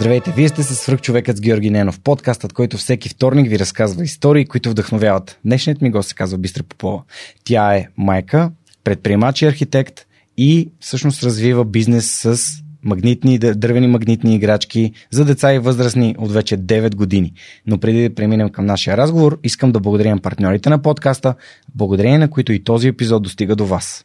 Здравейте, вие сте с свръхчовекът с Георги Ненов, подкастът, който всеки вторник ви разказва истории, които вдъхновяват. Днешният ми гост се казва Бистра Попова. Тя е майка, предприемач и архитект и всъщност развива бизнес с магнитни, дървени магнитни играчки за деца и възрастни от вече 9 години. Но преди да преминем към нашия разговор, искам да благодаря партньорите на подкаста, благодарение на които и този епизод достига до вас.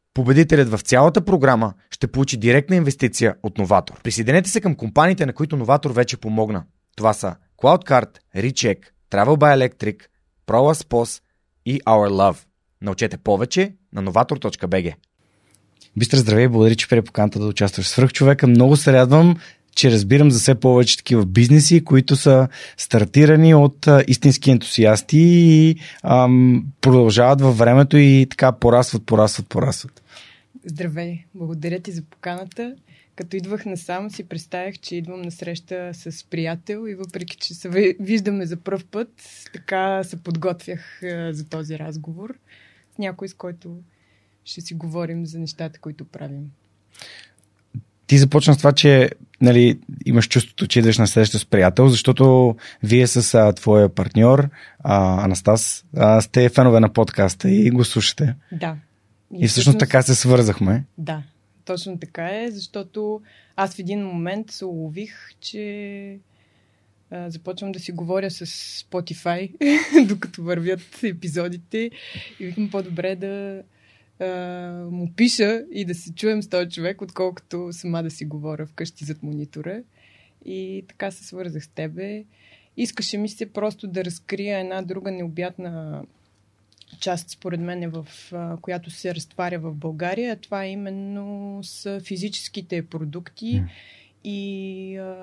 Победителят в цялата програма ще получи директна инвестиция от Новатор. Присъединете се към компаниите, на които Новатор вече помогна. Това са CloudCard, Recheck, Travel by Electric, ProLaspos и Our Love. Научете повече на novator.bg. Бистър, здравей, благодаря, че прие поканата да участваш в свръхчовека. Много се радвам, че разбирам за все повече такива бизнеси, които са стартирани от а, истински ентусиасти и ам, продължават във времето и така порастват, порастват, порастват. Здравей, благодаря ти за поканата. Като идвах насам, си представях, че идвам на среща с приятел и въпреки, че се виждаме за първ път, така се подготвях за този разговор с някой, с който ще си говорим за нещата, които правим. Ти започна с това, че нали, имаш чувството, че идваш на среща с приятел, защото вие с а, твоя партньор а, Анастас а, сте фенове на подкаста и го слушате. Да. И, всъщност така се свързахме. Да, точно така е, защото аз в един момент се улових, че а, започвам да си говоря с Spotify, докато вървят епизодите и викам по-добре да му пиша и да се чуем с този човек, отколкото сама да си говоря вкъщи зад монитора. И така се свързах с тебе. Искаше ми се просто да разкрия една друга необятна част, според мен, в, която се разтваря в България. Това е именно с физическите продукти mm. и а,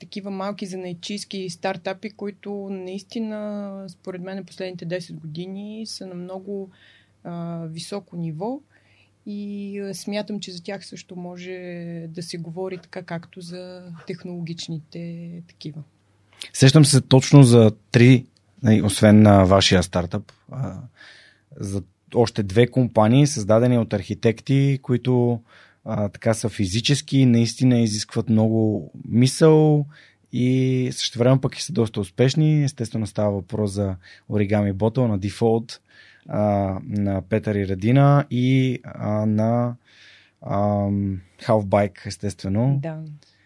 такива малки занайчийски стартапи, които наистина, според мен, последните 10 години са на много а, високо ниво и смятам, че за тях също може да се говори така, както за технологичните такива. Сещам се точно за три, освен на вашия стартъп, а, за още две компании, създадени от архитекти, които а, така са физически, наистина изискват много мисъл и също време пък и са доста успешни. Естествено става въпрос за Origami Bottle на а, на Петър и Радина и а, на а, Half естествено. Да,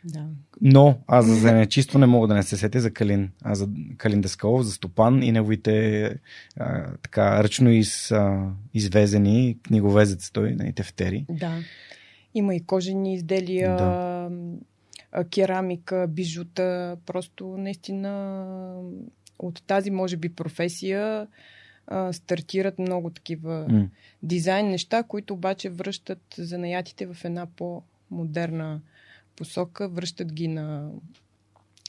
да. Но аз за чисто не мога да не се сетя за Калин, а за Калин Дескалов, за Стопан и неговите а, така ръчно из, а, извезени книговезец той на тефтери. Да. Има и кожени изделия, да. керамика, бижута. Просто наистина от тази, може би, професия а, стартират много такива mm. дизайн неща, които обаче връщат занаятите в една по-модерна посока, връщат ги на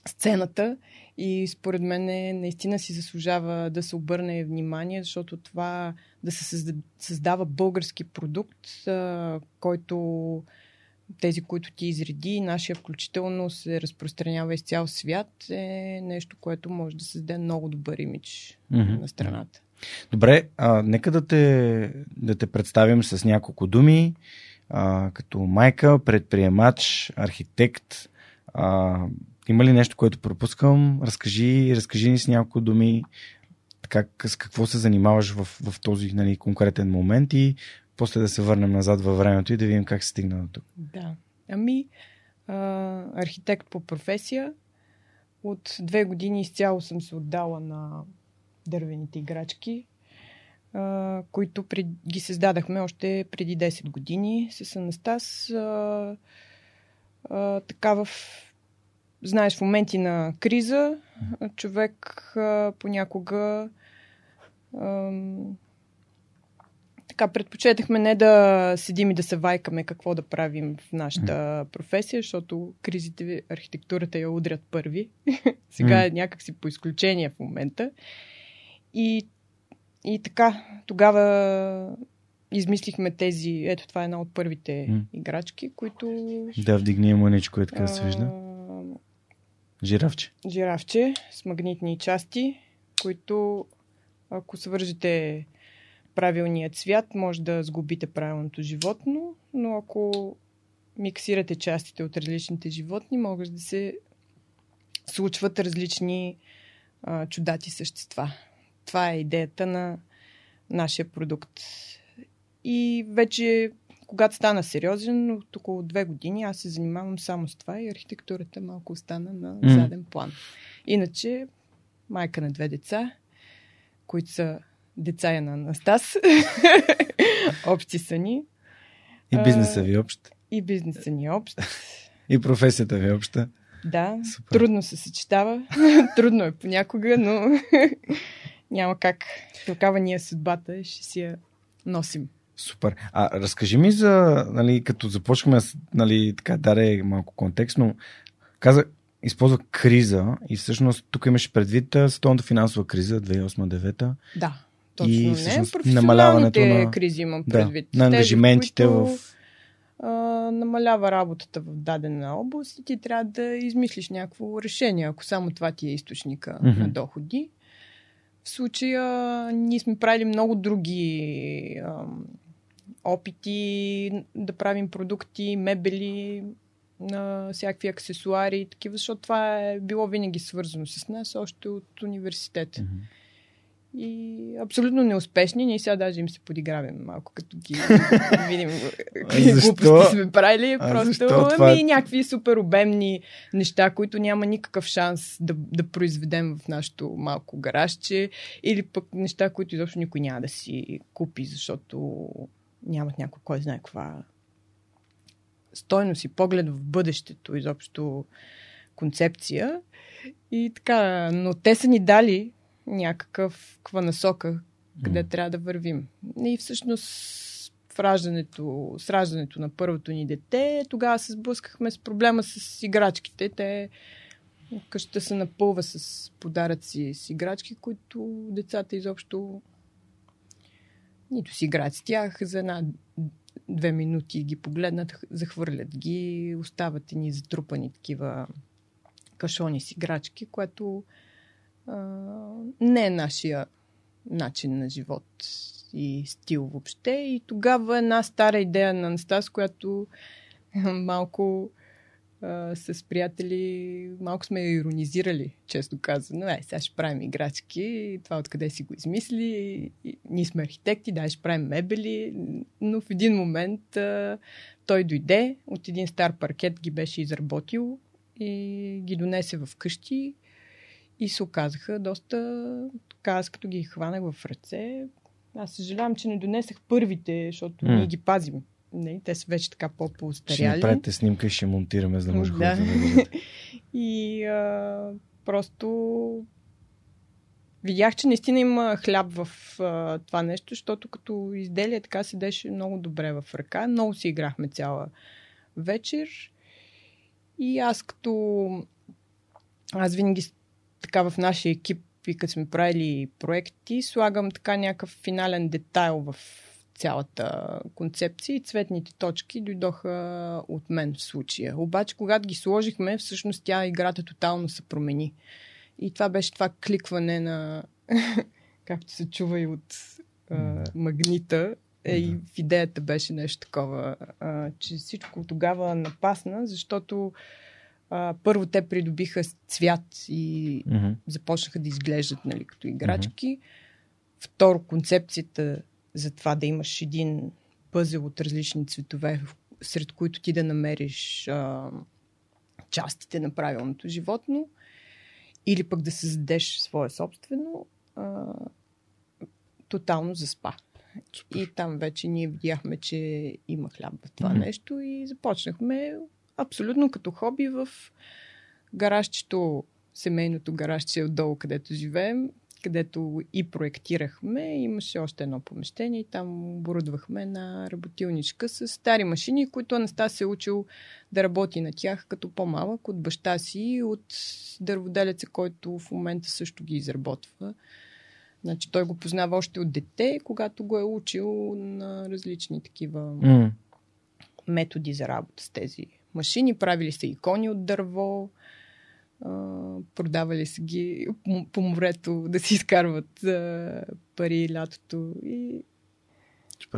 сцената и според мен наистина си заслужава да се обърне внимание, защото това да се създава български продукт, който тези, които ти изреди, нашия включително се разпространява из цял свят, е нещо, което може да създаде много добър имидж mm-hmm. на страната. Добре, а, нека да те, да те представим с няколко думи, а, като майка, предприемач, архитект. А, има ли нещо, което пропускам? Разкажи, разкажи ни с няколко думи така, с какво се занимаваш в, в този нали, конкретен момент и после да се върнем назад във времето и да видим как се стигна до тук. Да. Ами, а, архитект по професия. От две години изцяло съм се отдала на дървените играчки, а, които пред, ги създадахме още преди 10 години с Анастас. А, а, така в знаеш, в моменти на криза човек а, понякога а, така предпочетахме не да седим и да се вайкаме какво да правим в нашата професия, защото кризите, архитектурата я удрят първи. Сега е някакси по изключение в момента. И, и така, тогава измислихме тези. Ето, това е една от първите mm. играчки, които. Да, вдигни маничко, е така се вижда. Жиравче. Жиравче с магнитни части, които ако свържете правилният цвят, може да сгубите правилното животно, но ако миксирате частите от различните животни, могат да се случват различни а, чудати същества. Това е идеята на нашия продукт. И вече, когато стана сериозен, от около две години аз се занимавам само с това и архитектурата малко остана на заден план. Иначе, майка на две деца, които са деца е на Анастас. Общи са ни. И бизнеса ви общ. И бизнеса ни общ. И професията ви обща. Да, Супер. трудно се съчетава. трудно е понякога, но няма как. Такава ни е съдбата ще си я носим. Супер. А разкажи ми за, нали, като започваме, нали, така, даде малко контекст, но каза, използва криза и всъщност тук имаше предвид световната финансова криза 2008-2009. Да. Точно и не. Намаляването на кризи имам предвид. Да, на ангажиментите Тези, в а, намалява работата в дадена област и ти трябва да измислиш някакво решение, ако само това ти е източника mm-hmm. на доходи. В случая ние сме правили много други а, опити да правим продукти, мебели, на всякакви аксесуари и такива, защото това е било винаги свързано с нас още от университета. Mm-hmm и абсолютно неуспешни. Ние сега даже им се подиграваме малко, като ги видим какви глупости сме правили. Просто това... ами, някакви супер обемни неща, които няма никакъв шанс да, да произведем в нашото малко гаражче. Или пък неща, които изобщо никой няма да си купи, защото нямат някой кой знае каква стойност и поглед в бъдещето, изобщо концепция. И така, но те са ни дали някакъв ква насока, къде mm. трябва да вървим. И всъщност в раждането, с раждането на първото ни дете, тогава се сблъскахме с проблема с играчките. Те къщата се напълва с подаръци с играчки, които децата изобщо нито си играят с тях, за една две минути ги погледнат, захвърлят ги, остават и ни затрупани такива кашони с играчки, което не е нашия начин на живот и стил въобще. И тогава една стара идея на Анастас, която малко а, с приятели, малко сме иронизирали, често казано. Ай, сега ще правим играчки, това откъде си го измисли. Ние сме архитекти, да, ще правим мебели. Но в един момент а, той дойде, от един стар паркет ги беше изработил и ги донесе в къщи и се оказаха доста, така, аз като ги хванах в ръце, аз съжалявам, че не донесах първите, защото mm. ние ги пазим. Не, те са вече така по-поустаряли. Ще направите снимка и ще монтираме, за да може да. да И а, просто видях, че наистина има хляб в а, това нещо, защото като изделие така седеше много добре в ръка. Много си играхме цяла вечер. И аз като... Аз винаги така в нашия екип и като сме правили проекти, слагам така някакъв финален детайл в цялата концепция и цветните точки дойдоха от мен в случая. Обаче, когато ги сложихме, всъщност тя играта тотално се промени. И това беше това кликване на, както се чува и от а, магнита, е, и в идеята беше нещо такова, а, че всичко тогава напасна, защото а, първо те придобиха цвят и mm-hmm. започнаха да изглеждат нали, като играчки. Mm-hmm. Второ, концепцията за това да имаш един пъзел от различни цветове, сред които ти да намериш а, частите на правилното животно, или пък да създадеш свое собствено, а, тотално заспа. Супер. И там вече ние видяхме, че има хляб в това mm-hmm. нещо и започнахме абсолютно като хоби в гаражчето, семейното гаражче отдолу, където живеем, където и проектирахме. Имаше още едно помещение и там оборудвахме на работилничка с стари машини, които Анастас се е учил да работи на тях като по-малък от баща си и от дърводелеца, който в момента също ги изработва. Значи той го познава още от дете, когато го е учил на различни такива mm. методи за работа с тези машини. Правили са икони от дърво, продавали са ги по морето да си изкарват пари лятото и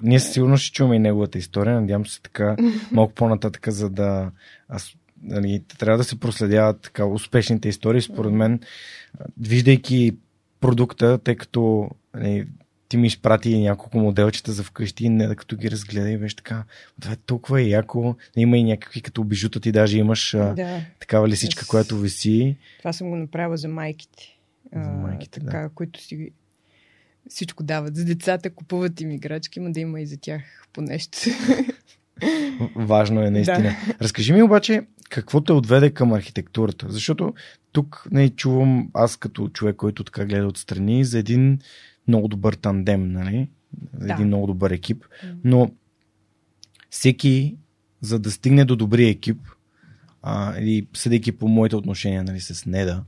ние със сигурност ще чуваме и неговата история. Надявам се така малко по-нататък, за да аз, нали, трябва да се проследяват така успешните истории. Според мен, виждайки продукта, тъй като нали, ти ми изпрати няколко моделчета за вкъщи и не като ги разгледа и беше така, това е толкова яко. Има и някакви като бижута ти даже имаш да. такава лисичка, Аз... която виси. Това съм го направила за майките. За майките, а, така, да. които си всичко дават. За децата купуват им играчки, но да има и за тях по нещо. Важно е, наистина. Да. Разкажи ми обаче, какво те отведе към архитектурата? Защото тук не чувам аз като човек, който така гледа отстрани, за един много добър тандем, нали? Да. един много добър екип. Но всеки, за да стигне до добрия екип, а, или съдейки по моите отношения нали, с Неда,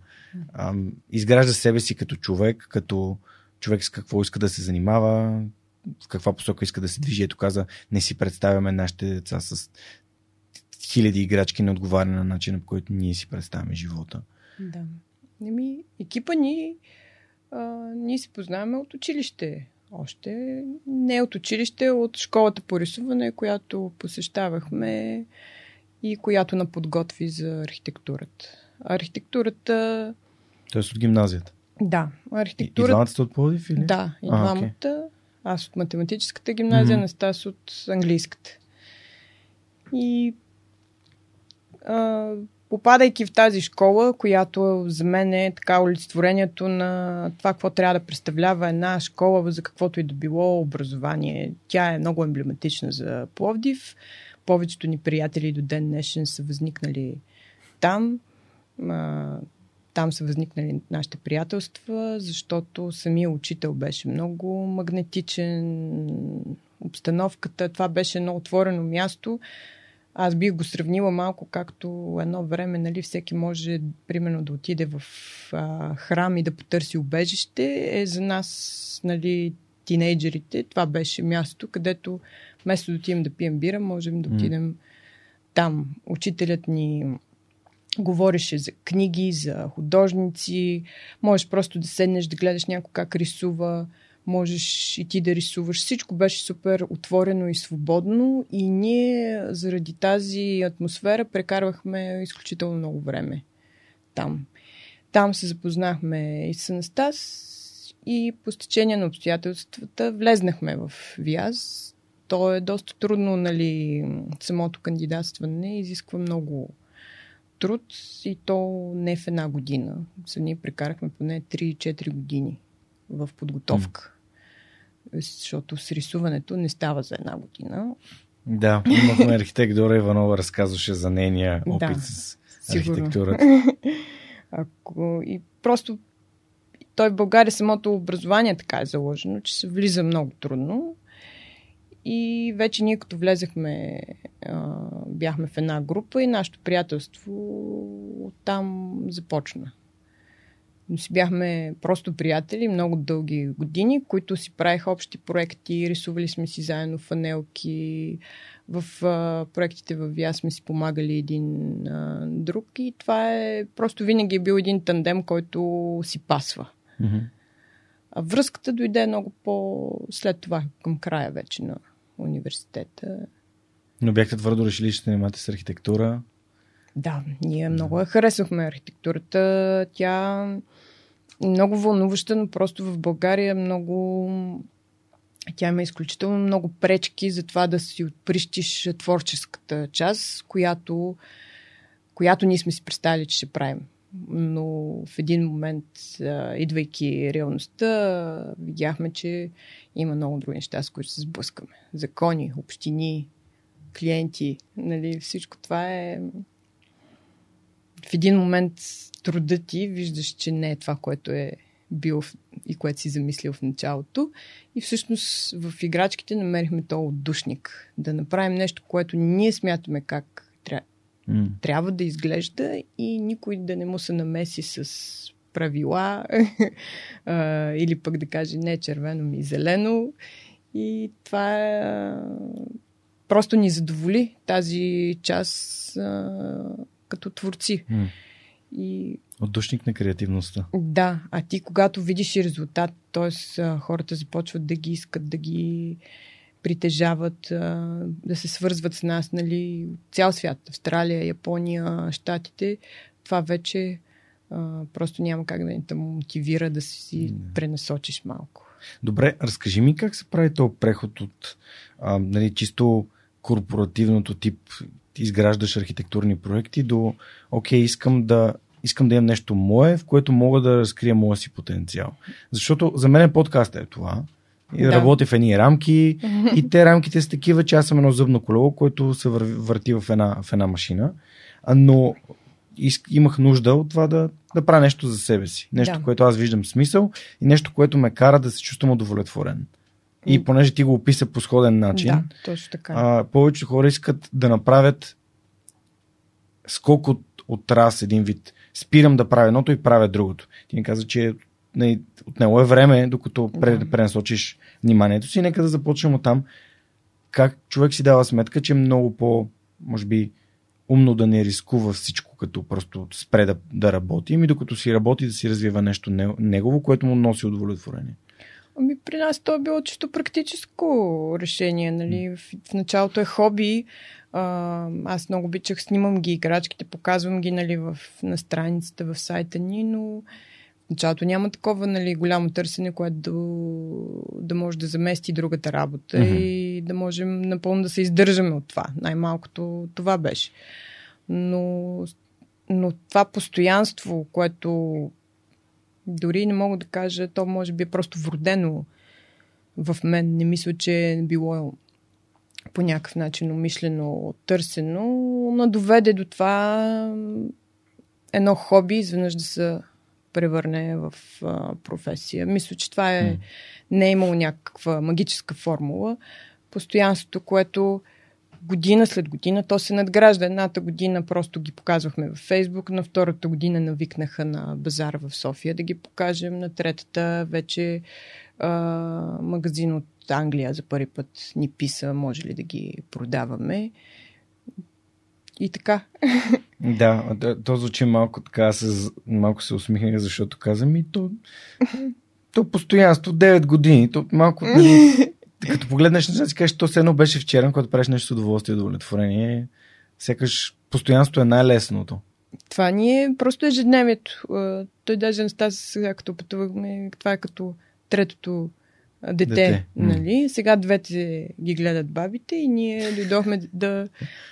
а, изгражда себе си като човек, като човек с какво иска да се занимава, в каква посока иска да се движи. Ето каза, не си представяме нашите деца с хиляди играчки не отговаря на начина, по който ние си представяме живота. Да. Еми, екипа ни, а, ние се познаваме от училище. Още не от училище, от школата по рисуване, която посещавахме и която наподготви за архитектурата. Архитектурата... Тоест от гимназията? Да. Архитектурата... И, и двамата сте от Пловдив или? Да, и двамата. Okay. Аз от математическата гимназия, mm-hmm. Настас от английската. И а, попадайки в тази школа, която за мен е така олицетворението на това, какво трябва да представлява една школа, за каквото и да било образование. Тя е много емблематична за Пловдив. Повечето ни приятели до ден днешен са възникнали там. Там са възникнали нашите приятелства, защото самия учител беше много магнетичен. Обстановката, това беше едно отворено място, аз бих го сравнила малко както едно време, нали, всеки може, примерно, да отиде в а, храм и да потърси убежище. Е за нас, нали, тинейджерите, това беше място, където вместо да отидем да пием бира, можем да отидем mm. там. Учителят ни говореше за книги, за художници. Можеш просто да седнеш, да гледаш някой как рисува можеш и ти да рисуваш. Всичко беше супер отворено и свободно и ние заради тази атмосфера прекарвахме изключително много време там. Там се запознахме и с Анастас и по стечение на обстоятелствата влезнахме в ВИАЗ. То е доста трудно, нали, самото кандидатстване изисква много труд и то не в една година. Ние прекарахме поне 3-4 години в подготовка. Защото с рисуването не става за една година. Да, имахме архитект Дора Иванова, разказваше за нейния опит да, с архитектурата. Ако... И просто той в България самото образование така е заложено, че се влиза много трудно. И вече ние като влезахме, бяхме в една група и нашето приятелство там започна си бяхме просто приятели много дълги години, които си правиха общи проекти, рисували сме си заедно фанелки, в а, проектите в ВИА сме си помагали един а, друг и това е просто винаги е бил един тандем, който си пасва. Mm-hmm. А връзката дойде много по след това, към края вече на университета. Но бяхте твърдо решили, че занимавате с архитектура. Да, ние много я харесвахме архитектурата. Тя много вълнуваща, но просто в България много тя има изключително много пречки за това да си отприщиш творческата част, която, която ние сме си представили, че ще правим. Но в един момент, идвайки реалността, видяхме, че има много други неща, с които се сблъскаме. Закони, общини, клиенти, нали, всичко това е в един момент труда ти виждаш, че не е това, което е бил и което си замислил в началото. И всъщност в играчките намерихме този отдушник. Да направим нещо, което ние смятаме как тря... mm. трябва да изглежда и никой да не му се намеси с правила или пък да каже не червено ми зелено. И това е просто ни задоволи тази част като творци. Mm. И... Отдушник на креативността. Да, а ти когато видиш и резултат, т.е. хората започват да ги искат, да ги притежават, да се свързват с нас, нали, цял свят, Австралия, Япония, Штатите, това вече просто няма как да ни те мотивира да си пренасочиш малко. Добре, разкажи ми как се прави този преход от а, нали, чисто корпоративното тип ти изграждаш архитектурни проекти до окей, искам да искам да имам нещо мое, в което мога да разкрия моя си потенциал. Защото за мен подкаст е това. И да. работя в едни рамки и те рамките са такива, че аз съм едно зъбно колело, което се върти в една, в една машина. Но имах нужда от това да, да правя нещо за себе си. Нещо, да. което аз виждам смисъл и нещо, което ме кара да се чувствам удовлетворен. И понеже ти го описа по сходен начин, да, точно така. А, повечето хора искат да направят скок от, от раз един вид. Спирам да правя едното и правя другото. Ти ми каза, че не, отнело е време, докато да. пренасочиш вниманието си. Нека да започнем от там. Как човек си дава сметка, че е много по, може би, умно да не рискува всичко, като просто спре да, да работи, ами докато си работи да си развива нещо негово, което му носи удовлетворение. Ами при нас то е било чисто практическо решение. Нали? В, в началото е хоби. А, аз много обичах, снимам ги играчките, показвам ги нали, в, на страницата, в сайта ни, но в началото няма такова нали, голямо търсене, което да, да може да замести другата работа mm-hmm. и да можем напълно да се издържаме от това. Най-малкото това беше. Но, но това постоянство, което дори не мога да кажа, то може би е просто вродено в мен. Не мисля, че е било по някакъв начин умишлено търсено, но доведе до това едно хоби изведнъж да се превърне в а, професия. Мисля, че това е, не е имало някаква магическа формула. Постоянството, което година след година то се надгражда. Едната година просто ги показвахме във Фейсбук, на втората година навикнаха на базара в София да ги покажем, на третата вече а, магазин от Англия за първи път ни писа, може ли да ги продаваме. И така. Да, то звучи малко така, с, малко се усмихнах, защото каза ми, то, то постоянство 9 години, то малко като погледнеш нещата си кажеш, то все едно беше вчера, когато правиш нещо с удоволствие и удовлетворение. Сякаш постоянство е най-лесното. Това ни е просто ежедневието. Той даже не става сега, като пътувахме, това е като третото дете, дете. нали? Сега двете ги гледат бабите и ние дойдохме да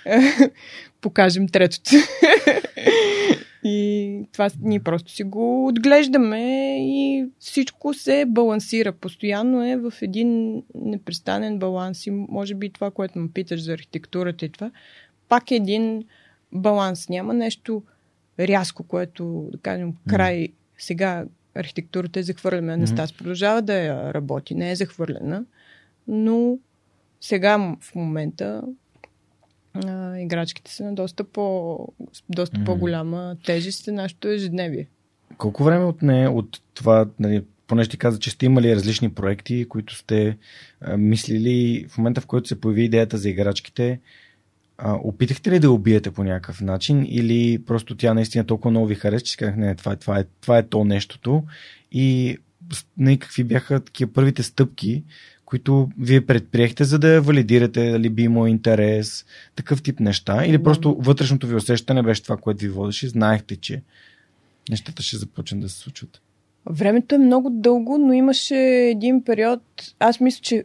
покажем третото. И това ние просто си го отглеждаме и всичко се балансира. Постоянно е в един непрестанен баланс. И може би това, което ме питаш за архитектурата и това, пак е един баланс. Няма нещо рязко, което, да кажем, край сега архитектурата е захвърлена. Mm-hmm. продължава да я работи, не е захвърлена, но сега в момента а, играчките са на доста, по, доста mm. по-голяма тежест на нашето ежедневие. Колко време от не от това, нали, понеже ти каза, че сте имали различни проекти, които сте а, мислили в момента, в който се появи идеята за играчките, а, опитахте ли да убиете по някакъв начин или просто тя наистина толкова много ви хареса, че казах, не, това, е, това, е, това е то нещото и не, какви бяха такива първите стъпки, които вие предприехте, за да валидирате, дали би имало интерес, такъв тип неща, или просто вътрешното ви усещане беше това, което ви водеше, знаехте, че нещата ще започнат да се случват? Времето е много дълго, но имаше един период, аз мисля, че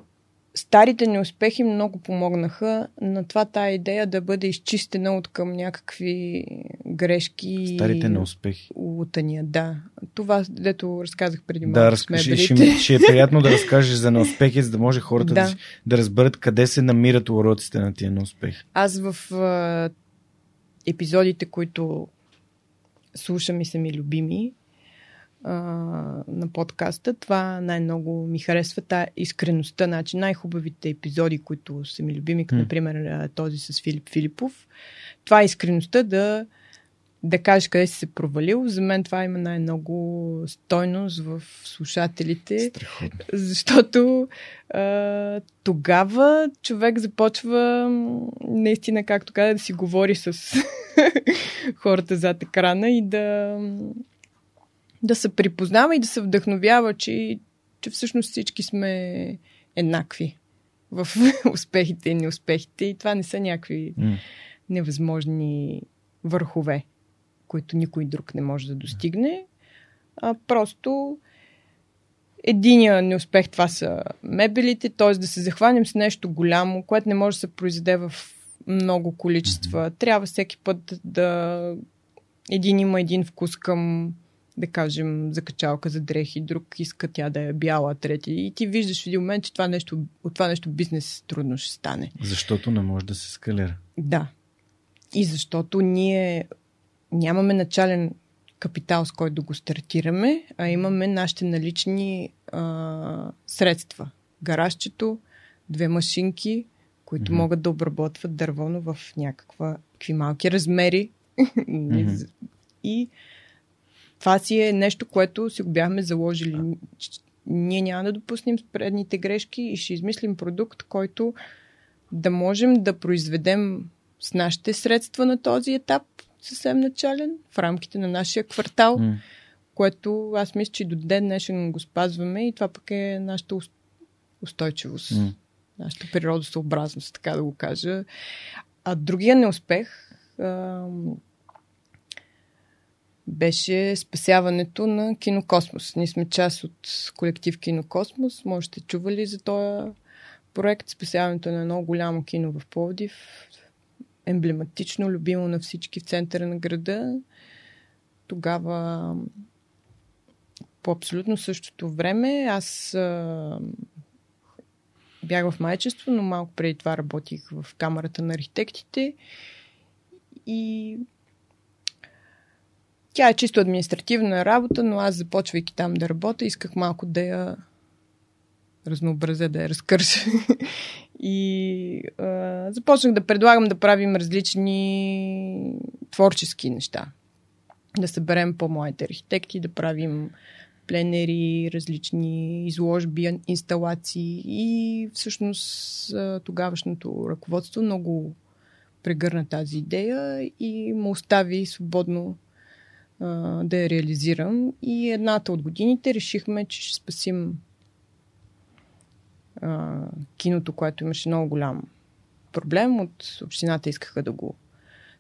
старите неуспехи много помогнаха на това тая идея да бъде изчистена от към някакви грешки. Старите неуспехи. Лутания, да. Това, дето разказах преди малко. Да, разкажи, ще, ще е приятно да разкажеш за неуспехи, за да може хората да. Да, да разберат къде се намират уроците на тия неуспехи. Аз в а, епизодите, които слушам и са ми любими, на подкаста. Това най-много ми харесва, та искреността. Значи най-хубавите епизоди, които са ми любими, като, например, този с Филип Филипов. Това е искреността да, да кажеш къде си се провалил. За мен това има най-много стойност в слушателите. Страхотно. Защото а, тогава човек започва наистина, както каза, да си говори с хората зад екрана и да да се припознава и да се вдъхновява, че, че всъщност всички сме еднакви в успехите и неуспехите. И това не са някакви mm. невъзможни върхове, които никой друг не може да достигне, а просто единия неуспех това са мебелите, т.е. да се захванем с нещо голямо, което не може да се произведе в много количества. Трябва всеки път да един има един вкус към да кажем, закачалка за дрехи, друг иска тя да е бяла, трети. И ти виждаш в един момент, че това нещо, от това нещо бизнес трудно ще стане. Защото не може да се скалира. Да. И защото ние нямаме начален капитал, с който да го стартираме, а имаме нашите налични а, средства. Гаражчето, две машинки, които mm-hmm. могат да обработват дървоно в някакви малки размери. Mm-hmm. и това си е нещо, което си го бяхме заложили. Ние няма да допуснем предните грешки и ще измислим продукт, който да можем да произведем с нашите средства на този етап, съвсем начален, в рамките на нашия квартал, mm. което аз мисля, че до ден днешен го спазваме и това пък е нашата устойчивост, mm. нашата природосъобразност, така да го кажа. А другия неуспех, беше спасяването на Кинокосмос. Ние сме част от колектив Кинокосмос. Може сте чували за този проект. Спасяването на едно голямо кино в Пловдив. Емблематично, любимо на всички в центъра на града. Тогава по абсолютно същото време аз бях в майчество, но малко преди това работих в Камерата на архитектите и тя е чисто административна работа, но аз започвайки там да работя, исках малко да я разнообразя, да я разкърша. И а, започнах да предлагам да правим различни творчески неща. Да съберем по-моите архитекти, да правим пленери, различни изложби, инсталации. И всъщност тогавашното ръководство много прегърна тази идея и му остави свободно да я реализирам. И едната от годините решихме, че ще спасим а, киното, което имаше много голям проблем. От общината искаха да го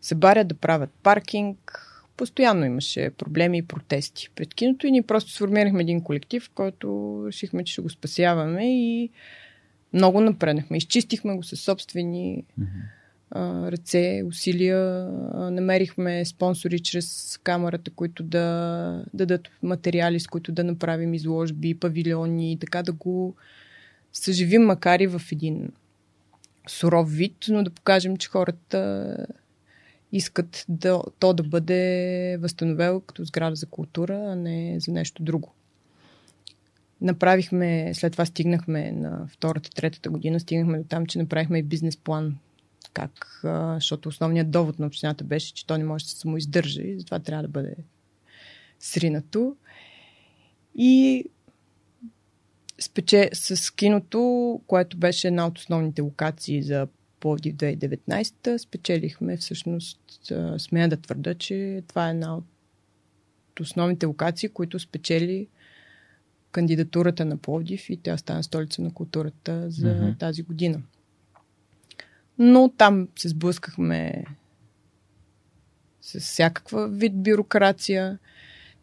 събарят, да правят паркинг. Постоянно имаше проблеми и протести пред киното и ние просто сформирахме един колектив, който решихме, че ще го спасяваме и много напреднахме. Изчистихме го със собствени mm-hmm ръце, усилия. Намерихме спонсори чрез камерата, които да дадат материали, с които да направим изложби, павилиони и така да го съживим, макар и в един суров вид, но да покажем, че хората искат да, то да бъде възстановено като сграда за култура, а не за нещо друго. Направихме, след това стигнахме на втората, третата година, стигнахме до там, че направихме и бизнес план как, защото основният довод на общината беше, че то не може да се самоиздържа и затова трябва да бъде сринато. И спече с киното, което беше една от основните локации за Пловдив 2019, спечелихме всъщност, смея да твърда, че това е една от основните локации, които спечели кандидатурата на Пловдив и тя стана столица на културата за mm-hmm. тази година. Но там се сблъскахме с всякаква вид бюрокрация.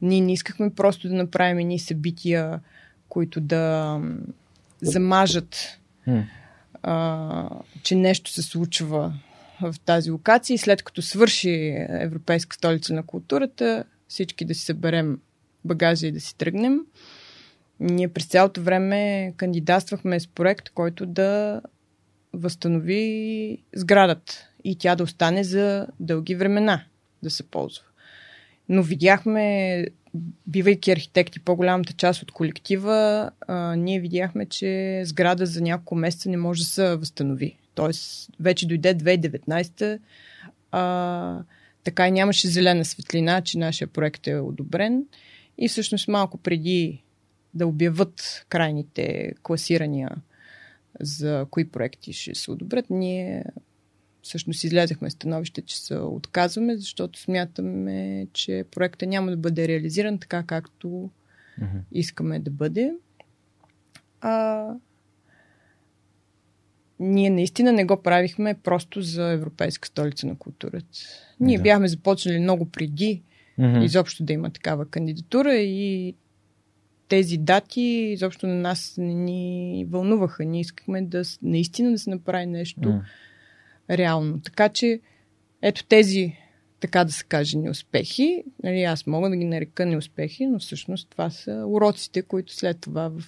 Ние не искахме просто да направим едни събития, които да замажат, а, че нещо се случва в тази локация и след като свърши Европейска столица на културата, всички да си съберем багажа и да си тръгнем. Ние през цялото време кандидатствахме с проект, който да възстанови сградата и тя да остане за дълги времена да се ползва. Но видяхме, бивайки архитекти, по-голямата част от колектива, а, ние видяхме, че сграда за няколко месеца не може да се възстанови. Тоест, вече дойде 2019, а, така и нямаше зелена светлина, че нашия проект е одобрен. И всъщност малко преди да обяват крайните класирания за кои проекти ще се одобрят, ние всъщност излязахме становище, че се отказваме, защото смятаме, че проекта няма да бъде реализиран така, както Мгм. искаме да бъде. А, ние наистина не го правихме просто за Европейска столица на културата. Ние Да. бяхме започнали много преди Мгм. изобщо да има такава кандидатура и тези дати изобщо на нас не ни вълнуваха. Ние искахме да наистина да се направи нещо М. реално. Така че ето тези, така да се каже, неуспехи. Нали, аз мога да ги нарека неуспехи, но всъщност това са уроците, които след това в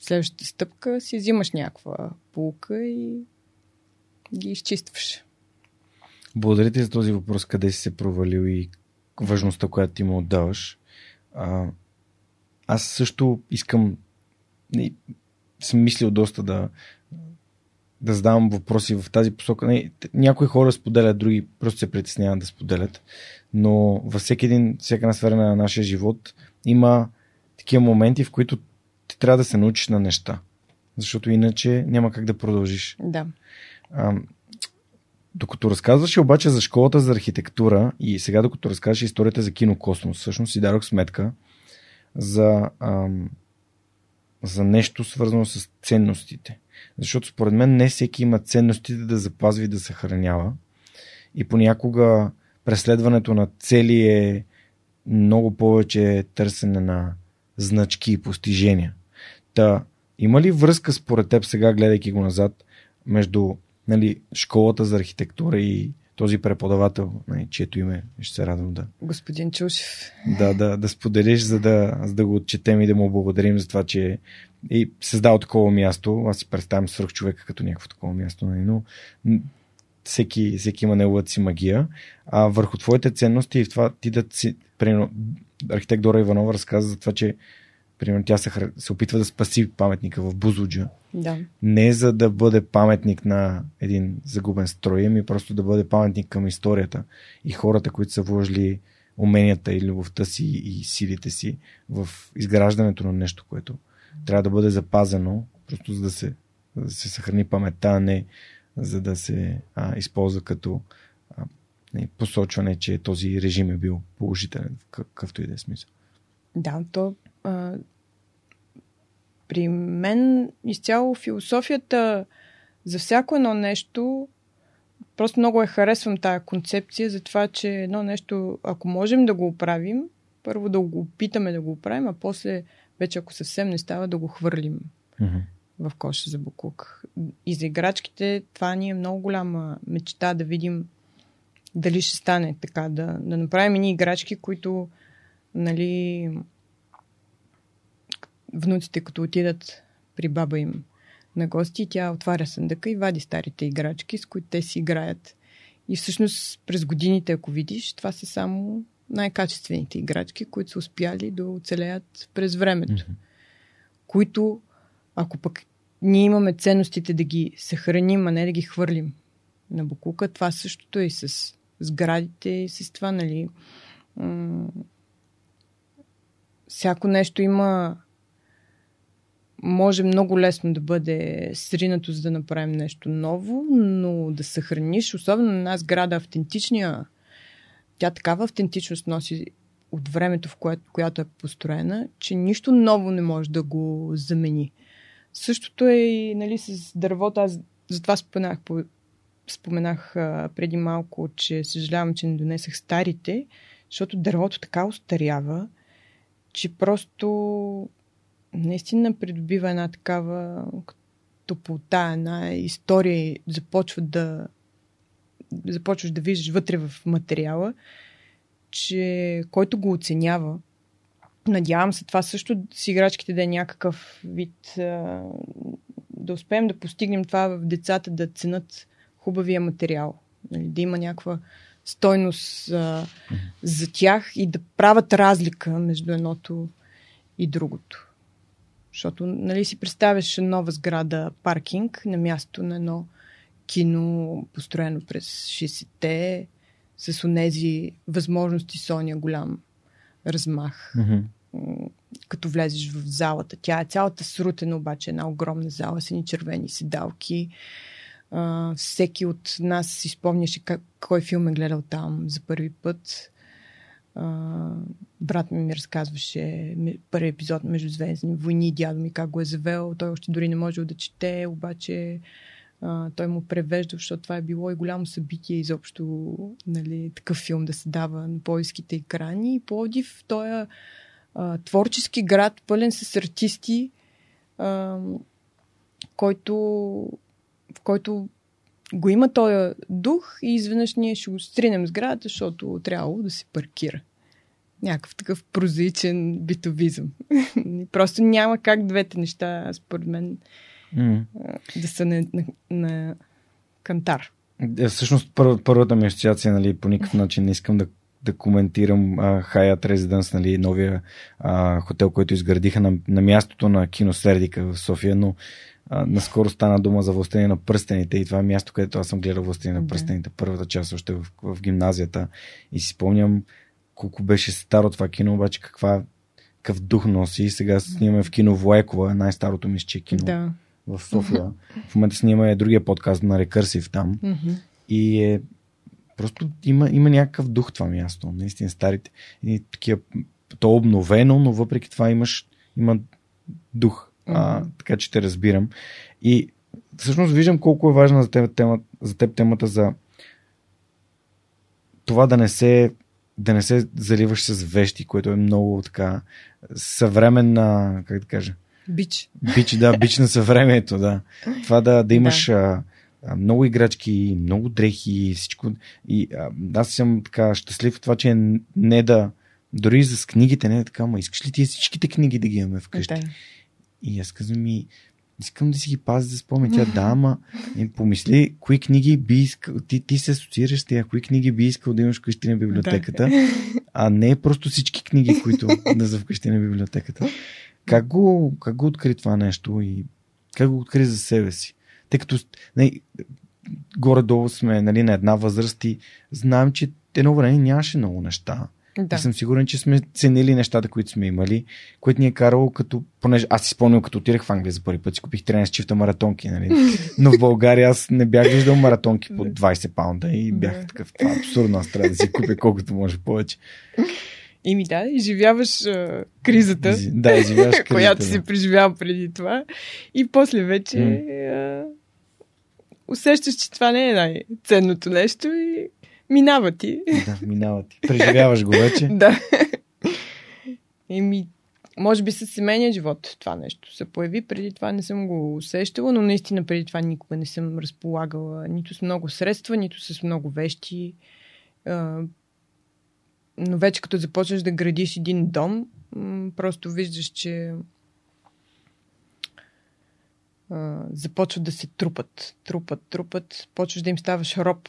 следващата стъпка си взимаш някаква полука и ги изчистваш. Благодаря ти за този въпрос, къде си се провалил и важността, която ти му отдаваш. А, аз също искам, не, съм мислил доста да, да задавам въпроси в тази посока. Не, някои хора споделят, други просто се притесняват да споделят. Но във всеки един, всяка една сфера на нашия живот има такива моменти, в които ти трябва да се научиш на неща. Защото иначе няма как да продължиш. Да. А, докато разказваше обаче за школата за архитектура и сега докато разказваше историята за кинокосмос, всъщност си дадох сметка за, ам, за нещо свързано с ценностите. Защото според мен не всеки има ценностите да запазва и да съхранява. И понякога преследването на цели е много повече търсене на значки и постижения. Та, има ли връзка според теб сега, гледайки го назад, между нали, школата за архитектура и този преподавател, нали, чието име ще се радвам да, Господин Чушев. да, да, да споделиш, за да, за да го отчетем и да му благодарим за това, че е създал такова място. Аз си представям свърх човека като някакво такова място, нали, но всеки, всеки има неговата си магия. А върху твоите ценности и в това ти да си, примерно, архитект Дора Иванова разказа за това, че примерно, тя се, се опитва да спаси паметника в Бузуджа Да. не за да бъде паметник на един загубен строй, ами просто да бъде паметник към историята и хората, които са вложили уменията и любовта си и силите си в изграждането на нещо, което трябва да бъде запазено, просто за да се, за да се съхрани паметта, а не за да се а, използва като а, не, посочване, че този режим е бил положителен в какъвто и да е смисъл. Да, то а, при мен изцяло философията за всяко едно нещо просто много я харесвам тая концепция за това, че едно нещо, ако можем да го оправим, първо да го опитаме да го оправим, а после вече ако съвсем не става да го хвърлим Мгм. в коша за буклук. И за играчките това ни е много голяма мечта да видим дали ще стане така, да, да направим едни играчки, които нали, внуците като отидат при баба им на гости, тя отваря съндъка и вади старите играчки, с които те си играят. И всъщност през годините, ако видиш, това са само най-качествените играчки, които са успяли да оцелеят през времето. Мгм. Които, ако пък ние имаме ценностите да ги съхраним, а не да ги хвърлим на буклука, това същото е и с сградите, и с това, нали. М- всяко нещо има може много лесно да бъде сринато, за да направим нещо ново, но да съхраниш, особено на една сграда, автентичния, тя такава автентичност носи от времето, в което, която е построена, че нищо ново не може да го замени. Същото е и нали, с дървото. Аз затова споменах, по- споменах а, преди малко, че съжалявам, че не донесах старите, Защото дървото така устарява, че просто наистина придобива една такава топлота, една история и започва да започваш да виждаш вътре в материала, че който го оценява, надявам се това също с играчките да е някакъв вид да успеем да постигнем това в децата да ценят хубавия материал. Нали, да има някаква стойност а, за тях и да правят разлика между едното и другото. Защото, нали си представяш нова сграда, паркинг на място на едно кино, построено през 60-те, с онези възможности с ония голям размах. Mm-hmm. Като влезеш в залата. Тя е цялата срутена, обаче една огромна зала с ни червени седалки. Uh, всеки от нас си спомняше как, кой филм е гледал там за първи път. Uh, брат ми ми разказваше първи епизод между Звездни войни, дядо ми как го е завел. Той още дори не можел да чете, обаче а, той му превежда, защото това е било и голямо събитие изобщо нали, такъв филм да се дава на поиските екрани. И Пловдив, той е а, творчески град, пълен с артисти, а, който, в който го има този дух и изведнъж ние ще го стринем сградата, защото трябвало да се паркира. Някакъв такъв прозаичен битовизъм. Просто няма как двете неща, според мен, mm. да са на, на, на кантар. Е, всъщност пър, първата ми асоциация, нали, по никакъв начин не искам да, да коментирам а, Hyatt Residence, нали, новия а, хотел, който изградиха на, на мястото на кино Сердика в София, но а, наскоро стана дума за Властение на пръстените и това е място, където аз съм гледал Властение на пръстените, първата част още в, в гимназията и си спомням колко беше старо това кино, обаче каква какъв дух носи. Сега снимаме в кино Влайкова, най-старото ми ще кино. Да в София. В момента снимаме другия подкаст на Рекърсив там. И е просто има, има някакъв дух това място. Наистина старите. И такива, то е обновено, но въпреки това имаш, има дух. А, така че те разбирам. И всъщност виждам колко е важна за теб, тема, за теб темата за това да не се да не се заливаш с вещи, което е много така съвременна, как да кажа, Бич. Бич, да, бич на съвремето, да. Това да, да имаш да. А, много играчки, много дрехи и всичко. И а, аз съм така щастлив от това, че не да. Дори с книгите, не е така, ма искаш ли ти всичките книги да ги имаме вкъщи? Да. И аз казвам ми, искам да си ги пазя за спомен. Тя да, ама помисли, кои книги би искал, ти, ти се асоциираш с тях, кои книги би искал да имаш вкъщи на библиотеката, да. а не просто всички книги, които да са вкъщи на библиотеката. Как го, как го откри това нещо и как го откри за себе си? Тъй като не, горе-долу сме нали, на една възраст и знаем, че едно време нямаше много неща. Да. И съм сигурен, че сме ценили нещата, които сме имали, което ни е карало като, понеже аз си спомням, като отидах в Англия за първи път, си купих 13 чифта маратонки, нали? но в България аз не бях виждал маратонки по 20 паунда и бях да. такъв, това е абсурдно, аз трябва да си купя колкото може повече. Ими да, изживяваш а, кризата, да, изживяваш кризата, която да. си преживял преди това. И после вече mm. а, усещаш, че това не е най-ценното нещо и минава ти. Да, минава ти. Преживяваш го вече. да. Еми, може би със семейния живот това нещо се появи. Преди това не съм го усещала, но наистина преди това никога не съм разполагала нито с много средства, нито с много вещи но вече като започваш да градиш един дом, просто виждаш, че започват да се трупат, трупат, трупат, почваш да им ставаш роб.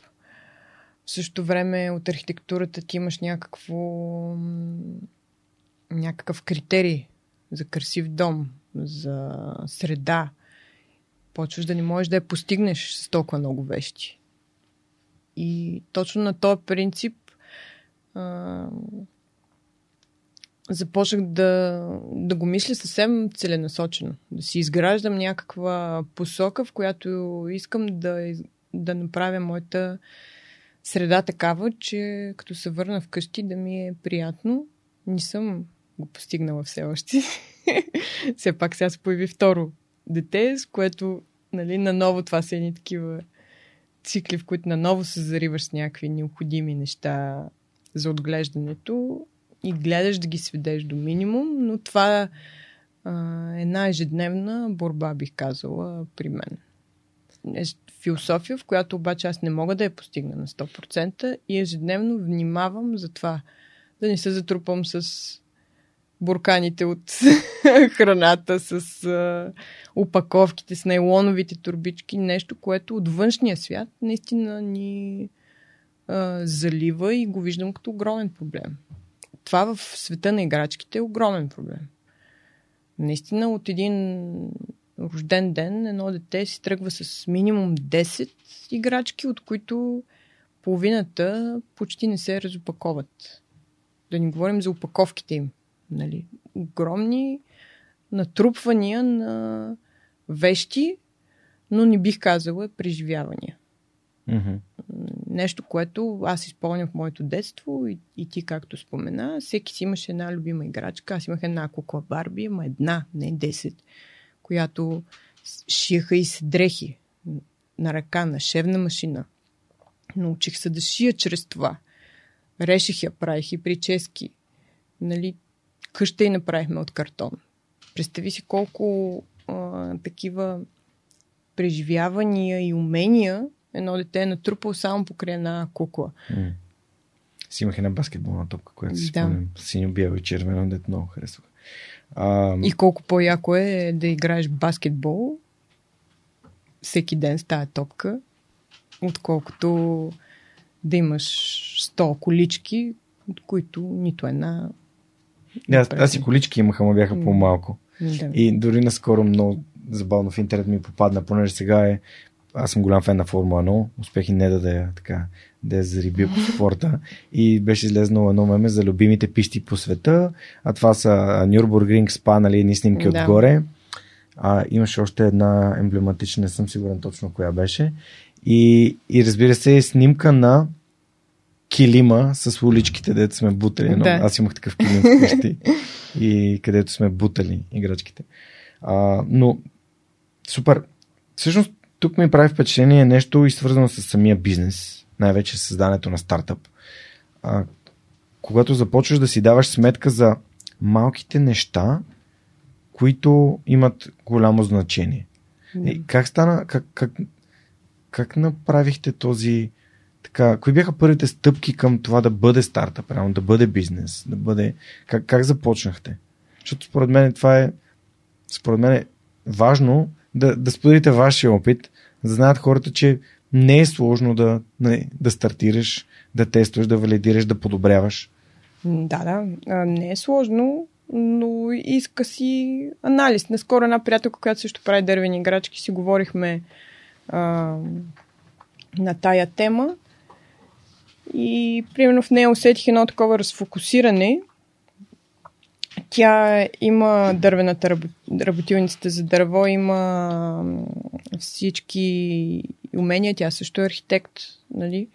В същото време от архитектурата ти имаш някакво някакъв критерий за красив дом, за среда. Почваш да не можеш да я постигнеш с толкова много вещи. И точно на този принцип започнах да, да го мисля съвсем целенасочено. Да си изграждам някаква посока, в която искам да, да направя моята среда такава, че като се върна вкъщи да ми е приятно. Не съм го постигнала все още. все пак сега се появи второ дете, с което нали, наново това са едни такива цикли, в които наново се зариваш с някакви необходими неща за отглеждането и гледаш да ги сведеш до минимум, но това е една ежедневна борба, бих казала, при мен. Е философия, в която обаче аз не мога да я постигна на 100% и ежедневно внимавам за това да не се затрупам с бурканите от храната, с а, упаковките, с нейлоновите турбички, нещо, което от външния свят наистина ни а, залива и го виждам като огромен проблем. Това в света на играчките е огромен проблем. Наистина от един рожден ден едно дете си тръгва с минимум 10 играчки, от които половината почти не се разопаковат. Да ни говорим за опаковките им. Нали? Огромни натрупвания на вещи, но не бих казала преживявания. Mm-hmm. Нещо, което аз изпълням в моето детство и, и ти, както спомена, всеки си имаше една любима играчка. Аз имах една кукла Барби, ама една, не 10, която шиеха и се дрехи на ръка, на шевна машина. Научих се да шия чрез това. Реших я, правих и прически. Нали, къща и направихме от картон. Представи си колко а, такива преживявания и умения едно дете е натрупал само покрай една кукла. Mm. Си имах една баскетболна топка, която си да. спомням. Синьо, бяло и червено, дете много харесвах. А... И колко по-яко е да играеш баскетбол всеки ден с тази топка, отколкото да имаш 100 колички, от които нито една. Не, аз, аз и колички имах, ама бяха по-малко. Да. И дори наскоро много забавно в интернет ми попадна, понеже сега е аз съм голям фен на Формула 1, успех и не да я така, да я зарибя по спорта. И беше излезнало едно меме за любимите писти по света, а това са Нюрбургринг, Спа, нали, едни снимки да. отгоре. А, имаше още една емблематична, не съм сигурен точно коя беше. И, и разбира се, снимка на килима с уличките, дето сме бутали. Но да. Аз имах такъв килим вкъщи и където сме бутали играчките. А, но супер. Всъщност тук ми прави впечатление нещо и свързано с самия бизнес, най-вече създането на стартъп. А, когато започваш да си даваш сметка за малките неща, които имат голямо значение. И как стана, как, как, как направихте този, така, кои бяха първите стъпки към това да бъде стартъп, реално, да бъде бизнес, да бъде, как, как започнахте? Защото според мен това е, според мен е важно да, да споделите вашия опит, знаят хората, че не е сложно да, не, да стартираш, да тестваш, да валидираш, да подобряваш. Да, да. Не е сложно, но иска си анализ. Наскоро една приятелка, която също прави дървени играчки, си говорихме а, на тая тема. И примерно в нея усетих едно такова разфокусиране – тя има дървената работилницата за дърво, има всички умения, тя също е архитект, нали?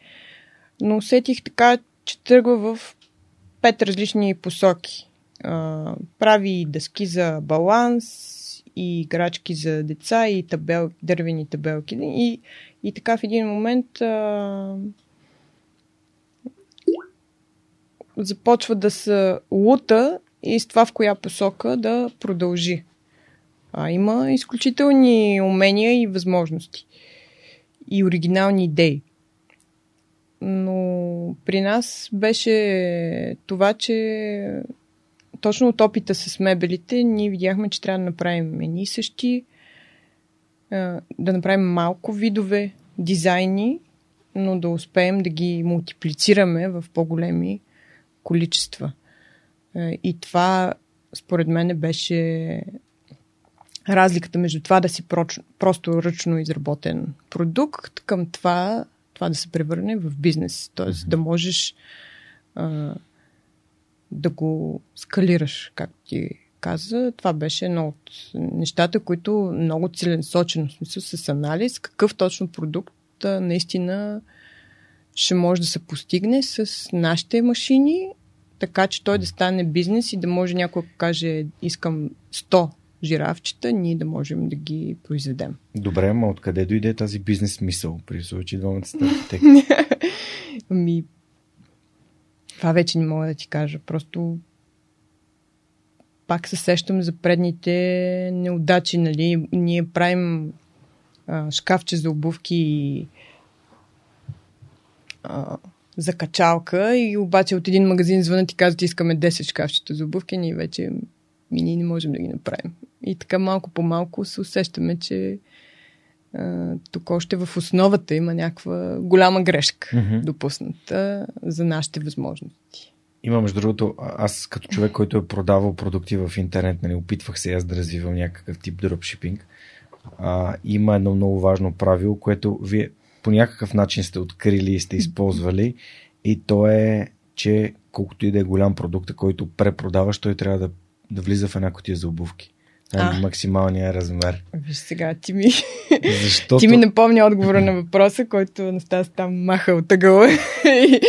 Но усетих така, че тръгва в пет различни посоки. Прави дъски за баланс, и играчки за деца, и табел, дървени табелки. И, и така в един момент а, започва да се лута и с това в коя посока да продължи. А, има изключителни умения и възможности. И оригинални идеи. Но при нас беше това, че точно от опита с мебелите ние видяхме, че трябва да направим едни същи, да направим малко видове дизайни, но да успеем да ги мултиплицираме в по-големи количества. Е, и това, според мен, беше разликата между това да си просто ръчно изработен продукт към това, това да се превърне в бизнес. Тоест mm-hmm. да можеш а, да го скалираш, както ти каза. Това беше едно от нещата, които много целенасочено, в смисъл с анализ, какъв точно продукт а, наистина ще може да се постигне с нашите машини така че той да стане бизнес и да може някой да каже искам 100 жирафчета, ние да можем да ги произведем. Добре, ама откъде дойде тази бизнес мисъл при случай двамата сте Ами, Това вече не мога да ти кажа. Просто пак се сещам за предните неудачи. Нали? Ние правим а, шкафче за обувки и а, за качалка и обаче от един магазин звънат и казват, искаме 10 шкафчета за обувки, ние вече и ние не можем да ги направим. И така малко по малко се усещаме, че а, тук още в основата има някаква голяма грешка, mm-hmm. допусната за нашите възможности. Има, между другото, аз като човек, който е продавал продукти в интернет, нали, опитвах се аз да развивам някакъв тип дропшипинг. А, има едно много важно правило, което вие по някакъв начин сте открили и сте използвали и то е, че колкото и да е голям продукт, който препродаваш, той трябва да, да влиза в една котия за обувки. Това е максималния размер. Виж сега, ти ми... Защото... ти ми напомня отговора на въпроса, който Настас там маха от ъгъла и,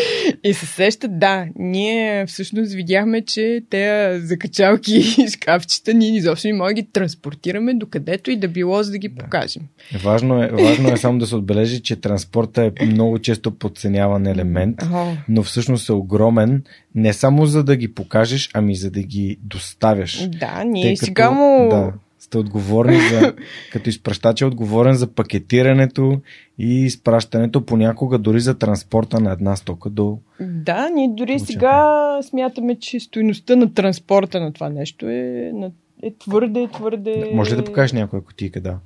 и се сеща. Да, ние всъщност видяхме, че те закачалки и шкафчета ние изобщо не можем да ги транспортираме докъдето и да било, за да ги да. покажем. Важно е, важно е само да се отбележи, че транспорта е много често подценяван елемент, но всъщност е огромен не само за да ги покажеш, ами за да ги доставяш. Да, ние като, сега му... Да, сте отговорни за... като изпращач е отговорен за пакетирането и изпращането, понякога дори за транспорта на една стока до... Да, ние дори Получава. сега смятаме, че стоеността на транспорта на това нещо е, е твърде, твърде... Да, може ли да покажеш някоя котийка, да?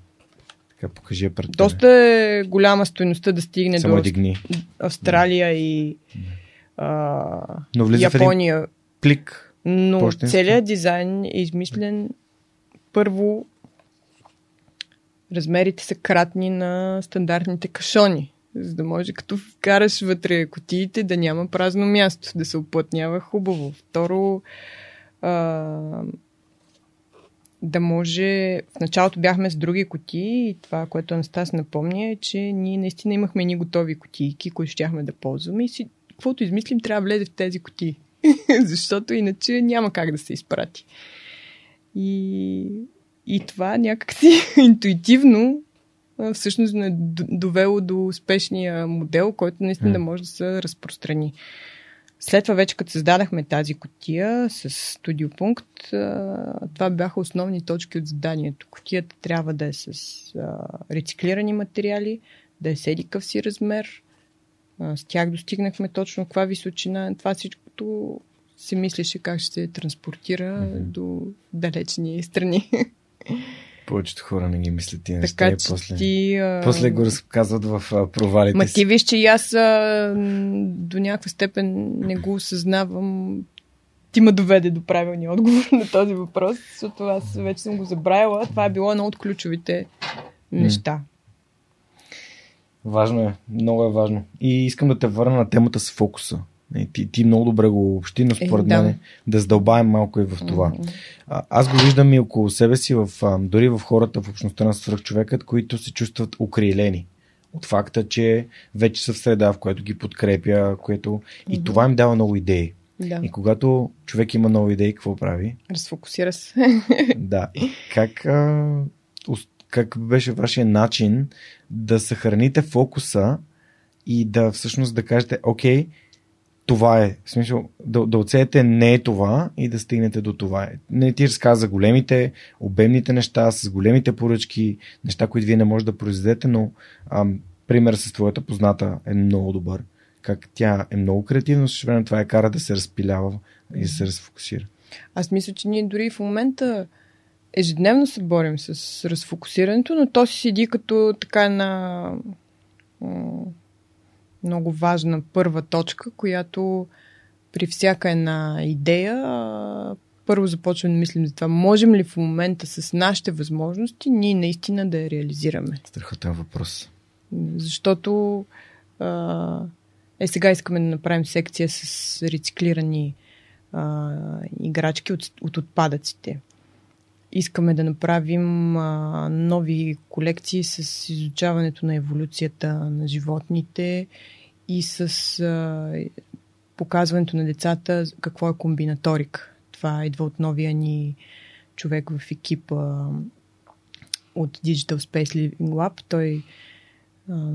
Така, покажи я пред Доста е голяма стоеността да стигне Само до дигни. Австралия да. и... Да а, Но влиза Япония. В плик. Но почтенски. целият дизайн е измислен първо размерите са кратни на стандартните кашони, за да може като вкараш вътре котиите да няма празно място, да се оплътнява хубаво. Второ, а, да може... В началото бяхме с други кутии и това, което Анастас напомня е, че ние наистина имахме ни готови кутийки, които щяхме да ползваме и си каквото измислим, трябва да влезе в тези кутии. Защото иначе няма как да се изпрати. И, и това някакси интуитивно всъщност не довело до успешния модел, който наистина mm. да може да се разпространи. След това вече като създадахме тази котия с студиопункт, това бяха основни точки от заданието. Котията трябва да е с рециклирани материали, да е седикъв си размер, с тях достигнахме точно каква височина. Това всичкото се мислеше как ще се транспортира mm-hmm. до далечни страни. Повечето хора не ги мислят тия неща и после, ти, а... после го разказват в а, провалите Ма ти виж, че и аз а, до някаква степен не го осъзнавам. Ти ме доведе до правилния отговор на този въпрос, защото аз вече съм го забравила. Това е било едно от ключовите неща. Важно е, много е важно. И искам да те върна на темата с фокуса. Ти, ти много добре го общи, но според е, да. мен да задълбаем малко и в това. Mm-hmm. Аз го виждам и около себе си, в, дори в хората в общността на свръхчовекът, които се чувстват укрилени от факта, че вече са в среда, в която ги подкрепя, което... Mm-hmm. и това им дава много идеи. Да. И когато човек има нови идеи, какво прави? Разфокусира се. да. Как а, как беше вашия начин да съхраните фокуса и да всъщност да кажете, окей, това е. В смисъл, да, да оцеете не е това и да стигнете до това. Не ти разказа за големите, обемните неща, с големите поръчки, неща, които вие не можете да произведете, но ам, пример с твоята позната е много добър. Как тя е много креативна, също време това е кара да се разпилява и да се разфокусира. Аз мисля, че ние дори в момента ежедневно се борим с разфокусирането, но то си седи като така една много важна първа точка, която при всяка една идея първо започваме да мислим за това. Можем ли в момента с нашите възможности ние наистина да я реализираме? Страхотен въпрос. Защото е сега искаме да направим секция с рециклирани а, играчки от, от отпадъците. Искаме да направим а, нови колекции с изучаването на еволюцията на животните и с а, показването на децата какво е комбинаторик. Това идва от новия ни човек в екипа от Digital Space Living Lab. Той а,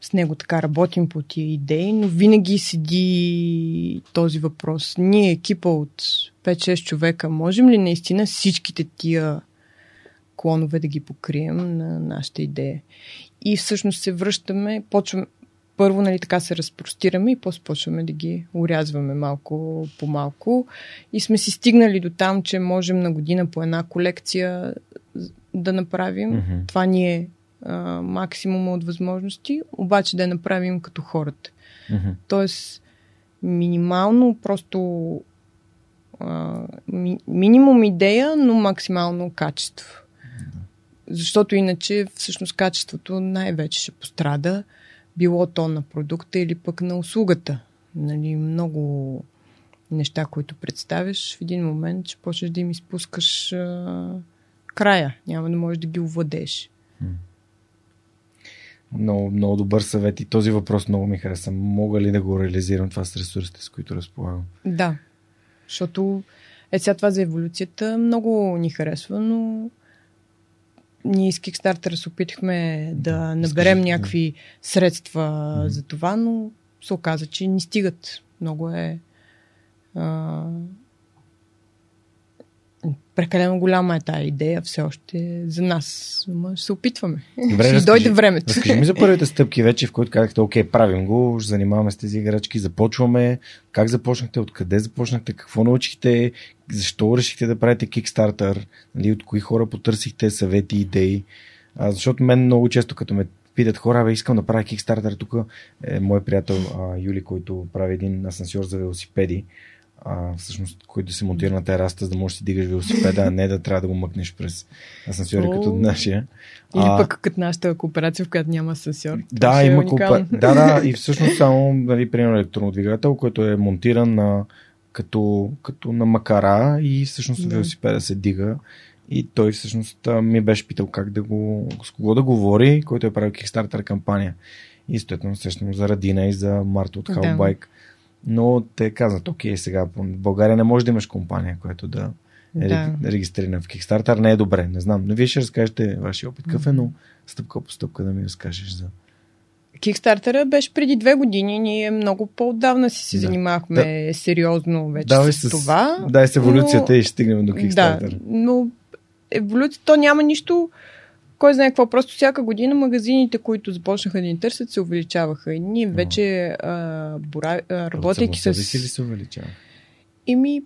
с него така работим по тия идеи, но винаги седи този въпрос. Ние, екипа от 5-6 човека, можем ли наистина всичките тия клонове да ги покрием на нашата идея? И всъщност се връщаме, почваме, първо нали, така се разпростираме и после почваме да ги урязваме малко по малко. И сме си стигнали до там, че можем на година по една колекция да направим. Mm-hmm. Това ни е а, максимума от възможности, обаче да я направим като хората. Mm-hmm. Тоест, минимално просто а, ми, минимум идея, но максимално качество. Защото иначе всъщност качеството най-вече ще пострада, било то на продукта или пък на услугата. Нали, много неща, които представяш, в един момент ще почнеш да им изпускаш а, края. Няма да можеш да ги овладееш. Много, много добър съвет и този въпрос много ми хареса. Мога ли да го реализирам това с ресурсите, с които разполагам? Да, защото е сега това за еволюцията много ни харесва, но ние с Kickstarter се опитахме да наберем някакви средства mm-hmm. за това, но се оказа, че ни стигат. Много е а, прекалено голяма е тази идея все още за нас. Ще се опитваме. Добре, ще разкажи, дойде времето. Разкажи ми за първите стъпки вече, в които казахте, окей, правим го, ще занимаваме с тези играчки, започваме. Как започнахте, откъде започнахте, какво научихте, защо решихте да правите Kickstarter, нали, от кои хора потърсихте съвети, идеи. А, защото мен много често, като ме питат хора, бе, искам да правя Kickstarter, тук е мой приятел а, Юли, който прави един асансьор за велосипеди а, всъщност, който се монтира на тераста, за да можеш да си дигаш велосипеда, а не да трябва да го мъкнеш през асансьори О, като нашия. Или а, пък като нашата кооперация, в която няма асансьор. Да, има е коопер... Да, да, и всъщност само, нали, примерно електронно двигател, който е монтиран на, като, като на макара и всъщност да. велосипеда се дига. И той всъщност ми беше питал как да го, с кого да говори, който е правил Kickstarter кампания. И съответно сещам за Радина и за Марта от Halbike. Да но те казват, окей, сега в България не може да имаш компания, която да е да. регистрирана в Kickstarter. Не е добре, не знам. Но вие ще разкажете вашия опит. Какъв е, но стъпка по стъпка да ми разкажеш за... Кикстартера беше преди две години. Ние много по-отдавна си се да. занимахме да. сериозно вече Давай с, с това. Дай с еволюцията но... и ще стигнем до Kickstarter. Да, но еволюцията, то няма нищо кой знае какво, просто всяка година магазините, които започнаха да ни търсят, се увеличаваха. И ние вече а, бора, а, работейки с... си ли се увеличава? Ими,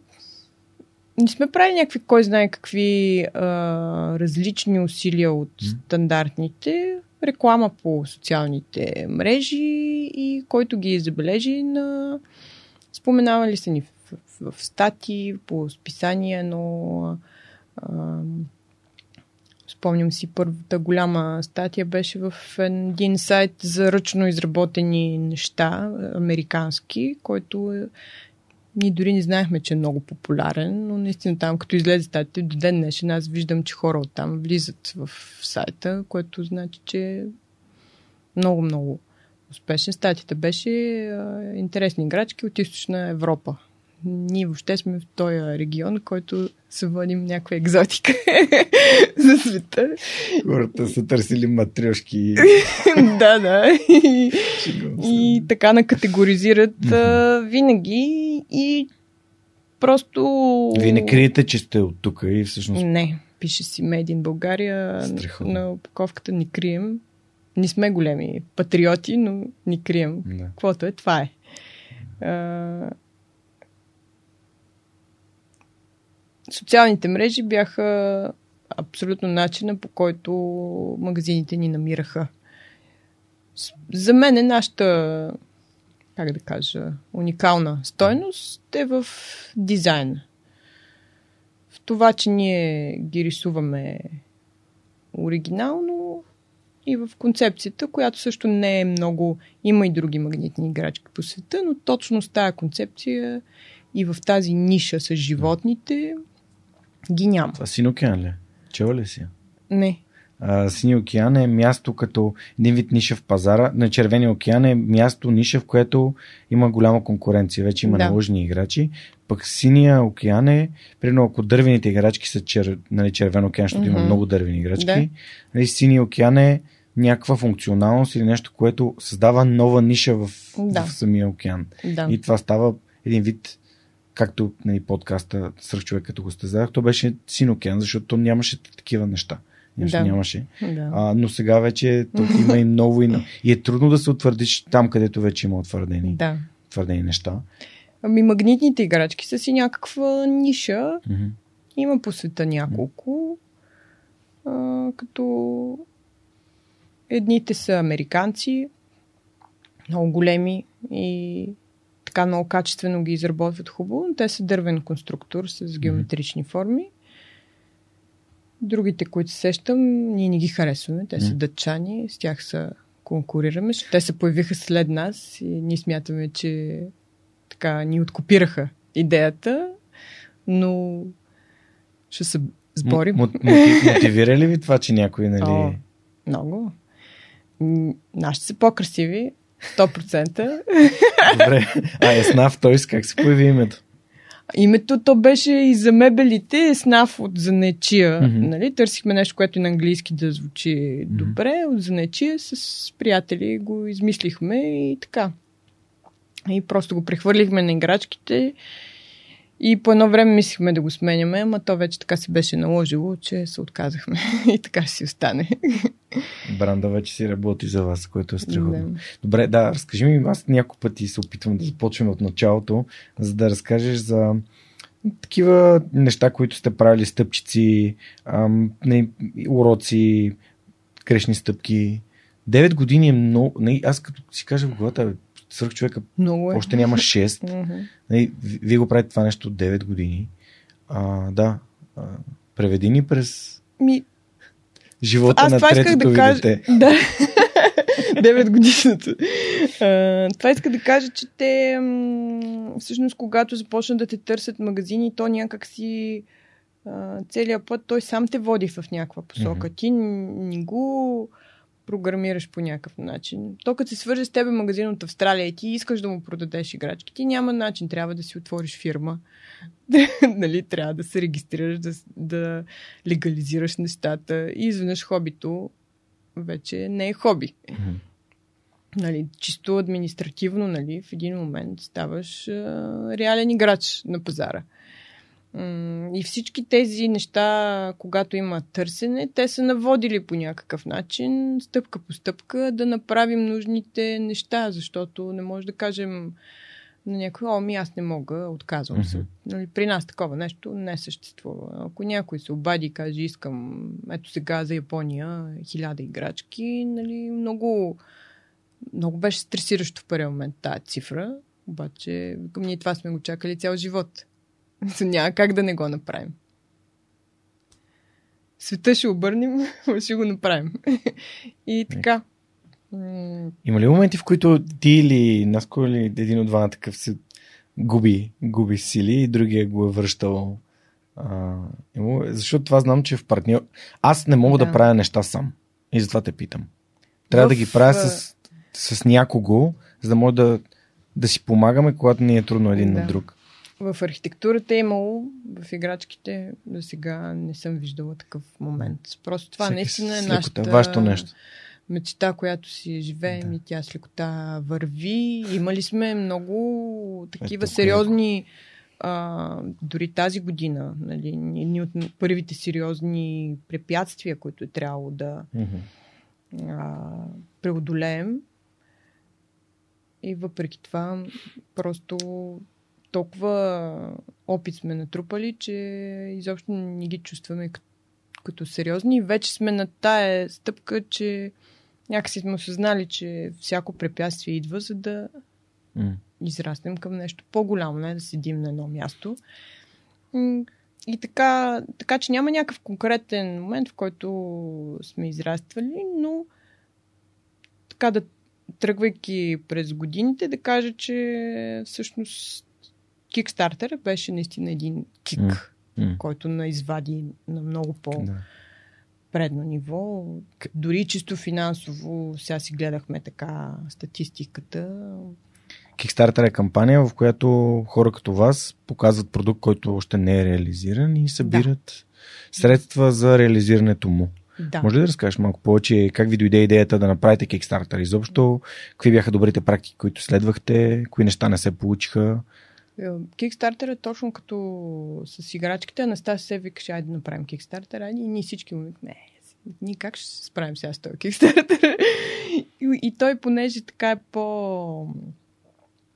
не сме правили някакви, кой знае какви а, различни усилия от mm. стандартните. Реклама по социалните мрежи и който ги забележи на... Споменавали са ни в, в, в стати, по списания, но а, Спомням си първата голяма статия беше в един сайт за ръчно изработени неща, американски, който е, ние дори не знаехме, че е много популярен, но наистина там, като излезе статия, до ден днешен аз виждам, че хора оттам влизат в сайта, което значи, че е много, много успешен. Статията беше интересни играчки от източна Европа ние въобще сме в този регион, който се водим някаква екзотика за света. Хората са търсили матрешки. да, да. И, и така накатегоризират mm-hmm. винаги и просто... Вие не криете, че сте от тук и всъщност... Не, пише си Made in България. Страхотно. На упаковката ни крием. Не сме големи патриоти, но ни крием. Да. Каквото е, това е. Социалните мрежи бяха абсолютно начина по който магазините ни намираха. За мен е нашата, как да кажа, уникална стойност е в дизайна. В това, че ние ги рисуваме оригинално и в концепцията, която също не е много... Има и други магнитни играчки по света, но точно с тази концепция и в тази ниша с животните ги няма. Това Син океан ли? Чела ли си? Не. А, Синия океан е място като един вид ниша в пазара. На Червения океан е място, ниша, в което има голяма конкуренция. Вече има да. наложени играчи. Пък Синия океан е, примерно ако дървените играчки са чер, нали, Червен океан, защото mm-hmm. има много дървени играчки, да. нали, Синия океан е някаква функционалност или нещо, което създава нова ниша в, Да. в самия океан. Да. И това става един вид, както нали, подкаста Сръх човек, като го стезах, то беше син океан, защото то нямаше такива неща. Нямаше, Да. нямаше. да. А, но сега вече тук има и ново и, и е трудно да се утвърдиш там, където вече има утвърдени, да. утвърдени неща. Ами магнитните играчки са си някаква ниша. Мгм. Има по света няколко. А, като едните са американци, много големи и така много качествено ги изработват хубаво. Те са дървен конструктор с геометрични форми. Другите, които се сещам, ние не ги харесваме. Те са дъчани, с тях са конкурираме. Те се появиха след нас и ние смятаме, че така ни откопираха идеята, но ще се сборим. М- мотивира ли ви това, че някой, нали... О. Много. Нашите са по-красиви, 100%. Добре. А Еснав, той как се появи името? Името то беше и за мебелите, снаф от занечия. Mm-hmm. Нали? Търсихме нещо, което и на английски да звучи mm-hmm. добре. От занечия с приятели го измислихме и така. И просто го прехвърлихме на играчките. И по едно време мислихме да го сменяме, ама то вече така се беше наложило, че се отказахме. и така си остане. Бранда вече си работи за вас, което е страхотно. Да. Добре, да, разкажи ми, аз няколко пъти се опитвам да започваме от началото, за да разкажеш за такива неща, които сте правили, стъпчици, ам, не, уроци, грешни стъпки. Девет години е много... Не, аз като си кажа в главата, свърх човека Много е. още няма 6. Мгм. Не, ви- вие го правите това нещо от 9 години. А, да, а, преведи ни през Ми, живота Аз на това третото да ви кажа. дете. Да. 9 годишната. А, Това иска да кажа, че те всъщност когато започнат да те търсят магазини, то някак си целият път той сам те води в някаква посока. Мгм. Ти не го програмираш по някакъв начин. То като се свърже с тебе магазин от Австралия и ти искаш да му продадеш играчки, ти няма начин. Трябва да си отвориш фирма. нали, трябва да се регистрираш, да, да легализираш нещата и изведнъж хобито вече не е хоби. Нали, чисто административно, нали, в един момент ставаш а, реален играч на пазара. И всички тези неща, когато има търсене, те са наводили по някакъв начин, стъпка по стъпка, да направим нужните неща, защото не може да кажем на някой, о, ми аз не мога, отказвам се. Мгм. Нали, при нас такова нещо не съществува. Ако някой се обади и каже, искам, ето сега за Япония, хиляда играчки, нали, много, много беше стресиращо в първия момент тази цифра, обаче ние това сме го чакали цял живот. Няма как да не го направим. Света ще обърнем, ще го направим. И така. Има ли моменти, в които ти или Наско или един от двамата такъв се губи, губи сили и другия го е връщал? А, защото това знам, че в партньор... Аз не мога да, Да. правя неща сам. И затова те питам. Трябва да В, ги правя с, с някого, за да може да, да си помагаме, когато ни е трудно един Да. на друг. В архитектурата е имало, в играчките до сега не съм виждала такъв момент. Просто това Всеки наистина е нашата Вашето нещо. мечта, която си живеем Да. и тя с лекота върви. Имали сме много такива Ето, сериозни а, дори тази година, нали, едни от първите сериозни препятствия, които е трябвало да а, преодолеем. И въпреки това, просто толкова опит сме натрупали, че изобщо не ги чувстваме като, като сериозни. Вече сме на тая стъпка, че някакси сме осъзнали, че всяко препятствие идва, за да М. израснем към нещо по-голямо, не да седим на едно място. И така, така, че няма някакъв конкретен момент, в който сме израствали, но така да тръгвайки през годините, да кажа, че всъщност Kickstarter беше наистина един кик. М. който на извади на много по-предно Да. ниво. Дори чисто финансово, сега си гледахме така статистиката, Kickstarter е кампания, в която хора като вас показват продукт, който още не е реализиран и събират средства за реализирането му. Да. Може ли да разкажеш малко повече как ви дойде идеята да направите Kickstarter изобщо? Какви бяха добрите практики, които следвахте? Кои неща не се получиха? Кикстартер е точно като с играчките. Анастасия се викаше, айде да направим Кикстартер, айде ние всички му викаме, ние как ще се справим сега с този Kickstarter? и, и той, понеже така е по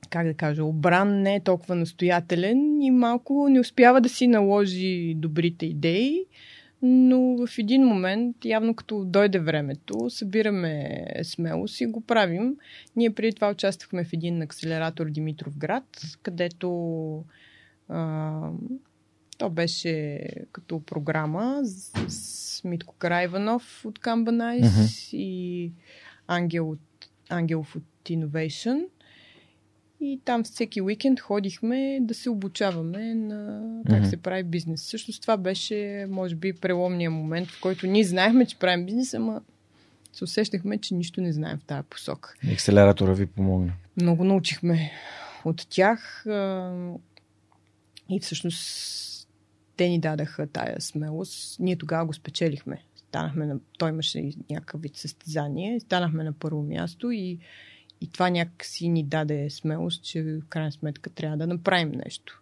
как да кажа, обран не е толкова настоятелен и малко не успява да си наложи добрите идеи, но в един момент, явно като дойде времето, събираме смелост и го правим. Ние преди това участвахме в един акселератор Димитров град, където а, то беше като програма с, с Митко Карайванов от Камбанайс mm-hmm. и Ангел от, Ангелов от Innovation. И там всеки уикенд ходихме да се обучаваме на как mm-hmm. се прави бизнес. Също това беше, може би, преломния момент, в който ние знаехме, че правим бизнес, ама се усещахме, че нищо не знаем в тази посока. Акселератора ви помогна. Много научихме от тях и всъщност те ни дадаха тая смелост. Ние тогава го спечелихме. Станахме на... Той имаше някакъв вид състезание. Станахме на първо място и, и това някакси ни даде смелост, че в крайна сметка трябва да направим нещо.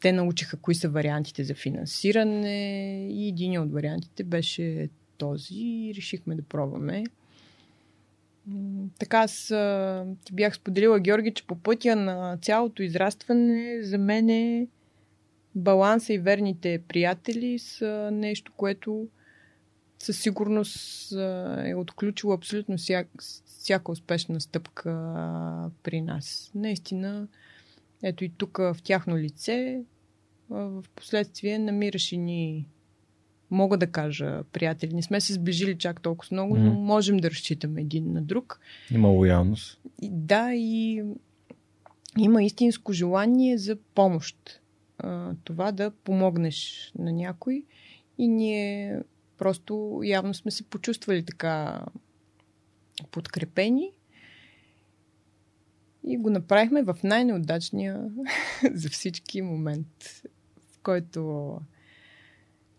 Те научиха кои са вариантите за финансиране и един от вариантите беше този и решихме да пробваме. Така аз ти бях споделила, Георги, че по пътя на цялото израстване за мен е баланса и верните приятели са нещо, което със сигурност е отключило абсолютно всяка, всяка успешна стъпка при нас. Наистина, ето и тук в тяхно лице, в последствие намираш и ни, мога да кажа, приятели. Не сме се сближили чак толкова много, но можем да разчитаме един на друг. Има лоялност. И, да, и има истинско желание за помощ това да помогнеш на някой. И ние просто явно сме се почувствали така подкрепени. И го направихме в най-неудачния за всички момент, в който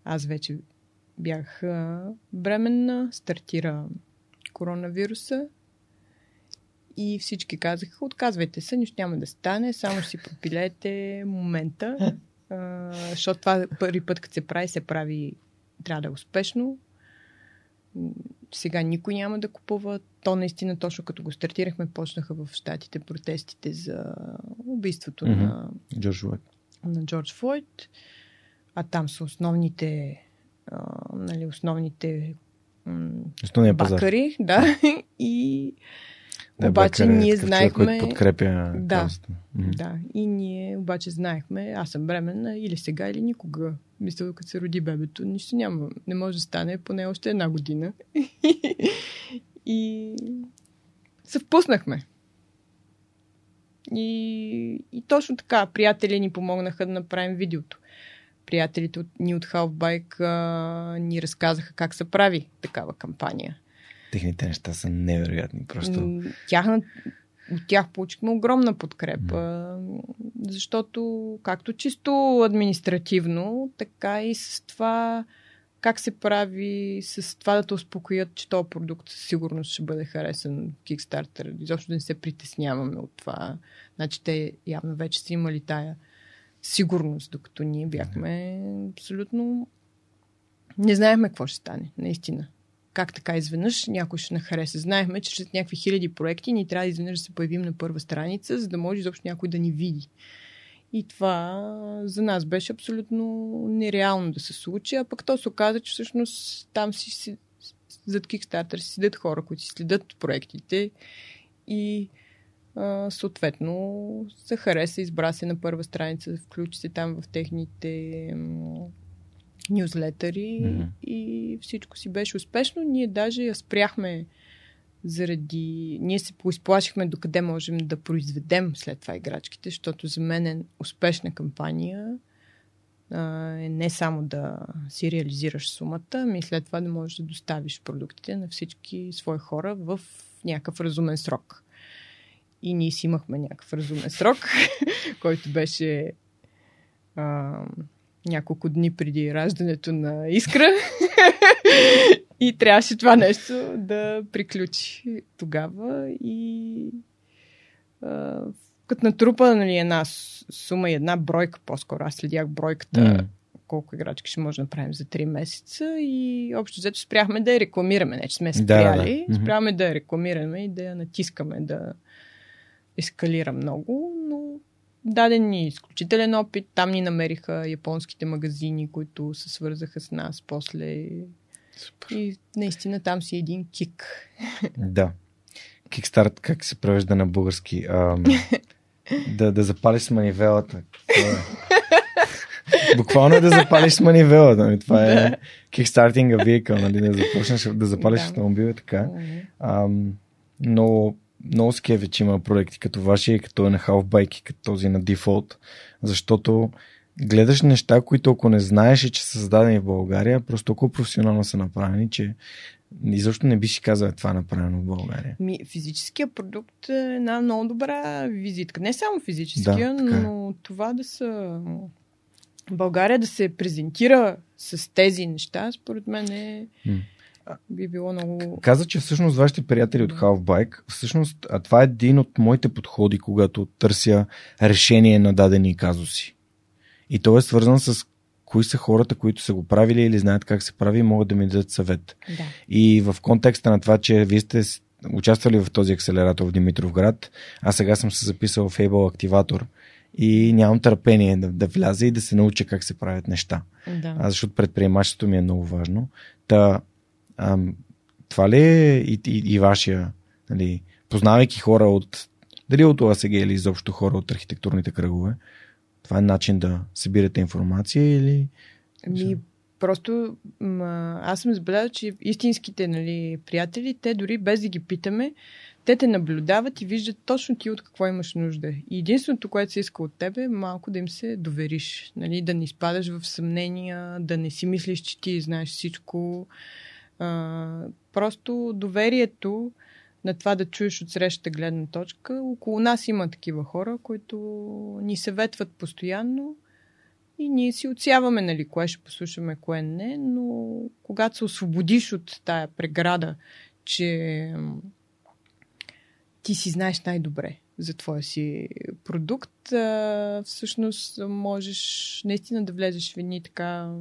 аз вече бях бременна, стартира коронавируса и всички казаха, отказвайте се, нищо няма да стане, само си пропилете момента, защото това първи път, като се прави, се прави, трябва да е успешно. Сега никой няма да купува. То наистина, точно като го стартирахме, почнаха в щатите протестите за убийството mm-hmm. на Джордж Флойд. На Джордж Флойд. А там са основните а, нали, основните м- бакари, да, и да, обаче Бакър, ние знаехме... Човек, подкрепя да, да, и ние обаче знаехме, аз съм бременна или сега, или никога. Мисля, като се роди бебето, нищо няма. Не може да стане поне още една година. и се впуснахме. И, и точно така, приятели ни помогнаха да направим видеото. Приятелите от, ни от Halfbike а, ни разказаха как се прави такава кампания техните неща са невероятни. Просто. Тяхна, от тях получихме огромна подкрепа, mm. защото както чисто административно, така и с това как се прави, с това да те успокоят, че този продукт със сигурност ще бъде харесан Kickstarter. Изобщо не се притесняваме от това. Значи те явно вече са имали тая сигурност, докато ние бяхме абсолютно... Не знаехме какво ще стане, наистина как така изведнъж някой ще не хареса. Знаехме, че след някакви хиляди проекти ни трябва изведнъж да се появим на първа страница, за да може изобщо някой да ни види. И това за нас беше абсолютно нереално да се случи, а пък то се оказа, че всъщност там си зад Kickstarter си седят хора, които си следят проектите и а, съответно се хареса, избра се на първа страница, включи се там в техните нюзлетъри mm-hmm. и всичко си беше успешно. Ние даже я спряхме заради... Ние се поизплашихме докъде можем да произведем след това играчките, защото за мен е успешна кампания е не само да си реализираш сумата, ами след това да можеш да доставиш продуктите на всички свои хора в някакъв разумен срок. И ние си имахме някакъв разумен срок, който беше а, няколко дни преди раждането на Искра. и трябваше това нещо да приключи тогава. И а, като натрупа нали, една сума и една бройка, по-скоро аз следях бройката, mm. колко играчки ще може да направим за 3 месеца и общо взето спряхме да я рекламираме. Не, че сме спряли, да, да. спряхме да я рекламираме и да я натискаме да ескалира много, но даден ни изключителен опит. Там ни намериха японските магазини, които се свързаха с нас после. Супер. И наистина там си един кик. Да. Кикстарт, как се превежда на български? Ам, да, да запалиш с манивелата. Е? Буквално е да запалиш с манивелата. Нали? Това е a vehicle, нали? да започнеш да запалиш да. автомобил и така. Ам, но много скеви, че има проекти като вашия, като е на Halfbike, като този на Default, защото гледаш неща, които ако не знаеш, че са създадени в България, просто толкова професионално са направени, че изобщо не би си казал това е направено в България. Ми, физическия продукт е една много добра визитка. Не само физическия, да, е. но това да са България да се презентира с тези неща, според мен е... М би било много... Каза, че всъщност вашите приятели от Halfbike, всъщност а това е един от моите подходи, когато търся решение на дадени казуси. И то е свързан с кои са хората, които са го правили или знаят как се прави и могат да ми дадат съвет. Да. И в контекста на това, че вие сте участвали в този акселератор в Димитровград, а сега съм се записал в Able Активатор и нямам търпение да, да вляза и да се науча как се правят неща. Да. А, защото предприемачеството ми е много важно. Та, а, това ли е и, и, и вашия, нали, познавайки хора от, дали от ОАСГ или изобщо хора от архитектурните кръгове, това е начин да събирате информация или... Ми, просто ма, аз съм забелязал, че истинските нали, приятели, те дори без да ги питаме, те те наблюдават и виждат точно ти от какво имаш нужда. И единственото, което се иска от тебе е малко да им се довериш. Нали? Да не изпадаш в съмнения, да не си мислиш, че ти знаеш всичко. Просто доверието на това да чуеш от срещата гледна точка. Около нас има такива хора, които ни съветват постоянно и ние си отсяваме, нали, кое ще послушаме, кое не, но когато се освободиш от тая преграда, че ти си знаеш най-добре за твоя си продукт, всъщност можеш наистина да влезеш в едни така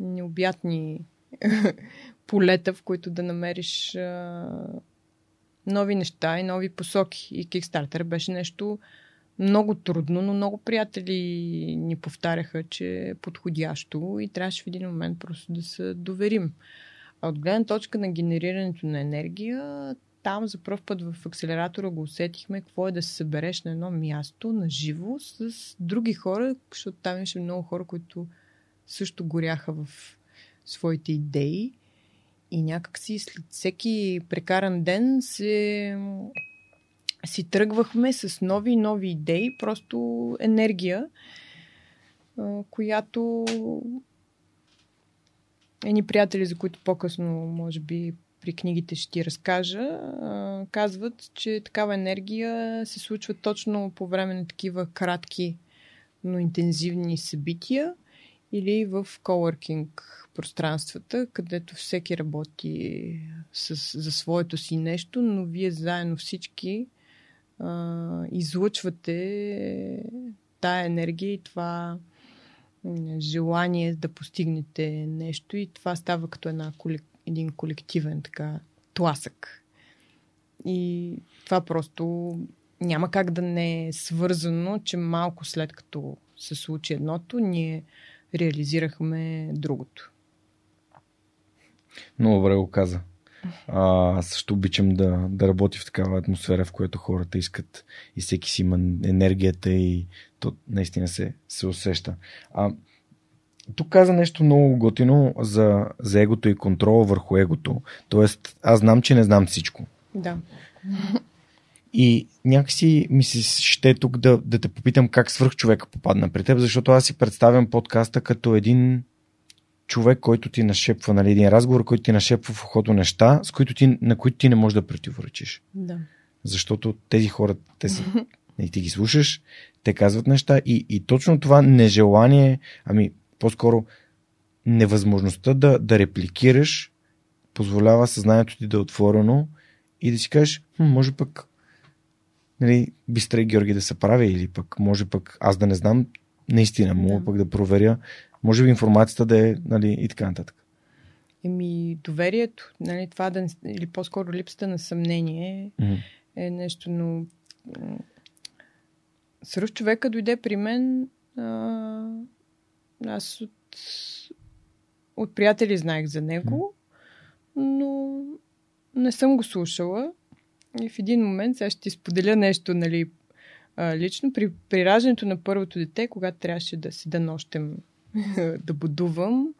необятни полета, в които да намериш нови неща и нови посоки. И Kickstarter беше нещо много трудно, но много приятели ни повтаряха, че е подходящо и трябваше в един момент просто да се доверим. А от гледна точка на генерирането на енергия, там за първ път в акселератора го усетихме какво е да се събереш на едно място, на живо, с други хора, защото там имаше много хора, които също горяха в своите идеи. И някакси след всеки прекаран ден се си тръгвахме с нови нови идеи, просто енергия, която едни приятели, за които по-късно, може би, при книгите ще ти разкажа, казват, че такава енергия се случва точно по време на такива кратки, но интензивни събития или в коворкинг пространствата, където всеки работи с, за своето си нещо, но вие заедно всички а, излъчвате тая енергия и това желание да постигнете нещо и това става като една, един колективен така тласък. И това просто няма как да не е свързано, че малко след като се случи едното, ние реализирахме другото. Много добре го каза. А, аз също обичам да, да работя в такава атмосфера, в която хората искат и всеки си има енергията и то наистина се, се усеща. А, тук каза нещо много готино за, за егото и контрола върху егото. Тоест, аз знам, че не знам всичко. Да. И някакси ми се ще тук да, да те попитам как свърх човека попадна при теб, защото аз си представям подкаста като един човек, който ти нашепва, нали, един разговор, който ти нашепва в ухото неща, с които ти, на които ти не можеш да противоречиш. Да. Защото тези хора, те са Нали, ти ги слушаш, те казват неща и, и точно това нежелание, ами по-скоро невъзможността да, да репликираш позволява съзнанието ти да е отворено и да си кажеш, може пък нали, Бистра и Георги да се прави или пък може пък аз да не знам наистина, мога да. пък да проверя, може би информацията да е нали, и така нататък. Еми, доверието, нали, това да, или по-скоро липсата на съмнение mm-hmm. е нещо, но Сръв човека дойде при мен. А, аз от, от приятели знаех за него, но не съм го слушала. И в един момент, сега ще ти споделя нещо, нали, лично. При, при раждането на първото дете, когато трябваше да седа нощем да будувам,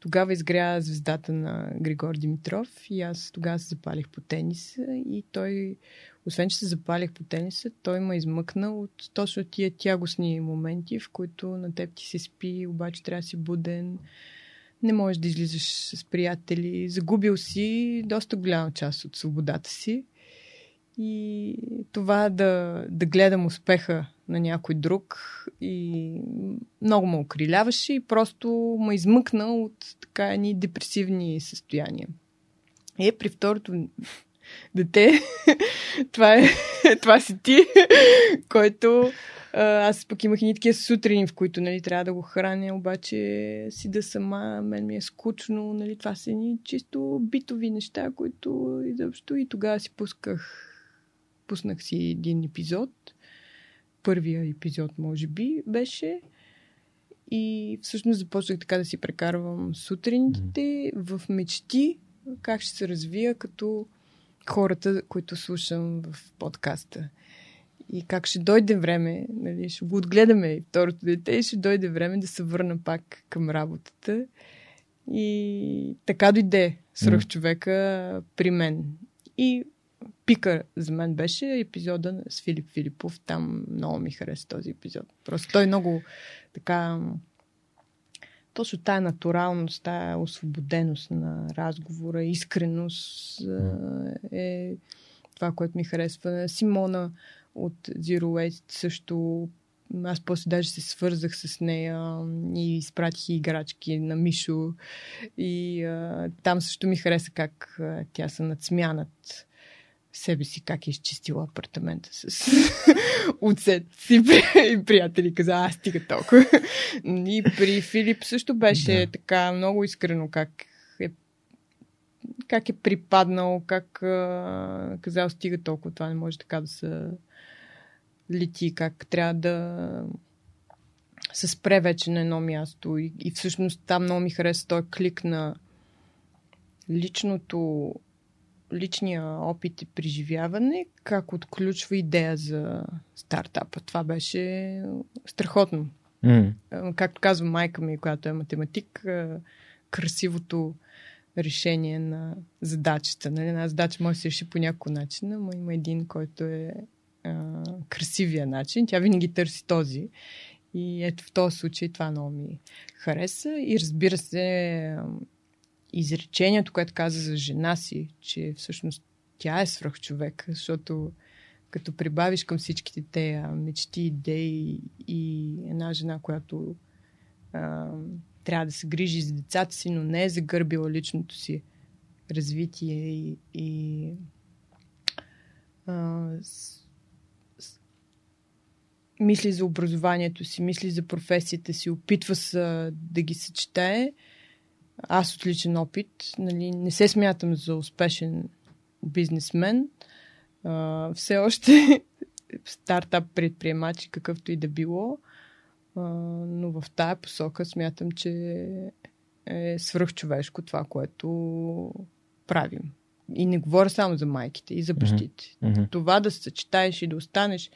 тогава изгря звездата на Григор Димитров и аз тогава се запалих по тениса и той, освен че се запалих по тениса, той ме измъкна от точно тия тягостни моменти, в които на теб ти се спи, обаче трябва да си буден, не можеш да излизаш с приятели, загубил си доста голяма част от свободата си. И това да, да гледам успеха на някой друг и много ме окриляваше и просто ме измъкна от така едни депресивни състояния. Е, при второто дете, това, е, това си ти, който аз пък имах и такива сутрини, в които нали, трябва да го храня, обаче си да сама, мен ми е скучно, нали, това са ни чисто битови неща, които изобщо и тогава си пусках пуснах си един епизод. Първия епизод, може би, беше. И всъщност започнах така да си прекарвам сутрините в мечти как ще се развия като хората, които слушам в подкаста. И как ще дойде време, нали, ще го отгледаме второто дете и ще дойде време да се върна пак към работата. И така дойде свръх човека при мен. И пика за мен беше епизода с Филип Филипов. Там много ми хареса този епизод. Просто той много така точно тая натуралност, тая освободеност на разговора, искреност е това, което ми харесва. Симона от Zero Waste също аз после даже се свързах с нея и изпратих играчки на Мишо. И а, там също ми хареса как а, тя се надсмянат себе си как е изчистила апартамента с оцет си и приятели каза, аз стига толкова. И при Филип също беше да. така много искрено как е как е припаднал, как а, казал стига толкова, това не може така да се лети, как трябва да се спре вече на едно място и, и всъщност там много ми хареса този клик на личното личния опит и преживяване, как отключва идея за стартапа. Това беше страхотно. Mm. Както казва майка ми, която е математик, красивото решение на задачата. Нали? Една задача може да се реши по някакъв начин, но има един, който е а, красивия начин. Тя винаги търси този. И ето в този случай това много ми хареса. И разбира се, изречението, което каза за жена си, че всъщност тя е свръхчовек, защото като прибавиш към всичките те мечти, идеи и една жена, която а, трябва да се грижи за децата си, но не е загърбила личното си развитие и, и а, с, с, мисли за образованието си, мисли за професията си, опитва се да ги съчетае, аз от личен опит нали, не се смятам за успешен бизнесмен. А, все още стартап предприемач, какъвто и да било. А, но в тая посока смятам, че е свръхчовешко това, което правим. И не говоря само за майките, и за бащите. Mm-hmm. Това да се съчетаеш и да останеш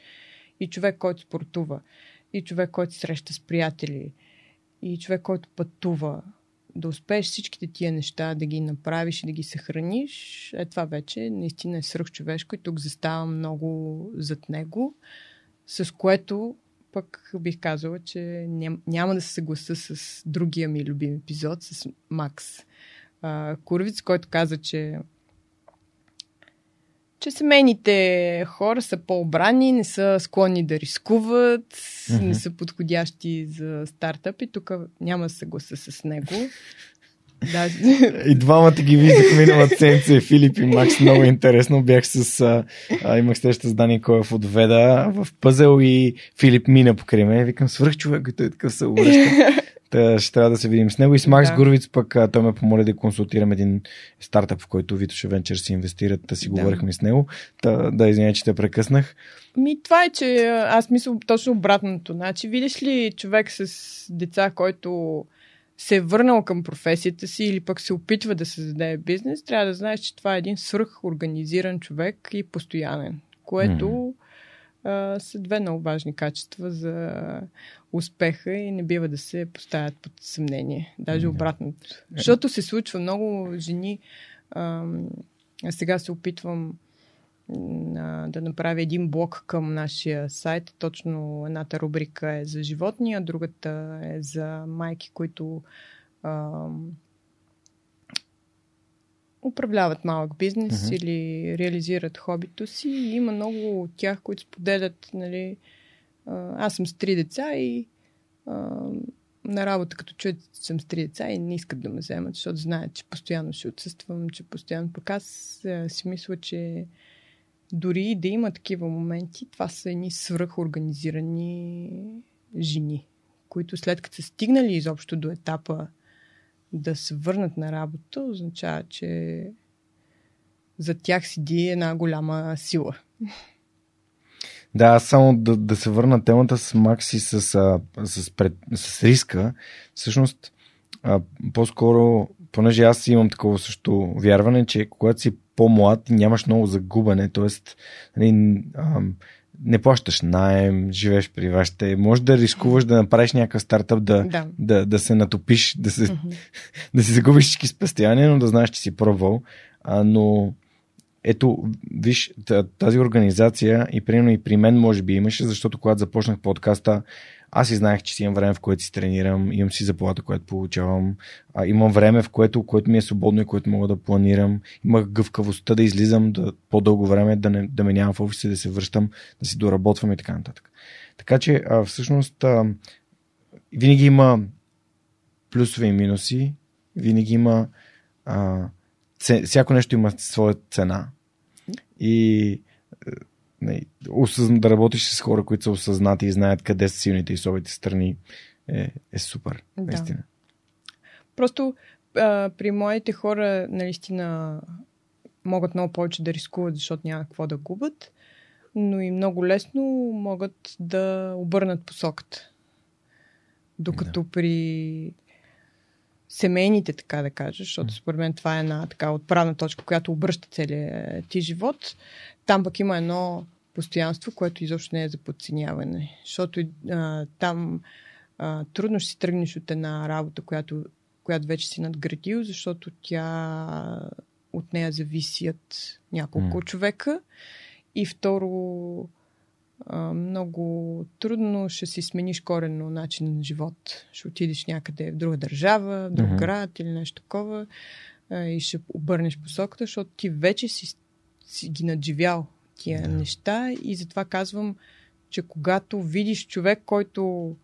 и човек, който спортува, и човек, който среща с приятели, и човек, който пътува, да успееш всичките тия неща да ги направиш и да ги съхраниш, е това вече наистина е свръхчовешко и тук заставам много зад него, с което пък бих казала, че ням, няма да се съгласа с другия ми любим епизод, с Макс. А, Курвиц, който каза, че че семейните хора са по-обрани, не са склонни да рискуват, mm-hmm. не са подходящи за стартъп и тук няма да съгласа с него. Да. И двамата ги виждах миналата седмица, Филип и Макс. Много интересно. Бях с... А, имах среща с Дани Коев от Веда в пъзел и Филип мина покрай мен. Викам, свърх човек, и той така се обръща. Та, ще трябва да се видим с него. И с Макс да. Гурвиц пък а, той ме помоли да консултирам един стартъп, в който Витоше Венчър си инвестират. Да си да. говорихме с него. Та, да, извиня, че те прекъснах. Ми, това е, че аз мисля точно обратното. Значи, видиш ли човек с деца, който се е върнал към професията си или пък се опитва да създаде бизнес, трябва да знаеш, че това е един свръхорганизиран човек и постоянен, което mm. А, са две много важни качества за успеха и не бива да се поставят под съмнение. Даже mm. обратното. Защото се случва много жени. А, сега се опитвам да направя един блок към нашия сайт. Точно едната рубрика е за животни, а другата е за майки, които а, управляват малък бизнес uh-huh. или реализират хобито си. И има много от тях, които споделят, нали, аз съм с три деца и а, на работа, като чуят, съм с три деца и не искат да ме вземат, защото знаят, че постоянно ще отсъствам, че постоянно. Пък аз а, си мисля, че дори и да има такива моменти, това са едни свръхорганизирани жени, които след като са стигнали изобщо до етапа да се върнат на работа, означава, че за тях седи една голяма сила. Да, само да, да се върна темата с Макси с, с, пред, с риска. Всъщност, а, по-скоро, понеже аз имам такова също вярване, че когато си по-млад нямаш много загубане, т.е. Нали, не плащаш найем, живееш при вашите, може да рискуваш да направиш някакъв стартъп, да, да. да, да се натопиш, да, се, mm-hmm. да си загубиш всички спестявания, но да знаеш, че си пробвал. А, но ето, виж, тази организация и примерно и при мен може би имаше, защото когато започнах подкаста, аз си знаех, че си имам време, в което си тренирам, имам си заплата, която получавам, а, имам време, в което, което ми е свободно и което мога да планирам, имах гъвкавостта да излизам да, по-дълго време, да, не, да ме нямам в офиса, да се връщам, да си доработвам и така нататък. Така че, а, всъщност, а, винаги има плюсове и минуси, винаги има а, всяко нещо има своя цена. И да работиш с хора, които са осъзнати и знаят къде са силните и слабите страни, е, е супер. Да. Наистина. Просто а, при моите хора, наистина, могат много повече да рискуват, защото няма какво да губят, но и много лесно могат да обърнат посоката. Докато да. при семейните, така да кажа, защото според мен това е една така отправна точка, която обръща целият ти живот. Там пък има едно постоянство, което изобщо не е за подценяване. Защото а, там а, трудно ще си тръгнеш от една работа, която, която вече си надградил, защото тя от нея зависят няколко mm. човека. И второ, а, много трудно ще си смениш коренно начин на живот. Ще отидеш някъде в друга държава, в друг mm-hmm. град или нещо такова а, и ще обърнеш посоката, защото ти вече си, си ги надживял тия да. неща и затова казвам, че когато видиш човек, който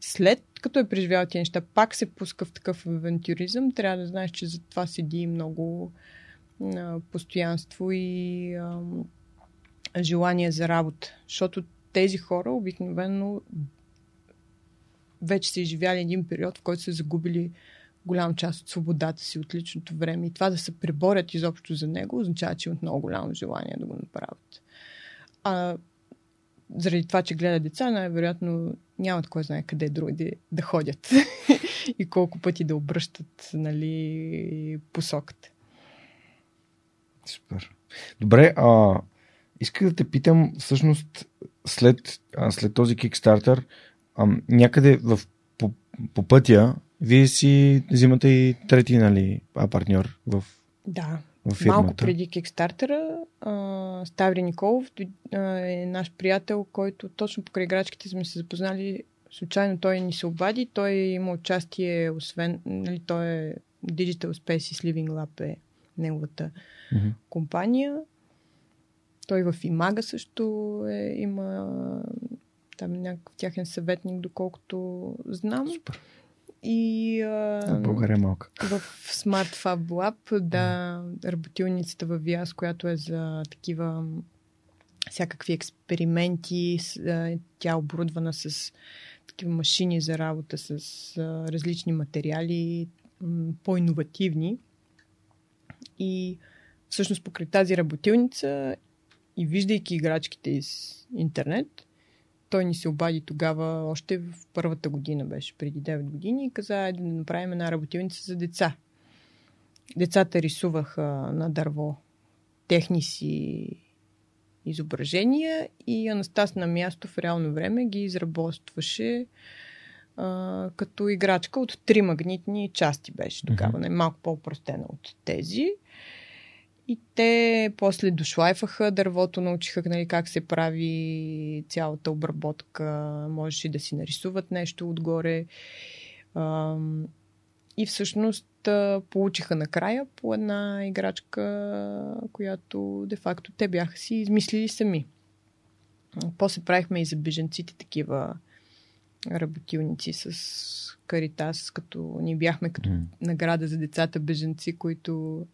след като е преживял тия неща, пак се пуска в такъв авантюризъм, трябва да знаеш, че за това седи много а, постоянство и а, желание за работа. Защото тези хора обикновено вече са изживяли един период, в който са загубили голям част от свободата си, от личното време. И това да се преборят изобщо за него, означава, че имат много голямо желание да го направят. А заради това, че гледат деца, най-вероятно нямат кой знае къде други да ходят и колко пъти да обръщат нали, посоката. Супер. Добре, а, исках да те питам, всъщност, след, а, след този Kickstarter, а, някъде в, по, по пътя вие си взимате и трети, нали, партньор в, да. в фирмата. Малко преди Кикстартера, Ставри Николов е наш приятел, който точно покрай играчките сме се запознали. Случайно той ни се обади. Той има участие, освен, нали, той е Digital Spaces Living Lab е неговата mm-hmm. компания. Той в Имага също е, има там някакъв тяхен съветник, доколкото знам. Супер. И а, България малка. В Smart Fab Lab, да, работилницата във Виас, която е за такива всякакви експерименти. Тя е оборудвана с такива машини за работа с различни материали, по-инновативни. И всъщност покрай тази работилница и виждайки играчките из интернет, той ни се обади тогава, още в първата година беше, преди 9 години, и каза да направим една работилница за деца. Децата рисуваха на дърво техни си изображения и Анастас на място в реално време ги изработваше а, като играчка от три магнитни части беше тогава, mm-hmm. малко по-простена от тези. И те после дошлайфаха дървото, научиха нали, как се прави цялата обработка, можеше да си нарисуват нещо отгоре. И всъщност получиха накрая по една играчка, която де-факто те бяха си измислили сами. После правихме и за беженците такива работилници с Каритас, като ни бяхме като mm. награда за децата беженци, които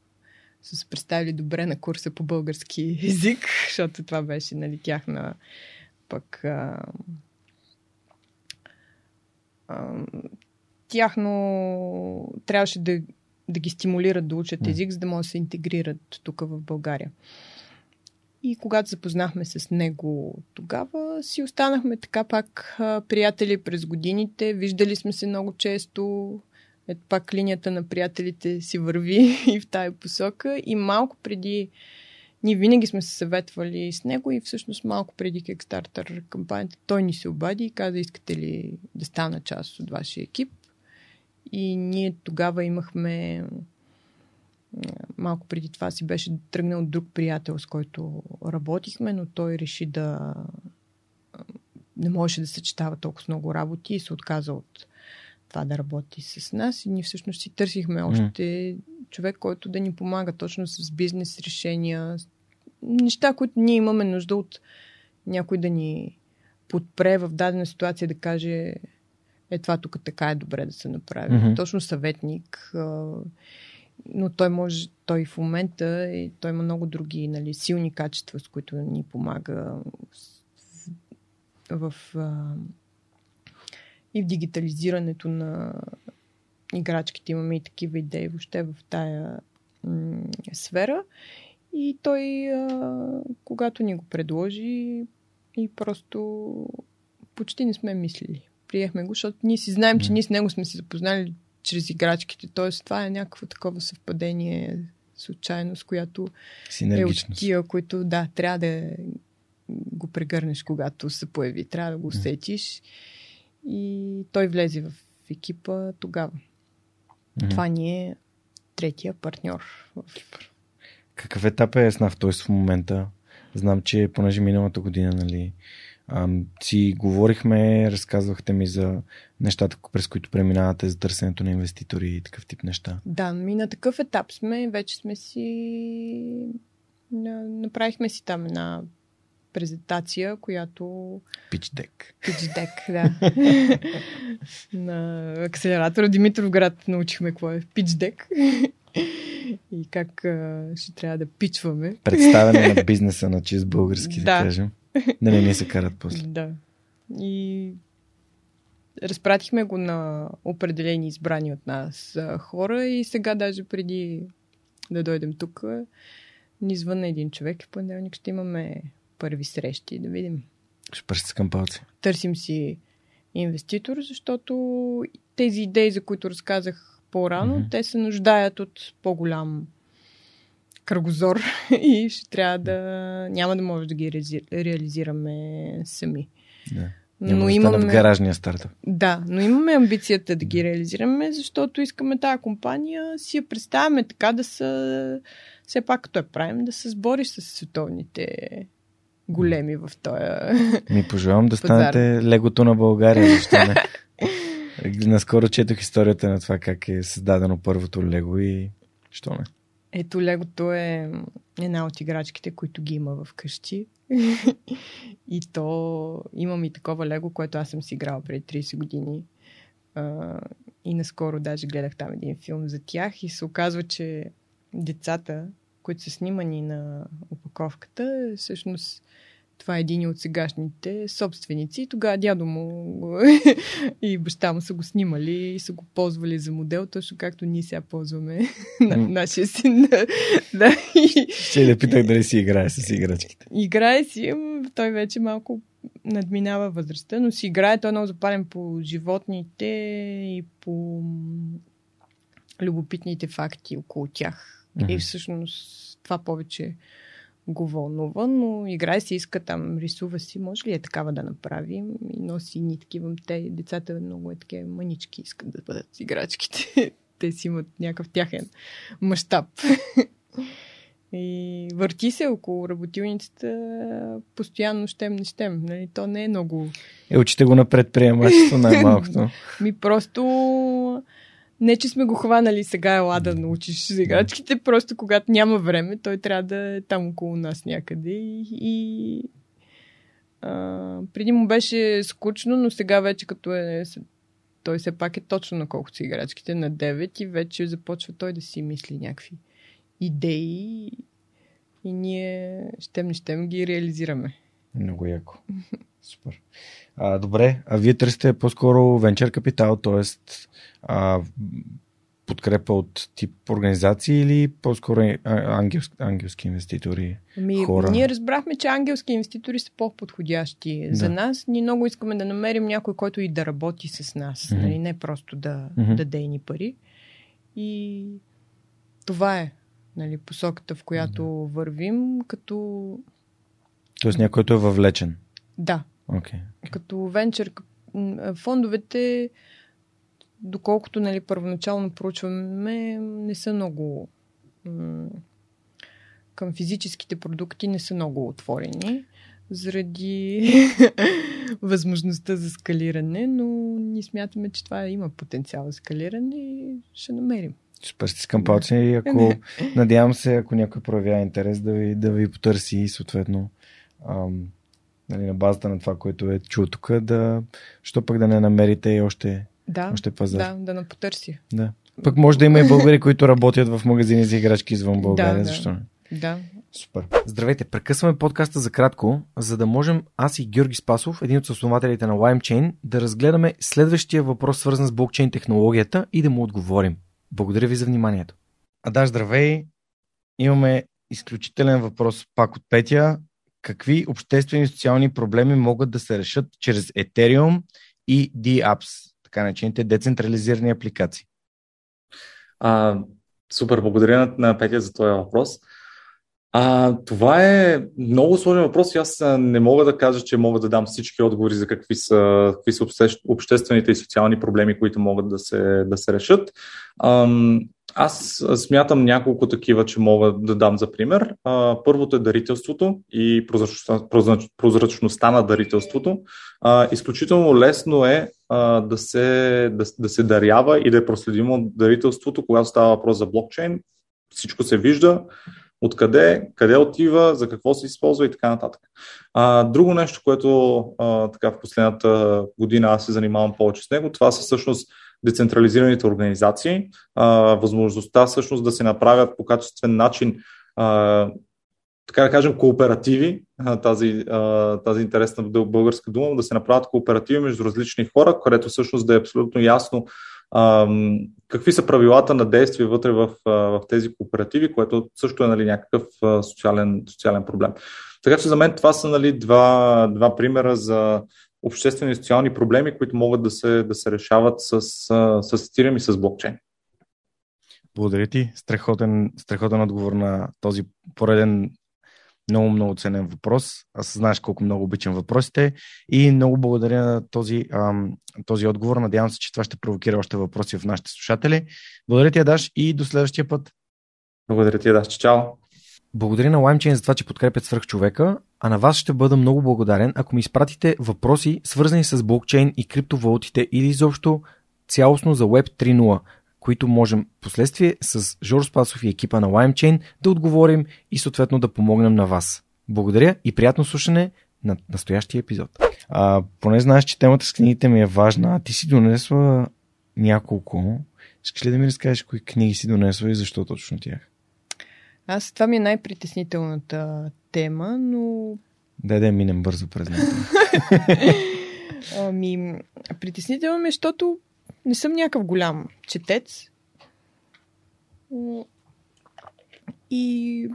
са се представили добре на курса по български язик, защото това беше нали, тяхна пък а, а, тяхно трябваше да, да ги стимулират да учат език, за да могат да се интегрират тук в България. И когато запознахме с него тогава, си останахме така пак приятели през годините. Виждали сме се много често. Ето пак линията на приятелите си върви и в тая посока. И малко преди ние винаги сме се съветвали с него и всъщност малко преди Kickstarter кампанията той ни се обади и каза, искате ли да стана част от вашия екип. И ние тогава имахме малко преди това си беше тръгнал друг приятел, с който работихме, но той реши да не можеше да съчетава толкова много работи и се отказа от това да работи с нас. И ние всъщност си търсихме още mm. човек, който да ни помага точно с бизнес решения, неща, които ние имаме нужда от някой да ни подпре в дадена ситуация, да каже е това тук така е добре да се направи. Mm-hmm. Точно съветник. Но той може, той в момента, и той има много други нали, силни качества, с които ни помага в, в и в дигитализирането на играчките. Имаме и такива идеи въобще в тая м- сфера. И той, а, когато ни го предложи, и просто почти не сме мислили приехме го, защото ние си знаем, че ние с него сме се запознали чрез играчките. Тоест, това е някакво такова съвпадение, случайност, която е от тия, които, да, трябва да го прегърнеш, когато се появи. Трябва да го усетиш. И той влезе в екипа тогава. Mm-hmm. Това ни е третия партньор. Какъв етап е Еснав той в момента? Знам, че понеже миналата година, нали, си говорихме, разказвахте ми за нещата, през които преминавате за търсенето на инвеститори и такъв тип неща. Да, ми на такъв етап сме. Вече сме си... Направихме си там една презентация, която... Pitch Deck, да. на акселератора Димитров град научихме какво е Deck и как а, ще трябва да пичваме. Представяне на бизнеса на чист български, да, да кажем. Да не ни се карат после. Да. И разпратихме го на определени избрани от нас хора и сега даже преди да дойдем тук ни звънна един човек в понеделник ще имаме първи срещи да видим. Ще пръстискам палци. Търсим си инвеститор, защото тези идеи, за които разказах по-рано, mm-hmm. те се нуждаят от по-голям кръгозор и ще трябва да... Няма да може да ги реализираме сами. Няма но да имаме... в гаражния стартъп. Да, но имаме амбицията да ги реализираме, защото искаме тази компания, си я представяме така да са, все пак като я правим, да се сбори с световните големи в този Ми пожелавам да станете легото на България, защо не? Наскоро четох историята на това как е създадено първото лего и що не? Ето, Легото е една от играчките, които ги има в къщи. и то имам и такова Лего, което аз съм си играла преди 30 години. И наскоро даже гледах там един филм за тях и се оказва, че децата, които са снимани на опаковката, всъщност това е един от сегашните собственици. И тогава дядо му и баща му са го снимали и са го ползвали за модел, точно както ние сега ползваме на нашия син. да. Ще да питах дали си играе с играчките. Играе си, той вече малко надминава възрастта, но си играе, той е много запален по животните и по любопитните факти около тях. Mm-hmm. И всъщност това повече го вълнува, но играе си, иска там, рисува си, може ли е такава да направим и носи ни такива. Те, децата много е такива манички искат да бъдат играчките. Те си имат някакъв тяхен мащаб. И върти се около работилницата постоянно щем не щем. Нали? То не е много... Е, учите го на предприемачество най-малкото. Ми просто не, че сме го хванали сега, ела да научиш за играчките, просто когато няма време, той трябва да е там около нас някъде и, и а, преди му беше скучно, но сега вече като е той все пак е точно на колкото са играчките, на 9 и вече започва той да си мисли някакви идеи и ние щем не щем ги реализираме. Много яко. Супер. А, добре, а вие търсите по-скоро венчър капитал, т.е. подкрепа от тип организации или по-скоро ангелски, ангелски инвеститори? Ами, хора? Ние разбрахме, че ангелски инвеститори са по-подходящи да. за нас. Ние много искаме да намерим някой, който и да работи с нас, mm-hmm. нали? не просто да mm-hmm. даде ни пари. И това е нали, посоката, в която mm-hmm. вървим, като... Тоест някой, който е въвлечен. Да. Okay. okay. Като венчър фондовете, доколкото нали, първоначално проучваме, не са много м- към физическите продукти не са много отворени заради възможността за скалиране, но ние смятаме, че това има потенциал за скалиране и ще намерим. Супер, стискам палци и ако, надявам се, ако някой проявява интерес да ви, да ви потърси и съответно ам, нали, на базата на това, което е чул тук, да, що пък да не намерите и още, да, още пазар. Да, да напотърси. Да. Пък може да има и българи, които работят в магазини за играчки извън България, да, защо не? Да. Супер. Здравейте, прекъсваме подкаста за кратко, за да можем аз и Георги Спасов, един от основателите на LimeChain, да разгледаме следващия въпрос, свързан с блокчейн технологията и да му отговорим. Благодаря ви за вниманието. А да, здравей! Имаме изключителен въпрос пак от Петя какви обществени и социални проблеми могат да се решат чрез Ethereum и DApps, така начините децентрализирани апликации? А, супер, благодаря на Петя за този въпрос. А, това е много сложен въпрос и аз не мога да кажа, че мога да дам всички отговори за какви са, какви са обществените и социални проблеми, които могат да се, да се решат. Ам, аз смятам няколко такива, че мога да дам за пример. Първото е дарителството и прозрачността, на дарителството. Изключително лесно е да се, да, да се дарява и да е проследимо дарителството, когато става въпрос за блокчейн. Всичко се вижда, откъде, къде отива, за какво се използва и така нататък. Друго нещо, което така в последната година аз се занимавам повече с него, това са всъщност децентрализираните организации, а, възможността всъщност да се направят по качествен начин а, така да кажем, кооперативи, тази, тази интересна българска дума, да се направят кооперативи между различни хора, където всъщност да е абсолютно ясно какви са правилата на действие вътре в, в тези кооперативи, което също е нали, някакъв социален, социален проблем. Така че за мен това са нали, два, два примера за обществени и социални проблеми, които могат да се, да се решават с, с Ethereum и с блокчейн. Благодаря ти. Страхотен, страхотен отговор на този пореден много, много ценен въпрос. Аз знаеш колко много обичам въпросите и много благодаря на този, ам, този отговор. Надявам се, че това ще провокира още въпроси в нашите слушатели. Благодаря ти, Адаш, и до следващия път. Благодаря ти, Адаш. Чао! Благодаря на LimeChain за това, че подкрепят свърх човека, а на вас ще бъда много благодарен, ако ми изпратите въпроси, свързани с блокчейн и криптовалутите или изобщо цялостно за Web 3.0 които можем последствие с Жор Спасов и екипа на LimeChain да отговорим и съответно да помогнем на вас. Благодаря и приятно слушане на настоящия епизод. А, поне знаеш, че темата с книгите ми е важна. А ти си донесла няколко. Искаш ли да ми разкажеш кои книги си донесла и защо точно тях? Аз това ми е най-притеснителната тема, но... Дай да минем бързо през нея. ами, притеснително ми е, защото не съм някакъв голям четец. И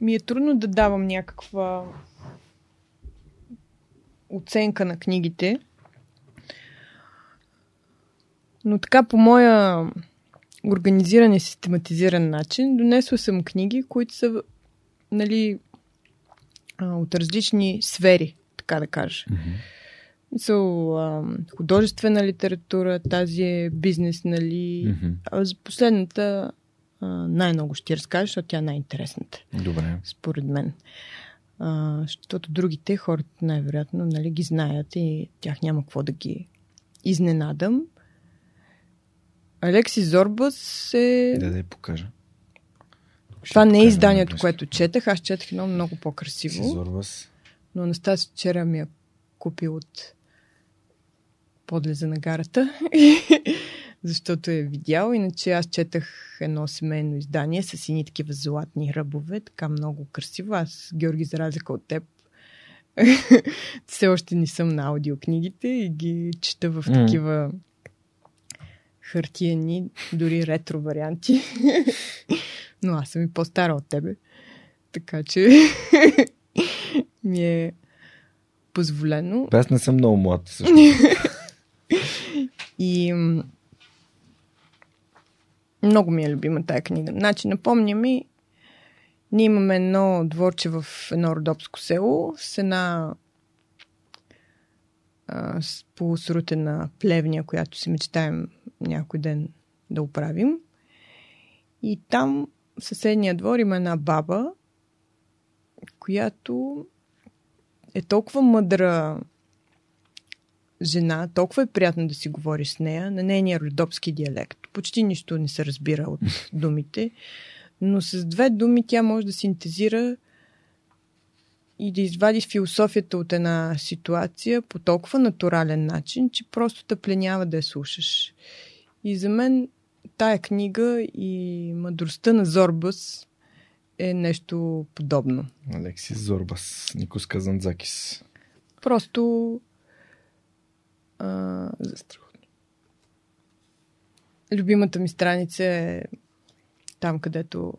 ми е трудно да давам някаква оценка на книгите. Но така по моя организиран и систематизиран начин донесла съм книги, които са нали, от различни сфери, така да кажа. Mm-hmm. Са художествена литература, тази е бизнес, нали. Mm-hmm. А за последната най-много ще разкажа, защото тя е най-интересната. Добре. Според мен. А, защото другите хората най-вероятно нали, ги знаят и тях няма какво да ги изненадам. Алекси Зорбас е... Да, да я покажа. Това не е изданието, което четах. Аз четах едно много по-красиво. Но Анастас вчера ми я купи от подлеза на гарата. защото е видял. Иначе аз четах едно семейно издание с едни такива златни ръбове, така много красиво. Аз, Георги, за разлика от теб, все още не съм на аудиокнигите и ги чета в такива хартияни, дори ретро варианти. Но аз съм и по-стара от тебе. Така че ми е позволено. Аз не съм много млад, също. и много ми е любима тая книга. Значи, напомня ми, ние имаме едно дворче в едно родопско село с една а, с полусрутена плевня, която си мечтаем някой ден да оправим. И там съседния двор има една баба, която е толкова мъдра жена, толкова е приятно да си говори с нея, на нейния родопски диалект. Почти нищо не се разбира от думите, но с две думи тя може да синтезира и да извади философията от една ситуация по толкова натурален начин, че просто те пленява да я слушаш. И за мен тая книга и мъдростта на Зорбас е нещо подобно. Алексис Зорбас, Никос Казанзакис. Просто а, любимата ми страница е там, където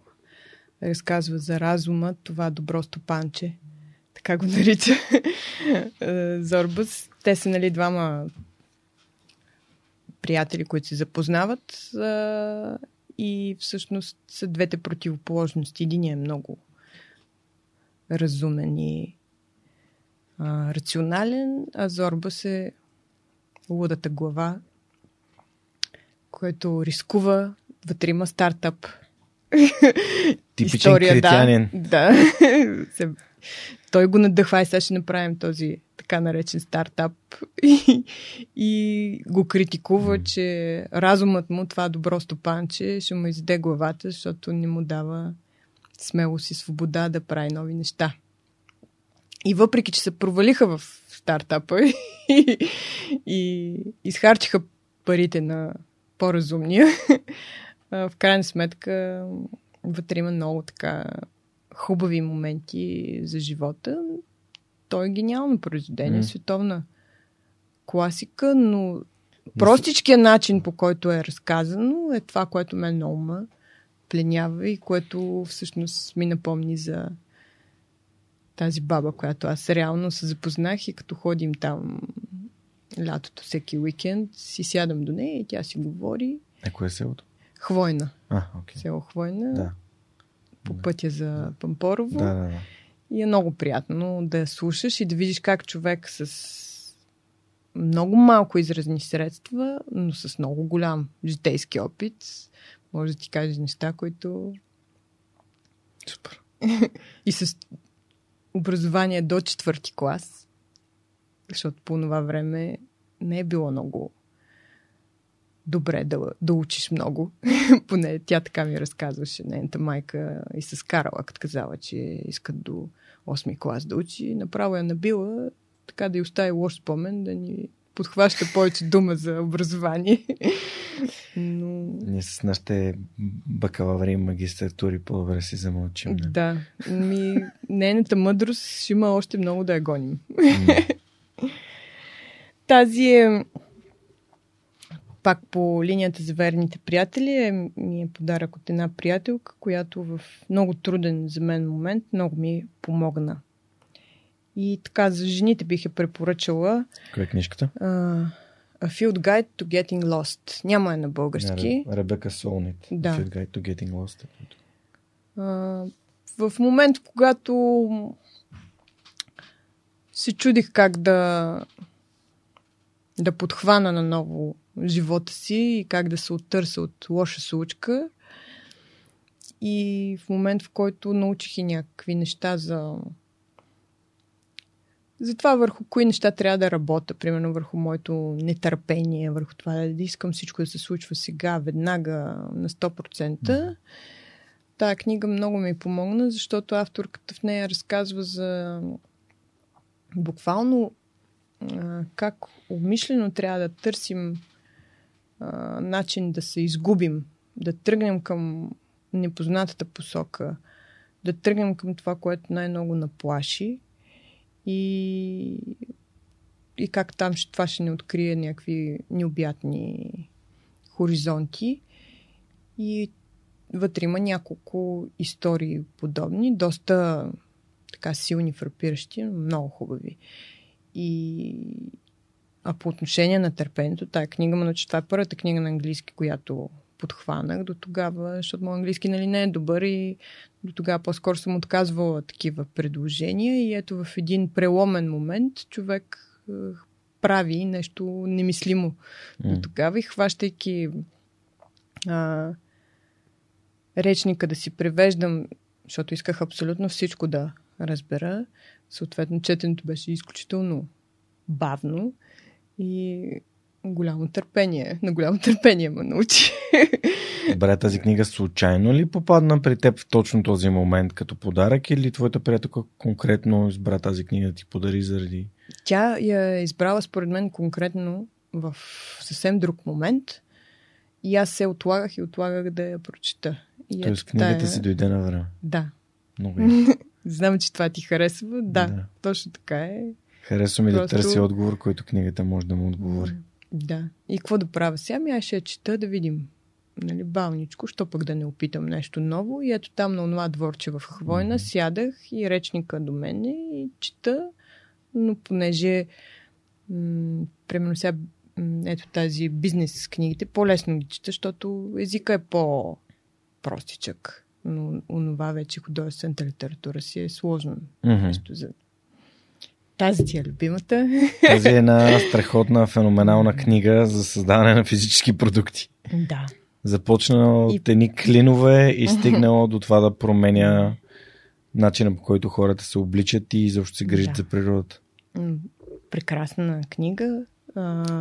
разказва за разума, това добро стопанче. Така го нарича Зорбас. Те са, нали, двама приятели, които се запознават а, и всъщност са двете противоположности. Един е много разумен и а, рационален, а Зорбас е лудата глава, който рискува вътре има стартъп. Типичен История, критянин. Да. да. Той го надъхва и сега ще направим този така наречен стартап и, и го критикува, mm. че разумът му, това добро стопанче, ще му изде главата, защото не му дава смелост и свобода да прави нови неща. И въпреки, че се провалиха в стартапа и, и изхарчиха парите на по-разумния, в крайна сметка вътре има много така хубави моменти за живота. Той е гениално произведение, mm. световна класика, но простичкият начин, по който е разказано, е това, което мен много ме пленява и което всъщност ми напомни за тази баба, която аз реално се запознах и като ходим там лятото всеки уикенд, си сядам до нея и тя си говори. Е, кое е селото? Хвойна. А, okay. Село Хвойна. Да. По пътя за Пампорово. Да, да, да. И е много приятно да слушаш и да видиш как човек с много малко изразни средства, но с много голям житейски опит може да ти каже неща, които... Супер. и с образование до четвърти клас, защото по това време не е било много добре да, да учиш много. Поне тя така ми разказваше. Нейната майка и се скарала, като казала, че искат до 8 клас да учи. Направо я набила, така да й остави лош спомен, да ни подхваща повече дума за образование. Но... Ние с нашите бакалаври и магистратури по-добре си замълчим. Не? Да. Ми, нейната мъдрост ще има още много да я гоним. Тази е пак по линията за верните приятели е, ми е подарък от една приятелка, която в много труден за мен момент много ми помогна. И така, за жените бих я препоръчала. Коя е книжката? Uh, A Field Guide to Getting Lost. Няма е на български. Ребека Солнит. Да. A Field Guide to Getting Lost. Uh, в момент, когато се чудих как да да подхвана на ново живота си и как да се оттърся от лоша случка. И в момент, в който научих и някакви неща за за това върху кои неща трябва да работя, примерно върху моето нетърпение, върху това да искам всичко да се случва сега, веднага, на 100%. Mm. Тая книга много ми помогна, защото авторката в нея разказва за буквално как умишлено трябва да търсим начин да се изгубим, да тръгнем към непознатата посока, да тръгнем към това, което най-много наплаши и, и как там ще, това ще ни открие някакви необятни хоризонти. И вътре има няколко истории подобни, доста така силни, фрапиращи, много хубави. И а по отношение на търпението, тая книга ме научи. Това е първата книга на английски, която подхванах до тогава, защото моят английски нали, не е добър и до тогава по-скоро съм отказвала такива предложения и ето в един преломен момент човек е, прави нещо немислимо mm. до тогава и хващайки а, речника да си превеждам, защото исках абсолютно всичко да разбера. Съответно, четенето беше изключително бавно и голямо търпение. На голямо търпение ме научи. Добре, тази книга случайно ли попадна при теб в точно този момент като подарък или твоята приятелка конкретно избра тази книга да ти подари заради... Тя я е избрала според мен конкретно в съвсем друг момент и аз се отлагах и отлагах да я прочита. И Тоест книгата тая... си дойде на време. Да. Много е. Знам, че това ти харесва. Да, да. точно така е. Харесва ми Просто... да търся отговор, който книгата може да му отговори. Да. И какво да правя сега? Ми аз ще я чета да видим. Нали, балничко, що пък да не опитам нещо ново. И ето там на онова дворче в Хвойна mm-hmm. сядах и речника до мене и чета. Но понеже м- примерно сега ето тази бизнес книгите, по-лесно ги чета, защото езика е по-простичък. Но онова вече художествената литература си е сложно. Mm-hmm. Нещо за тази ти е любимата. Тази е една страхотна, феноменална книга за създаване на физически продукти. Да. Започна от и... едни клинове и стигнала до това да променя начина по който хората се обличат и изобщо се грижат да. за природата. Прекрасна книга.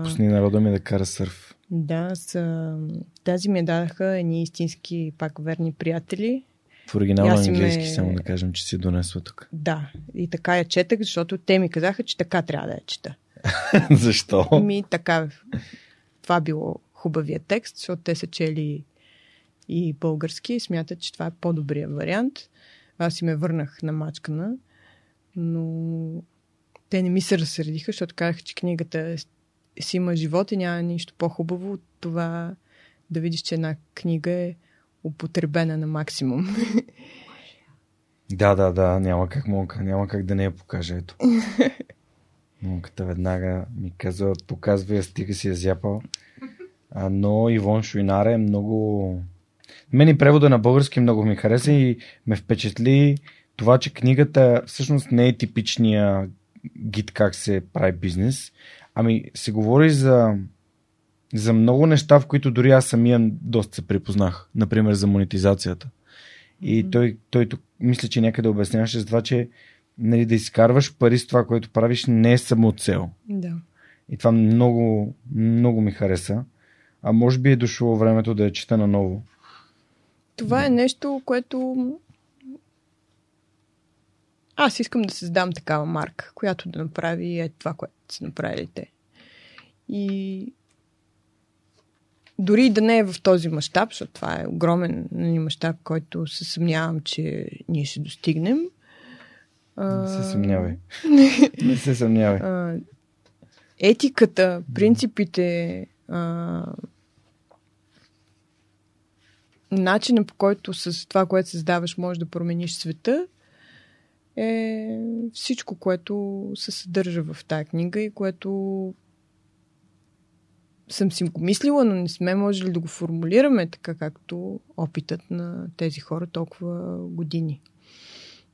Пусни народа ми да кара сърф. Да, с, тази ми дадаха едни истински пак верни приятели, в оригинал на английски, ме... само да кажем, че си донесла тук. Да, и така я четах, защото те ми казаха, че така трябва да я чета. Защо? Ми така. Това било хубавия текст, защото те са чели и български и смятат, че това е по-добрия вариант. Аз си ме върнах на мачкана, но те не ми се разсърдиха, защото казаха, че книгата си има живот и няма нищо по-хубаво от това да видиш, че една книга е употребена на максимум. Да, да, да, няма как монка, няма как да не я покажа, ето. Монката веднага ми казва, показва я, стига си я зяпал. А, но Ивон Шуинаре е много... Мен и превода на български много ми хареса и ме впечатли това, че книгата всъщност не е типичния гид как се прави бизнес, ами се говори за за много неща, в които дори аз самия доста се припознах. Например, за монетизацията. И mm-hmm. той, той тук мисля, че някъде обясняваше за това, че нали, да изкарваш пари с това, което правиш, не е само цел. Да. И това много, много ми хареса. А може би е дошло времето да я чета наново. Това е нещо, което аз искам да създам такава марка, която да направи е това, което са направили те. И дори да не е в този мащаб, защото това е огромен нали, мащаб, който се съмнявам, че ние ще достигнем. Не се съмнявай. не се съмнявай. Етиката, принципите, а, начинът по който с това, което създаваш, можеш да промениш света, е всичко, което се съдържа в тази книга и което съм си го мислила, но не сме можели да го формулираме така, както опитът на тези хора толкова години.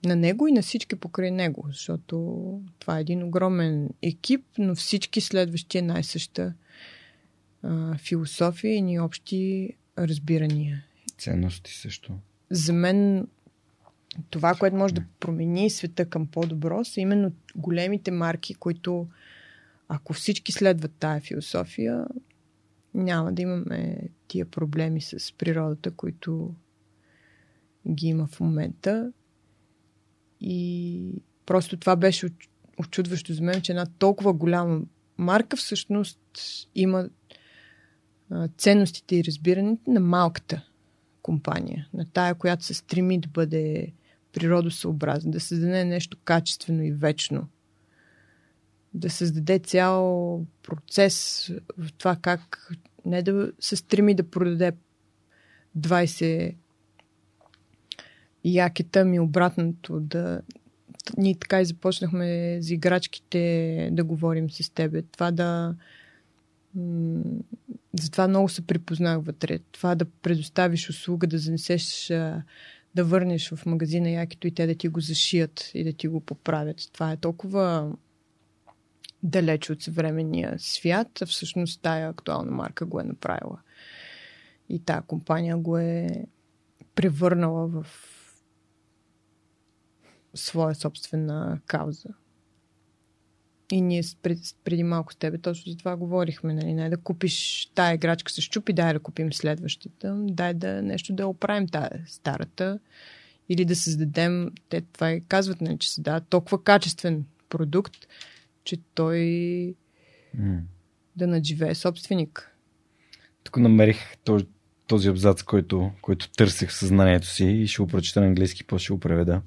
На него и на всички покрай него, защото това е един огромен екип, но всички следващи е най-съща а, философия и ни общи разбирания. Ценности също. За мен това, което може да промени света към по-добро, са именно големите марки, които ако всички следват тая философия, няма да имаме тия проблеми с природата, които ги има в момента. И просто това беше очудващо за мен, че една толкова голяма марка всъщност има ценностите и разбирането на малката компания, на тая, която се стреми да бъде природосъобразна, да създаде нещо качествено и вечно, да създаде цял процес в това как не да се стреми да продаде 20 якета ми обратното да ние така и започнахме за играчките да говорим с тебе. Това да затова много се припознах вътре. Това да предоставиш услуга, да занесеш, да върнеш в магазина якито и те да ти го зашият и да ти го поправят. Това е толкова далеч от съвременния свят, а всъщност тая актуална марка го е направила. И тая компания го е превърнала в своя собствена кауза. И ние преди малко с тебе точно за това говорихме. Нали? Не да купиш тая играчка с чупи, дай да купим следващата. Дай да нещо да оправим тая старата. Или да създадем, те това и казват, нали, че се дава толкова качествен продукт, че той mm. да надживее собственик. Тук намерих този, този абзац, който, който търсех в съзнанието си и ще го прочета на английски, после ще го преведа.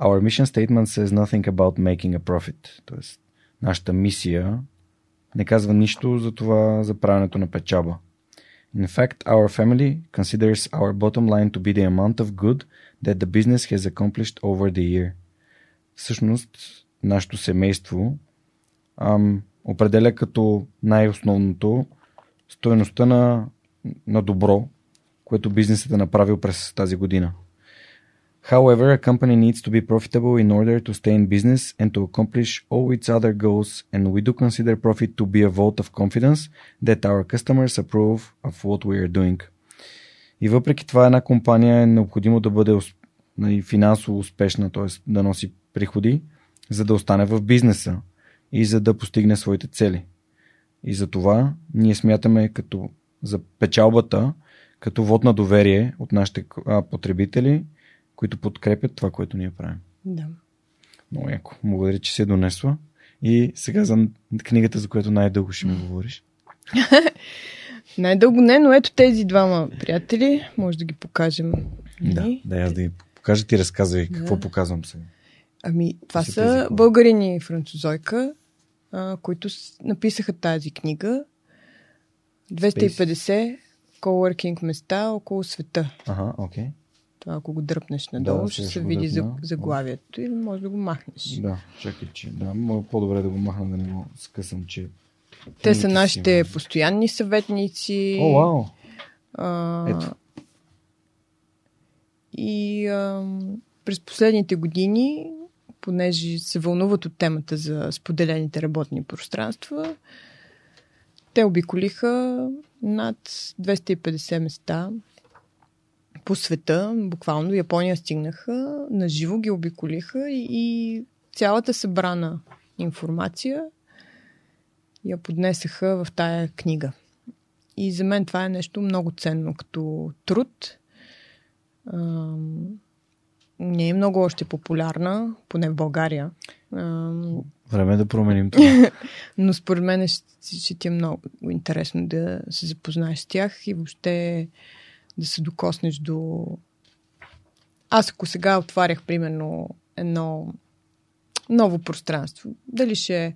Our mission statement says nothing about making a profit. Тоест, нашата мисия не казва нищо за това за правенето на печаба. In fact, our family considers our bottom line to be the amount of good that the business has accomplished over the year. Всъщност, нашето семейство ам, определя като най-основното стоеността на, на добро, което бизнесът е направил през тази година. However, a company needs to be profitable in order to stay in business and to accomplish all its other goals, and we do consider profit to be a vote of confidence that our customers approve of what we are doing. И въпреки това една компания е необходимо да бъде нали, финансово успешна, т.е. да носи приходи, за да остане в бизнеса и за да постигне своите цели. И за това ние смятаме като за печалбата, като вод на доверие от нашите потребители, които подкрепят това, което ние правим. Да. Много яко. Благодаря, че си е донесла. И сега за книгата, за която най-дълго ще ми говориш. най-дълго не, но ето тези двама приятели. Може да ги покажем. Да, нали? да, аз да ги покажа. Ти разказвай да. какво показвам сега. Ами, това са, са българини и французойка, а, които написаха тази книга. 250 коуъркинг места около света. Ага, окей. Okay. Това, ако го дръпнеш надолу, да, ще се види за, заглавието и може да го махнеш. Да, чакай, че да, по-добре да го махна, да не го скъсам, че... Те са нашите си, постоянни съветници. О, вау! А, Ето. И а, през последните години понеже се вълнуват от темата за споделените работни пространства. Те обиколиха над 250 места по света, буквално Япония стигнаха, наживо ги обиколиха и, цялата събрана информация я поднесаха в тая книга. и за мен това е нещо много ценно като труд. Не е много още популярна, поне в България. Време е да променим това. но според мен ще, ще ти е много интересно да се запознаеш с тях и въобще да се докоснеш до... Аз ако сега отварях, примерно, едно ново пространство, дали ще е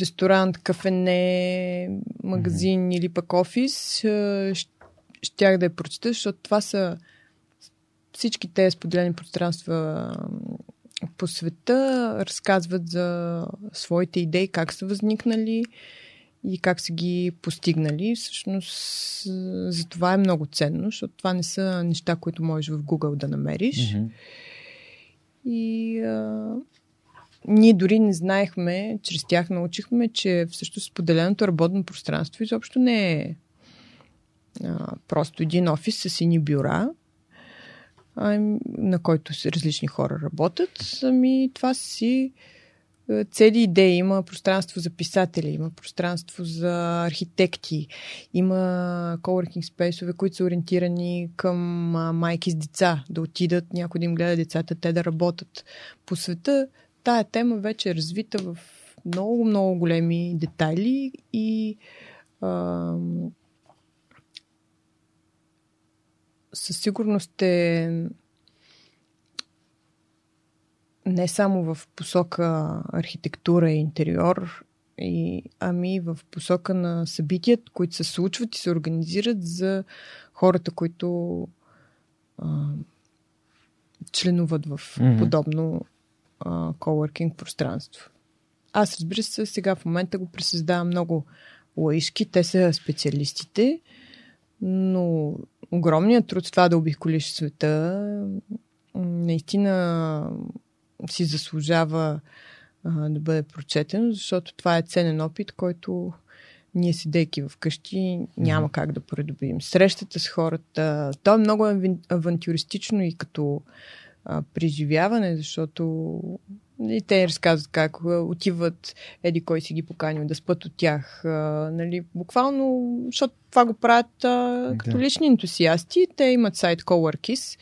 ресторант, кафене, магазин mm-hmm. или пък офис, щях да я прочета, защото това са всички тези споделени пространства по света разказват за своите идеи, как са възникнали и как са ги постигнали. Всъщност, за това е много ценно, защото това не са неща, които можеш в Google да намериш. Mm-hmm. И а, ние дори не знаехме, чрез тях научихме, че всъщност споделеното работно пространство изобщо не е а, просто един офис с едни бюра, на който различни хора работят. Ами това си цели идеи. Има пространство за писатели, има пространство за архитекти, има coworking спейсове, които са ориентирани към майки с деца, да отидат, някой да им гледа децата, те да работят. По света тая тема вече е развита в много, много големи детайли и а, със сигурност е не само в посока архитектура и интериор, и, ами в посока на събитията, които се случват и се организират за хората, които а, членуват в mm-hmm. подобно а, коворкинг пространство. Аз, разбира се, сега в момента го пресъздавам много лаишки. Те са специалистите, но огромният труд с това да обиколиш света наистина си заслужава а, да бъде прочетен, защото това е ценен опит, който ние седейки вкъщи няма как да придобием. Срещата с хората, то е много авантюристично и като а, преживяване, защото и те разказват как отиват, еди кой си ги поканил да спът от тях. А, нали, буквално, защото това го правят а, като да. лични ентусиасти. Те имат сайт Coworkis,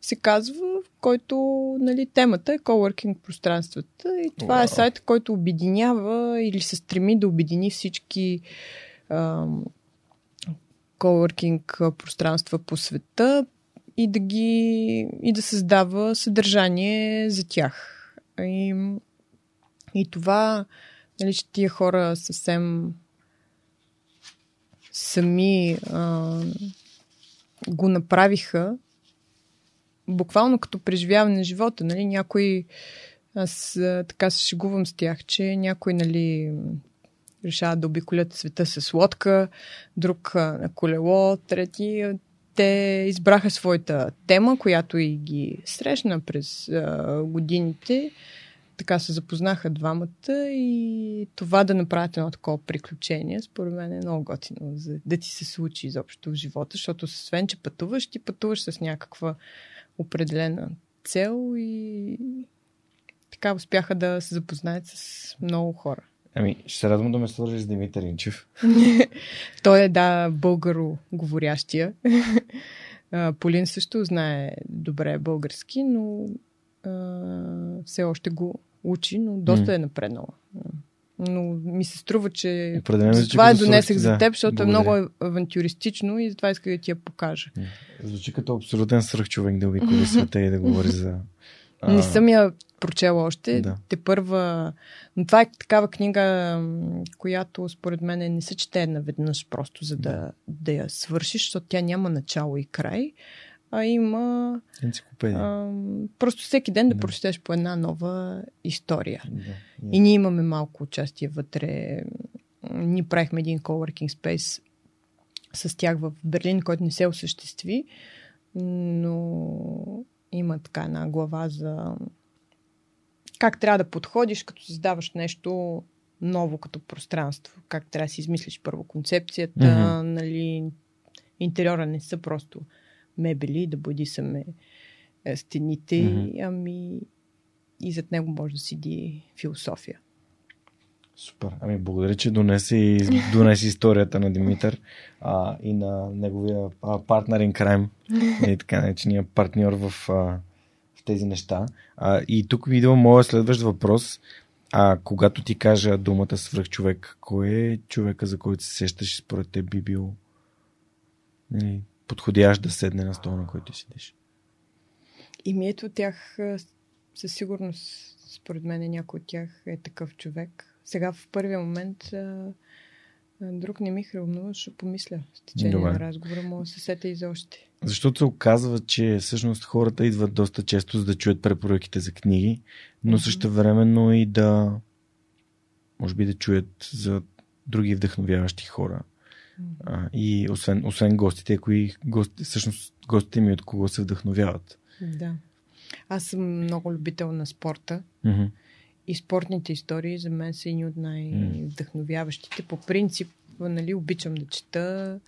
се казва, в който нали, темата е coworking пространствата. И това wow. е сайт, който обединява или се стреми да обедини всички а, coworking пространства по света и да ги и да създава съдържание за тях. И, и това, нали, че тия хора съвсем сами а, го направиха, буквално като преживяване на живота. Нали? Някой, аз а, така се шегувам с тях, че някой нали, решават да обиколят света с лодка, друг а, на колело, трети те избраха своята тема, която и ги срещна през а, годините. Така се запознаха двамата и това да направят едно такова приключение, според мен е много готино, за да ти се случи изобщо в живота, защото освен, че пътуваш, ти пътуваш с някаква определена цел и така успяха да се запознаят с много хора. Ами, ще се радвам да ме свържи с Димитър Инчев. Той е, да, българо говорящия. Полин също знае добре български, но а, все още го учи, но доста mm. е напреднала. Но ми се струва, че Определено, това е донесех за теб, защото благодаря. е много авантюристично и затова иска да ти я покажа. Звучи като абсолютен свръхчовек да обиколи света и да говори за а... Не съм я прочела още. Да. Те първа. Но това е такава книга, която според мен не се чете наведнъж просто за да, да я свършиш, защото тя няма начало и край, а има. Енциклопедия. А, просто всеки ден да, да прочетеш по една нова история. Да. И ние имаме малко участие вътре. Ние правихме един coworking space с тях в Берлин, който не се осъществи, но има така една глава за как трябва да подходиш, като създаваш нещо ново като пространство. Как трябва да си измислиш първо концепцията, mm-hmm. нали, интериора не са просто мебели, да бъди саме стените, mm-hmm. ами и зад него може да седи философия. Супер. Ами благодаря, че донеси, донеси историята на Димитър а, и на неговия партнер in crime, и така наречения партньор в, а, тези неща. А, и тук ви идва моят следващ въпрос. А когато ти кажа думата свръхчовек, кой е човека, за който се сещаш според теб би бил нали, подходящ да седне на стола, на който седиш? И ми ето тях със сигурност, според мен, някой от тях е такъв човек. Сега в първия момент друг не ми хрумнува, ще помисля с течение Добре. на разговора, мога да се сета и за още. Защото се оказва, че всъщност хората идват доста често за да чуят препоръките за книги, но mm-hmm. също времено и да може би да чуят за други вдъхновяващи хора. Mm-hmm. А, и освен, освен гостите, кои гости, всъщност гостите ми от кого се вдъхновяват. Да. Аз съм много любител на спорта. Mm-hmm. И спортните истории за мен са едни от най-вдъхновяващите. По принцип, нали, обичам да чета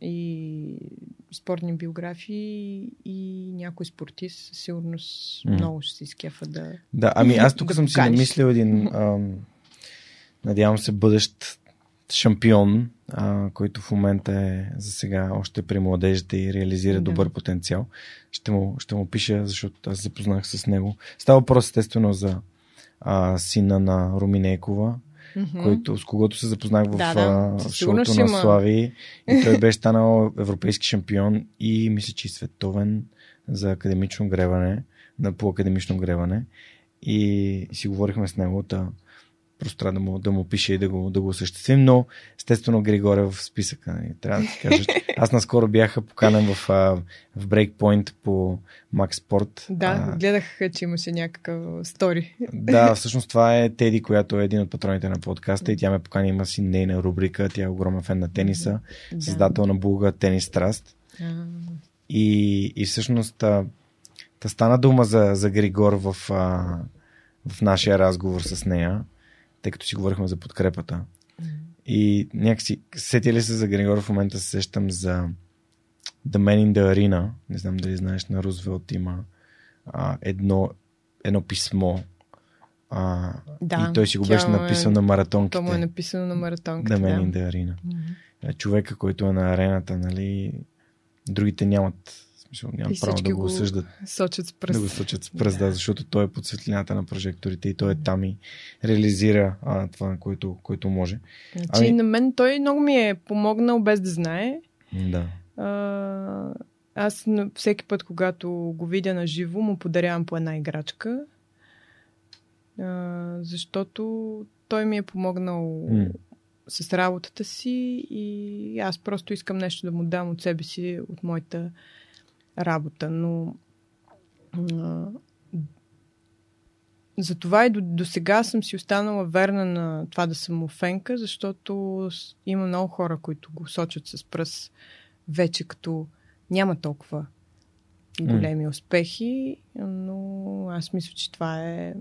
и спортни биографии и някой спортист със сигурност mm. много ще се изкефа да. Да, ами аз тук да съм покажеш. си намислил един, ам, надявам се, бъдещ шампион, а, който в момента е за сега още при младежите и реализира да. добър потенциал. Ще му, ще му пиша, защото аз запознах с него. Става въпрос естествено за а, сина на Руминекова, mm-hmm. който, с когото се запознах в да, да. шоуто на Слави. И той беше станал европейски шампион и мисля, че и световен за академично гребане, на по академично гребане. И си говорихме с него. Та, Просто трябва да му, да му пише и да го, да го осъществим, но естествено Григор е в списъка. Нали? Трябва да ти кажа. Аз наскоро бях поканен в, в Breakpoint по Max Sport. Да, а, гледах, че имаше някакъв стори. Да, всъщност това е Теди, която е един от патроните на подкаста и тя ме покани, има си нейна рубрика, тя е огромен фен на тениса, да. създател на блога Тенис Траст. И, и всъщност та, та стана дума за, за Григор в, а, в нашия разговор с нея тъй като си говорихме за подкрепата. Mm. И някакси, сети ли се за Григор, в момента се сещам за The Man in the Arena. Не знам дали знаеш, на Рузвелт има а, едно, едно писмо. А, да, и той си го беше написал е, на маратонките. То му е написано на маратонките. Да. in the Arena. Mm-hmm. Човека, който е на арената, нали, другите нямат нямам и право да го осъждат. Сочат с пръст. Да го сочат с пръст, да. да, защото той е под светлината на прожекторите и той е там и реализира а, това, което, което може. Значи ами... на мен той много ми е помогнал без да знае. Да. А, аз всеки път, когато го видя на живо, му подарявам по една играчка. А, защото той ми е помогнал mm. с работата си и аз просто искам нещо да му дам от себе си, от моята работа, но а, затова и до, до сега съм си останала верна на това да съм офенка, защото има много хора, които го сочат с пръст вече като няма толкова големи mm. успехи, но аз мисля, че това е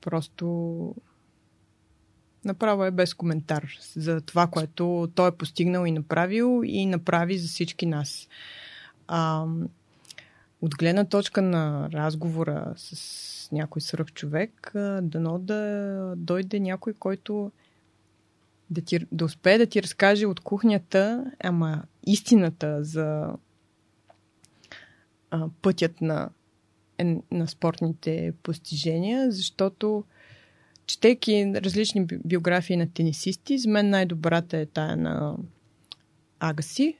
просто Направо е без коментар за това, което той е постигнал и направил и направи за всички нас. А, от гледна точка на разговора с някой сръх човек, дано да дойде някой, който да, ти, да успее да ти разкаже от кухнята, ама истината за а, пътят на, на спортните постижения, защото четейки различни биографии на тенисисти, за мен най-добрата е тая на Агаси.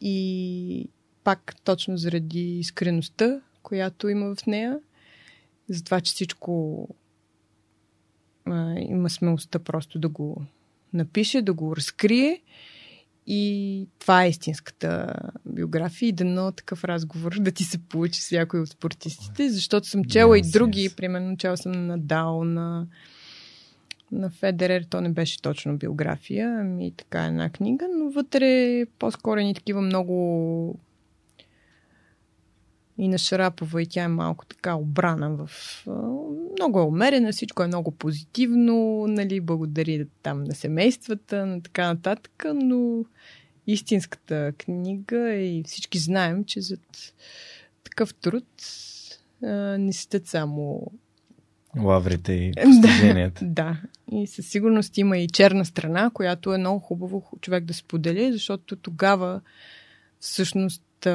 И пак точно заради искреността, която има в нея, за това, че всичко а, има смелостта просто да го напише, да го разкрие и това е истинската биография и дано такъв разговор да ти се получи с някой от спортистите, защото съм чела yes, и други, yes. примерно чела съм на Дал, на, на Федерер, то не беше точно биография, ами така една книга, но вътре по-скоро ни такива много и на Шарапова и тя е малко така обрана в... Много е умерена, всичко е много позитивно, нали, благодари там на семействата, на така нататък, но истинската книга и всички знаем, че за такъв труд а, не седят само лаврите и постиженията. Да, да. И със сигурност има и черна страна, която е много хубаво човек да сподели, защото тогава всъщност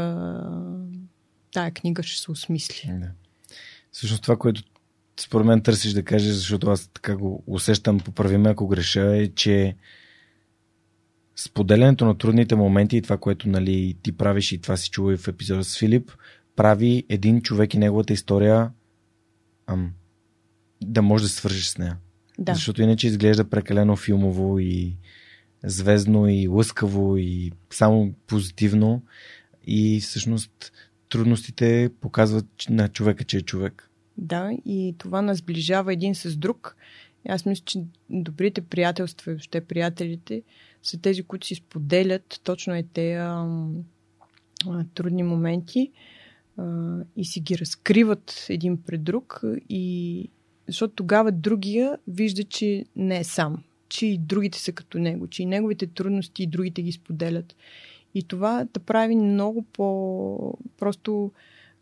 тая книга ще се осмисли. Да. Всъщност това, което според мен търсиш да кажеш, защото аз така го усещам, поправиме ако греша, е, че споделянето на трудните моменти и това, което нали, ти правиш и това си чува и в епизода с Филип, прави един човек и неговата история ам, да може да свържиш с нея. Да. Защото иначе изглежда прекалено филмово и звездно и лъскаво и само позитивно и всъщност трудностите показват на човека, че е човек. Да, и това нас сближава един с друг. Аз мисля, че добрите приятелства и въобще приятелите са тези, които си споделят точно е те а, а, трудни моменти а, и си ги разкриват един пред друг и защото тогава другия вижда, че не е сам, че и другите са като него, че и неговите трудности и другите ги споделят. И това да прави много по... Просто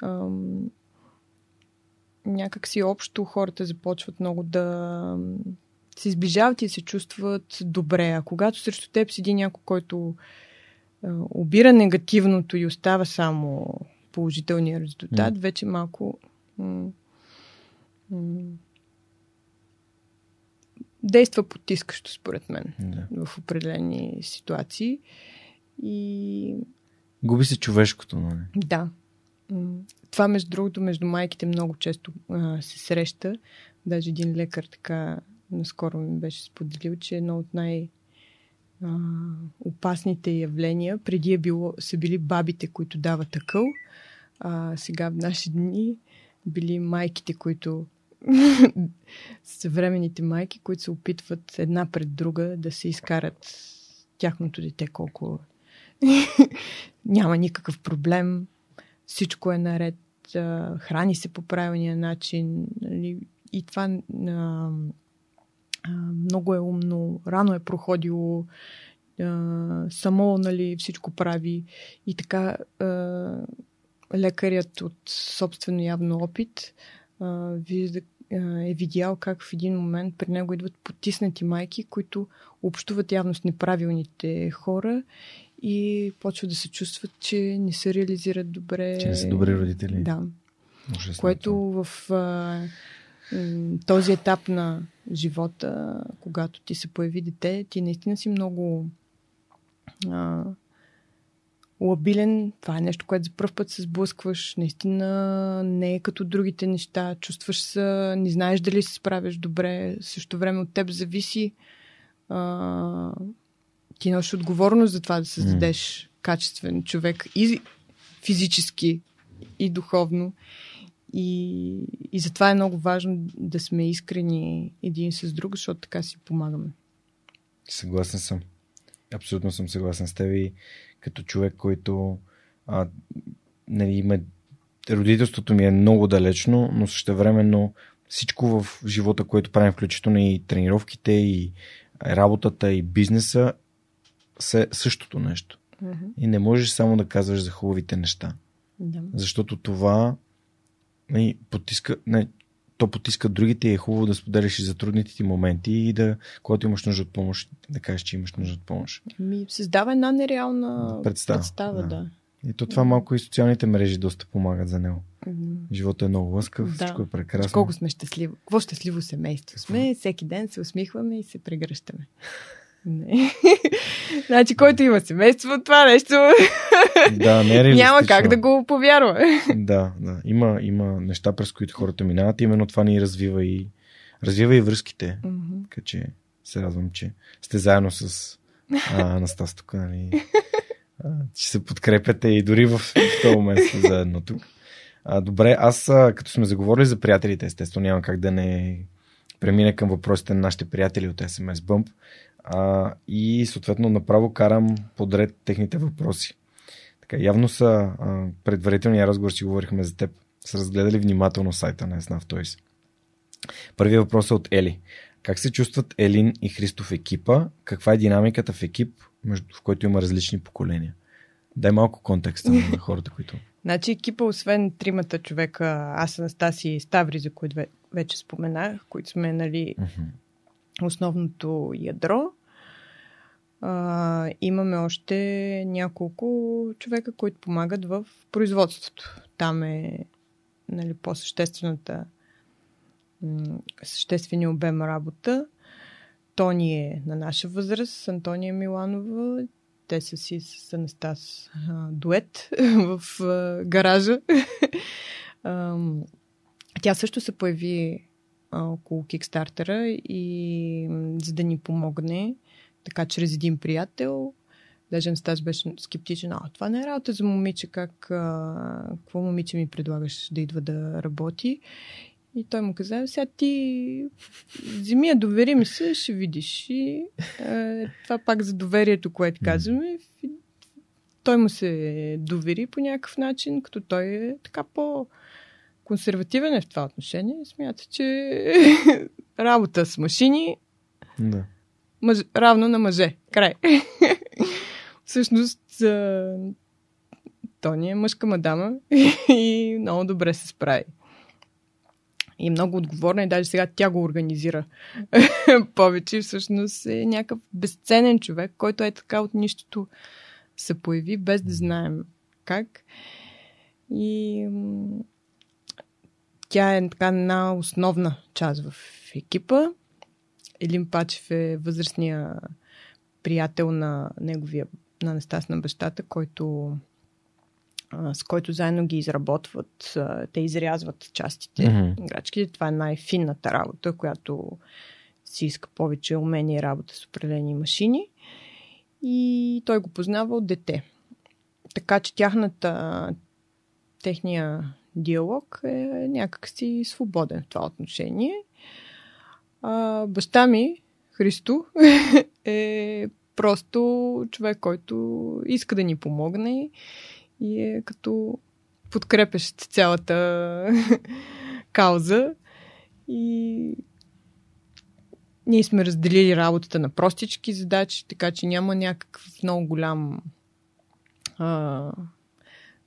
ам, някак си общо хората започват много да се изближават и се чувстват добре. А когато срещу теб седи някой, който а, обира негативното и остава само положителния резултат, mm. вече малко м- м- действа потискащо, според мен, Да. в определени ситуации. И Губи се човешкото, нали? да. Това, между другото, между майките много често а, се среща. Даже един лекар така наскоро ми беше споделил, че едно от най- а, опасните явления преди е било, са били бабите, които дават акъл, а сега в наши дни били майките, които съвременните майки, които се опитват една пред друга да се изкарат тяхното дете колко няма никакъв проблем, всичко е наред, храни се по правилния начин нали, и това много е умно, рано е проходило, само нали, всичко прави. И така лекарят от собствено явно опит вижда, е видял как в един момент при него идват потиснати майки, които общуват явно с неправилните хора и почват да се чувстват, че не се реализират добре. Че не са добри родители. Да. Ужасно Което това. в а, този етап на живота, когато ти се появи дете, ти наистина си много а, лабилен. Това е нещо, което за първ път се сблъскваш. Наистина не е като другите неща. Чувстваш се, не знаеш дали се справяш добре. Също време от теб зависи. А, ти носиш отговорност за това да създадеш качествен човек и физически, и духовно. И, и затова е много важно да сме искрени един с друг, защото така си помагаме. Съгласен съм. Абсолютно съм съгласен с теб и като човек, който а, нали, има... родителството ми е много далечно, но същевременно всичко в живота, което правим, включително и тренировките, и работата, и бизнеса, са същото нещо. И не можеш само да казваш за хубавите неща. Да. Защото това не, потиска, не, то потиска другите и е хубаво да споделяш и за трудните ти моменти и да, когато имаш нужда от помощ, да кажеш, че имаш нужда от помощ. Ми, създава една нереална Представа, представа да. да. И то това малко и социалните мрежи доста помагат за него. Живота е много лъскав, Да. всичко е прекрасно. Колко сме щастливо. Какво щастливо семейство сме. Всеки ден се усмихваме и се прегръщаме. Не. значи, който има семейство, това нещо Да, не е реалистично. няма как да го повярва. Да, да. Има, има неща, през които хората минават. Именно това ни развива и, развива и връзките. Така че се радвам, че сте заедно с а, Анастас тук, нали? А, че се подкрепяте и дори в, в този момент сте заедно тук. А, добре, аз а, като сме заговорили за приятелите, естествено няма как да не премина към въпросите на нашите приятели от SMS Bump а, и съответно направо карам подред техните въпроси. Така, явно са а, предварителния разговор си говорихме за теб. Са разгледали внимателно сайта на Esnaf Toys. Първият въпрос е от Ели. Как се чувстват Елин и Христо в екипа? Каква е динамиката в екип, между, в който има различни поколения? Дай малко контекста на хората, които... Значи екипа, освен тримата човека, аз, Анастасия и Ставри, за които вече споменах, които сме нали, основното ядро, а, имаме още няколко човека, които помагат в производството. Там е нали, по-съществената съществения обем работа. Тони е на наша възраст, Антония Миланова. Те са си с Анастас а, дует в а, гаража. Ам, Тя също се появи а, около Кикстартера и за да ни помогне, така чрез един приятел, даже Анастас беше скептичен, а това не е работа за момиче, как, а, какво момиче ми предлагаш да идва да работи. И той му каза, сега ти вземи я, довери ми се, ще видиш. И е, това пак за доверието, което казваме. Той му се довери по някакъв начин, като той е така по консервативен е в това отношение. Смята, че работа с машини Да. Мъж, равно на мъже. Край. Всъщност, а, Тони е мъжка мадама и много добре се справи. И е много отговорна и даже сега тя го организира повече. Всъщност е някакъв безценен човек, който е така от нищото се появи, без да знаем как. И тя е така една основна част в екипа. Елин Пачев е възрастния приятел на неговия, на Анастас на бащата, който с който заедно ги изработват. Те изрязват частите, Мгм. играчките. Това е най-финната работа, която си иска повече умение работа с определени машини. И той го познава от дете. Така че тяхната, техния диалог е някакси свободен в това отношение. А, баща ми, Христо, е просто човек, който иска да ни помогне и е като подкрепещ цялата кауза. И ние сме разделили работата на простички задачи, така че няма някакъв много голям а,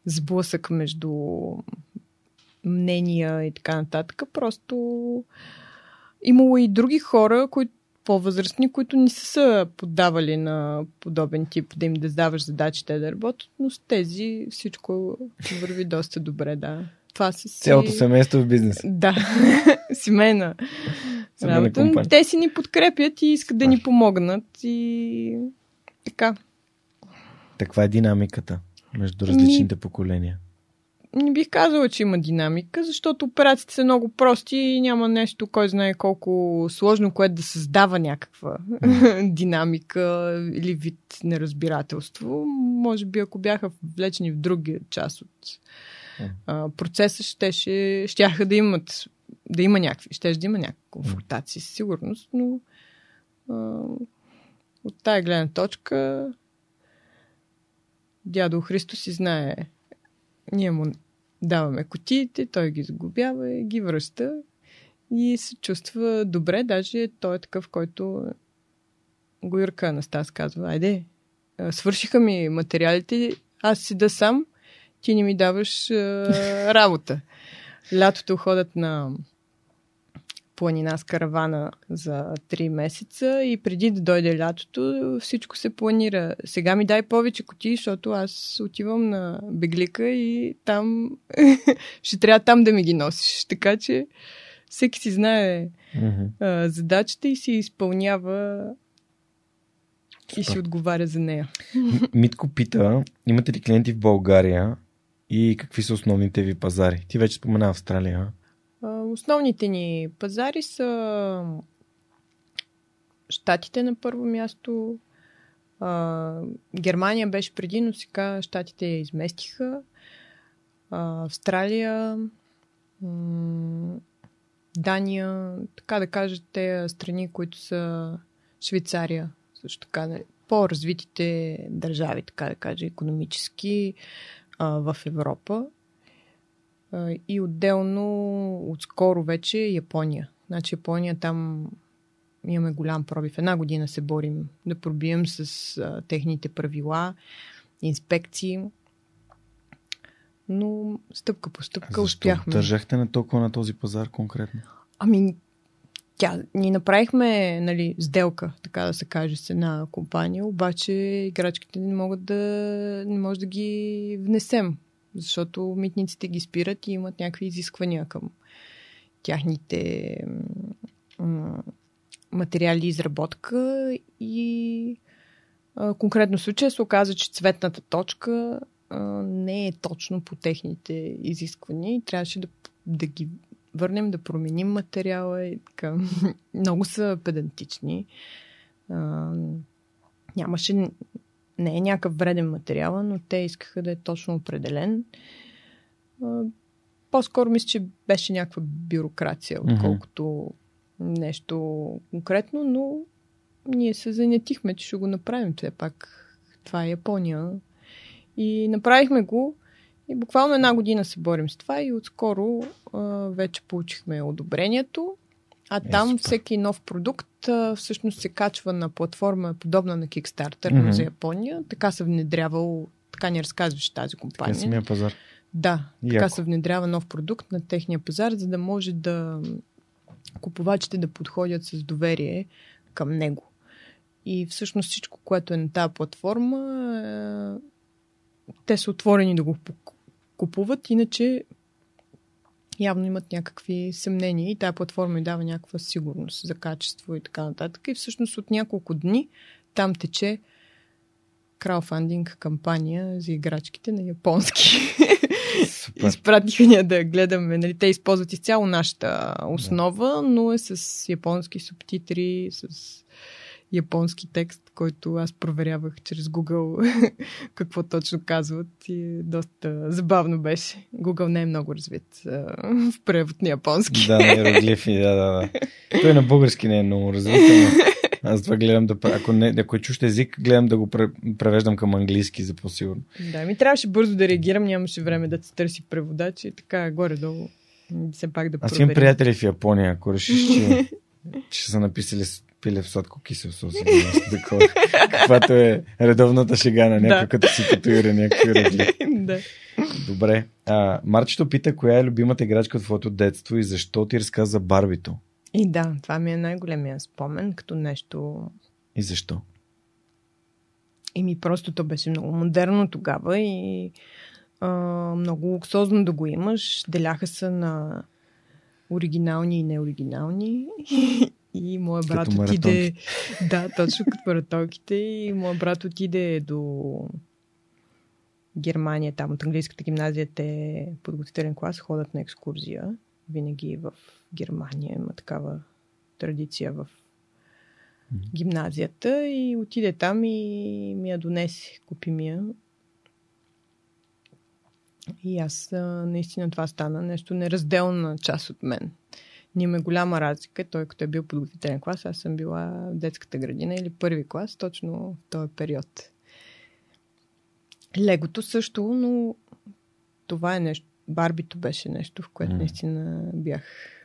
сблъсък между мнения и така нататък. Просто имало и други хора, които по-възрастни, които не са се поддавали на подобен тип да им да даваш задачи те да работят, но с тези всичко върви доста добре, да. Това са си... Цялото семейство в бизнес. Да, семейна Семейна работа. компания. Те си ни подкрепят и искат да ни помогнат и така. Таква е динамиката между различните поколения. Не бих казала, че има динамика, защото операциите са много прости и няма нещо, кой знае колко сложно, което да създава някаква динамика или вид неразбирателство. Може би, ако бяха влечени в друга част от а, процеса, щеше, щяха да имат да има някакви, щеше да има някакви конфронтации, със сигурност, но а, от тая гледна точка дядо Христо си знае ние му даваме котиите, той ги загубява и ги връща и се чувства добре. Даже той е такъв, който го Юрка Анастас казва, айде, свършиха ми материалите, аз си да сам, ти не ми даваш а, работа. Лятото ходят на планина с каравана за 3 месеца и преди да дойде лятото всичко се планира. Сега ми дай повече коти, защото аз отивам на Беглика и там ще трябва там да ми ги носиш. Така че всеки си знае Мгм. а, задачата и си изпълнява и си отговаря за нея. Митко пита, имате ли клиенти в България и какви са основните ви пазари? Ти вече спомена Австралия. Основните ни пазари са Штатите на първо място. Германия беше преди, но сега Штатите я изместиха. Австралия, Дания, така да кажа, те страни, които са Швейцария, също така, нали, по-развитите държави, така да кажа, економически в Европа. И отделно, отскоро вече Япония. Значи Япония там имаме голям пробив. Една година се борим да пробием с а, техните правила, инспекции. но стъпка по стъпка А защо успяхме. държахте на толкова на този пазар конкретно? Ами, тя, ни направихме нали, сделка, така да се каже, с една компания, обаче играчките не могат да, не може да ги внесем, защото митниците ги спират и имат някакви изисквания към тяхните материали изработка и конкретно случая се оказа, че цветната точка не е точно по техните изисквания и трябваше да, да ги върнем, да променим материала и така. Много са педантични. Нямаше. Не е някакъв вреден материал, но те искаха да е точно определен. По-скоро мисля, че беше някаква бюрокрация, отколкото нещо конкретно, но ние се занятихме, че ще го направим. Все пак това е Япония. И направихме го. И буквално една година се борим с това и отскоро а, вече получихме одобрението. А там супер. всеки нов продукт а, всъщност се качва на платформа подобна на Kickstarter но за Япония. Така се внедрявал, така ни разказваше тази Така е компания. самия пазар. Да, така Яко. се внедрява нов продукт на техния пазар, за да може да купувачите да подходят с доверие към него. И всъщност всичко, което е на тази платформа, е, те са отворени да го купуват, иначе явно имат някакви съмнения и тази платформа им дава някаква сигурност за качество и така нататък. И всъщност от няколко дни там тече крауфандинг кампания за играчките на японски. Супер. Изпратиха ни да гледаме. Нали, те използват изцяло нашата основа, но е с японски субтитри, с японски текст, който аз проверявах чрез Google какво точно казват и доста забавно беше. Google не е много развит в превод на японски. Да, на иероглифи, да, да, да. Той на български не е много развит, но аз това гледам да... Ако, не, ако е чущ език, гледам да го пре- превеждам към английски за по-сигурно. Да, ми трябваше бързо да реагирам, нямаше време да се търси преводач и така горе-долу все пак да Аз проверим. имам приятели в Япония, ако решиш, че, че са написали пиле в сладко кисел сос. Каквато е редовната шега на някой, Да. като си татуира някакви ръгли. да. Добре. А, Марчето пита, коя е любимата играчка от твоето детство и защо ти разказа за Барбито? И да, това ми е най-големия спомен, като нещо И защо? Еми, просто то беше много модерно тогава и а, много луксозно да го имаш. Деляха се на оригинални и неоригинални. И моя брат Като отиде... Да, точно като маратонките. И моя брат отиде до Германия, там от английската гимназия, те подготвителен клас, ходят на екскурзия. Винаги в Германия има такава традиция в гимназията и отиде там и ми я донесе, купи ми я. И аз наистина това стана нещо неразделна част от мен. Има голяма разлика. Той като е бил подготвителен клас, аз съм била в детската градина или първи клас, точно в този период. Легото също, но това е нещо. Барбито беше нещо, в което М. наистина бях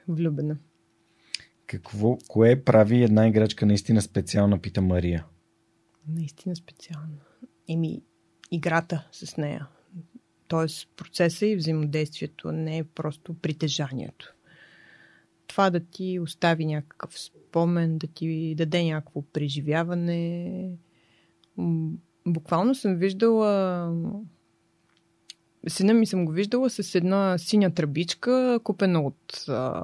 влюбена. Какво, кое прави една играчка наистина специална, пита Мария. Наистина специално. Еми, играта с нея. Тоест, процеса и взаимодействието не е просто притежанието. Това да ти остави някакъв спомен, да ти даде някакво преживяване. Буквално съм виждала. Сина ми съм го виждала с една синя тръбичка, купена от а,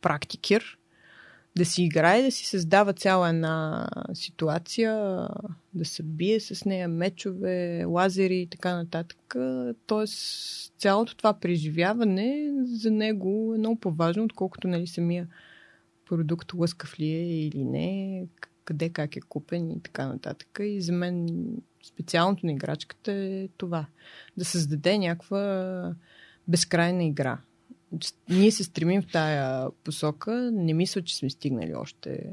практикер да си играе, да си създава цяла една ситуация, да се бие с нея мечове, лазери и така нататък. Тоест, цялото това преживяване за него е много по-важно, отколкото нали, самия продукт лъскав ли е или не, къде как е купен и така нататък. И за мен специалното на играчката е това. Да създаде някаква безкрайна игра ние се стремим в тая посока. Не мисля, че сме стигнали още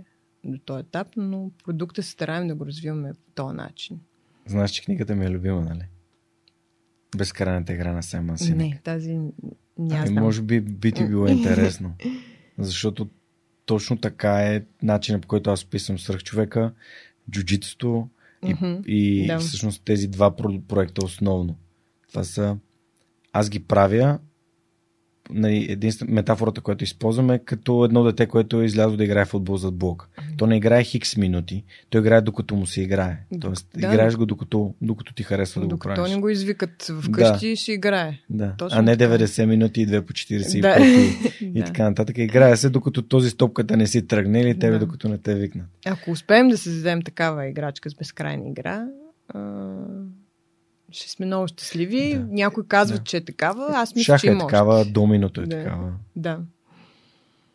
до този етап, но продукта се стараем да го развиваме по този начин. Знаеш, че книгата ми е любима, нали? Безкрайната игра на Саймън Синек. Не, тази Ами, знам. може би би ти било интересно. Защото точно така е начинът по който аз описвам свръхчовека, джуджитото и, Мгм, и да. всъщност тези два про- проекта основно. Това са аз ги правя нали, единствена метафората, която използваме, като едно дете, което е излязло да играе футбол зад блок. То не играе хикс минути, то играе докато му се играе. Тоест, Да. играеш го докато, докато ти харесва да Докато го правиш. не го извикат вкъщи, ще играе. Да. Точно а не така. 90 минути и 2 по 45 Да. и, и Да. така нататък. Играе се, докато този стопката не си тръгне или тебе, Да. докато не те викнат. Ако успеем да създадем такава играчка с безкрайна игра, ще сме много щастливи. Да. Някой казва, Да. че е такава. Аз мисля, Шах че е има такава, доминото е Да. такава. Да.